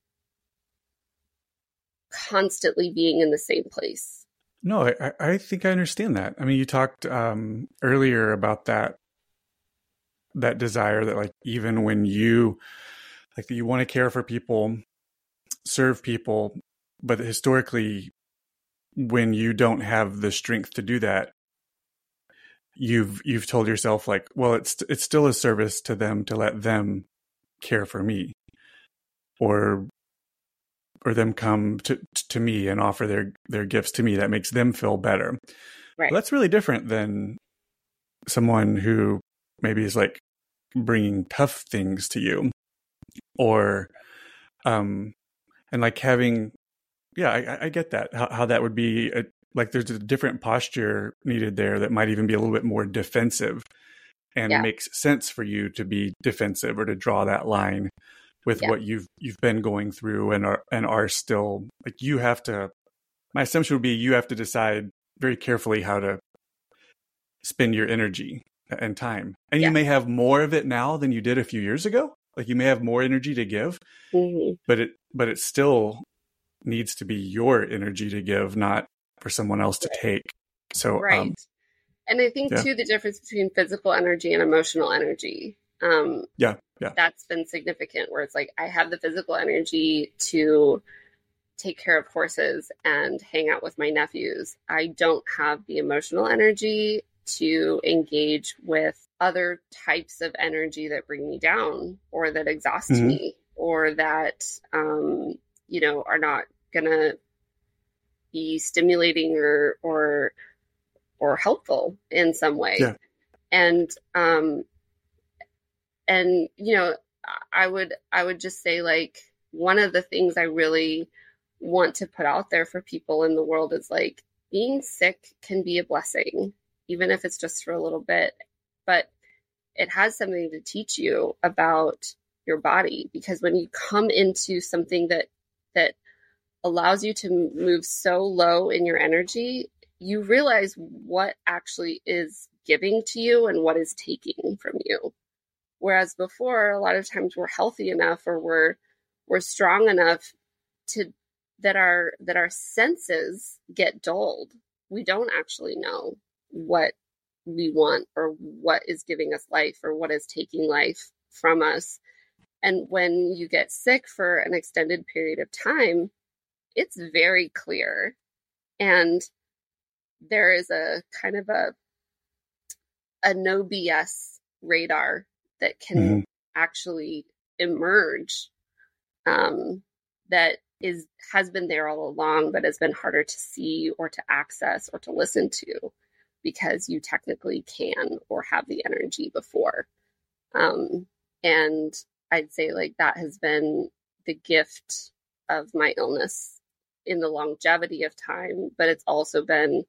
constantly being in the same place. No, I, I- think I understand that. I mean, you talked um, earlier about that that desire that like even when you like you want to care for people, serve people, but historically when you don't have the strength to do that, you've you've told yourself like, well, it's it's still a service to them to let them care for me, or or them come to to me and offer their their gifts to me. That makes them feel better. Right. That's really different than someone who maybe is like bringing tough things to you, or um, and like having yeah, I, I get that how, how that would be a, like there's a different posture needed there that might even be a little bit more defensive and Yeah. makes sense for you to be defensive or to draw that line with yeah. what you've you've been going through and are and are still like you have to my assumption would be you have to decide very carefully how to spend your energy and time. And yeah. you may have more of it now than you did a few years ago. Like you may have more energy to give, mm-hmm. but it but it still needs to be your energy to give, not for someone else to take. So right. Um, and I think yeah. too the difference between physical energy and emotional energy. Um, yeah, yeah, that's been significant. Where it's like I have the physical energy to take care of horses and hang out with my nephews. I don't have the emotional energy to engage with other types of energy that bring me down or that exhaust mm-hmm. me or that um, you know are not gonna be stimulating or or or helpful in some way yeah. and um and you know i would i would just say like one of the things i really want to put out there for people in the world is like being sick can be a blessing, even if it's just for a little bit. But it has something to teach you about your body because when you come into something that that allows you to move so low in your energy, you realize what actually is giving to you and what is taking from you. Whereas before, a lot of times we're healthy enough or we're we're strong enough to that our that our senses get dulled. We don't actually know what we want or what is giving us life or what is taking life from us. And when you get sick for an extended period of time, it's very clear. And there is a kind of a a no BS radar that can mm-hmm. actually emerge um, that is has been there all along, but has been harder to see or to access or to listen to because you technically can or have the energy before. Um, and I'd say like that has been the gift of my illness in the longevity of time, but it's also been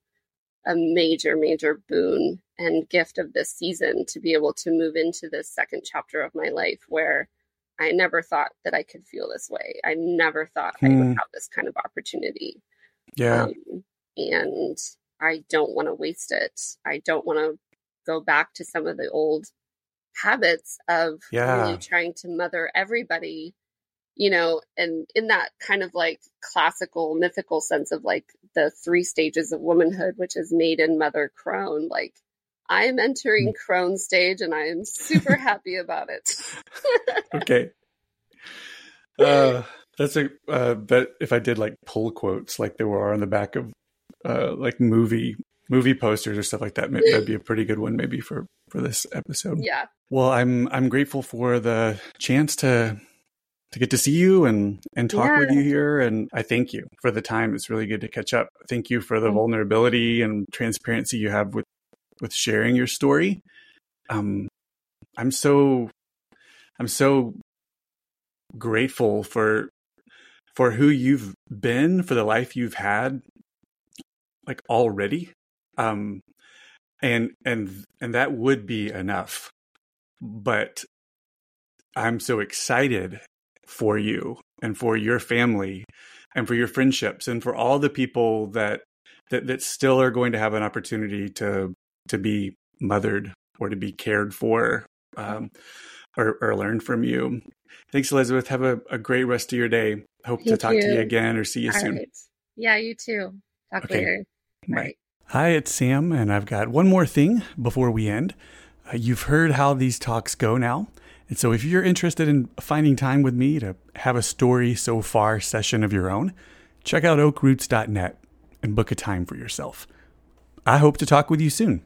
a major, major boon and gift of this season to be able to move into this second chapter of my life where I never thought that I could feel this way. I never thought I would hmm. have this kind of opportunity. Yeah. Um, and I don't want to waste it. I don't want to go back to some of the old habits of yeah. really trying to mother everybody, you know, and in that kind of like classical mythical sense of like the three stages of womanhood, which is maiden, mother, crone, like I am entering mm. crone stage and I am super happy about it. okay. Uh, that's a uh, bet if I did like pull quotes like there were on the back of uh, like movie movie posters or stuff like that. That'd be a pretty good one maybe for for this episode. Yeah. Well, I'm I'm grateful for the chance to to get to see you and and talk yeah. with you here and I thank you for the time. It's really good to catch up. Thank you for the mm-hmm. vulnerability and transparency you have with with sharing your story. Um, I'm so I'm so grateful for for who you've been, for the life you've had, like already. Um, and and and that would be enough. But I'm so excited for you and for your family and for your friendships and for all the people that that that still are going to have an opportunity to to be mothered or to be cared for um, or, or learn from you. Thanks, Elizabeth. Have a, a great rest of your day. Hope Thank to talk you. to you again or see you All soon. Right. Yeah, you too. Talk okay. later. Bye. Right. Hi, it's Sam, and I've got one more thing before we end. Uh, you've heard how these talks go now. And so, if you're interested in finding time with me to have a story so far session of your own, check out oakroots.net and book a time for yourself. I hope to talk with you soon.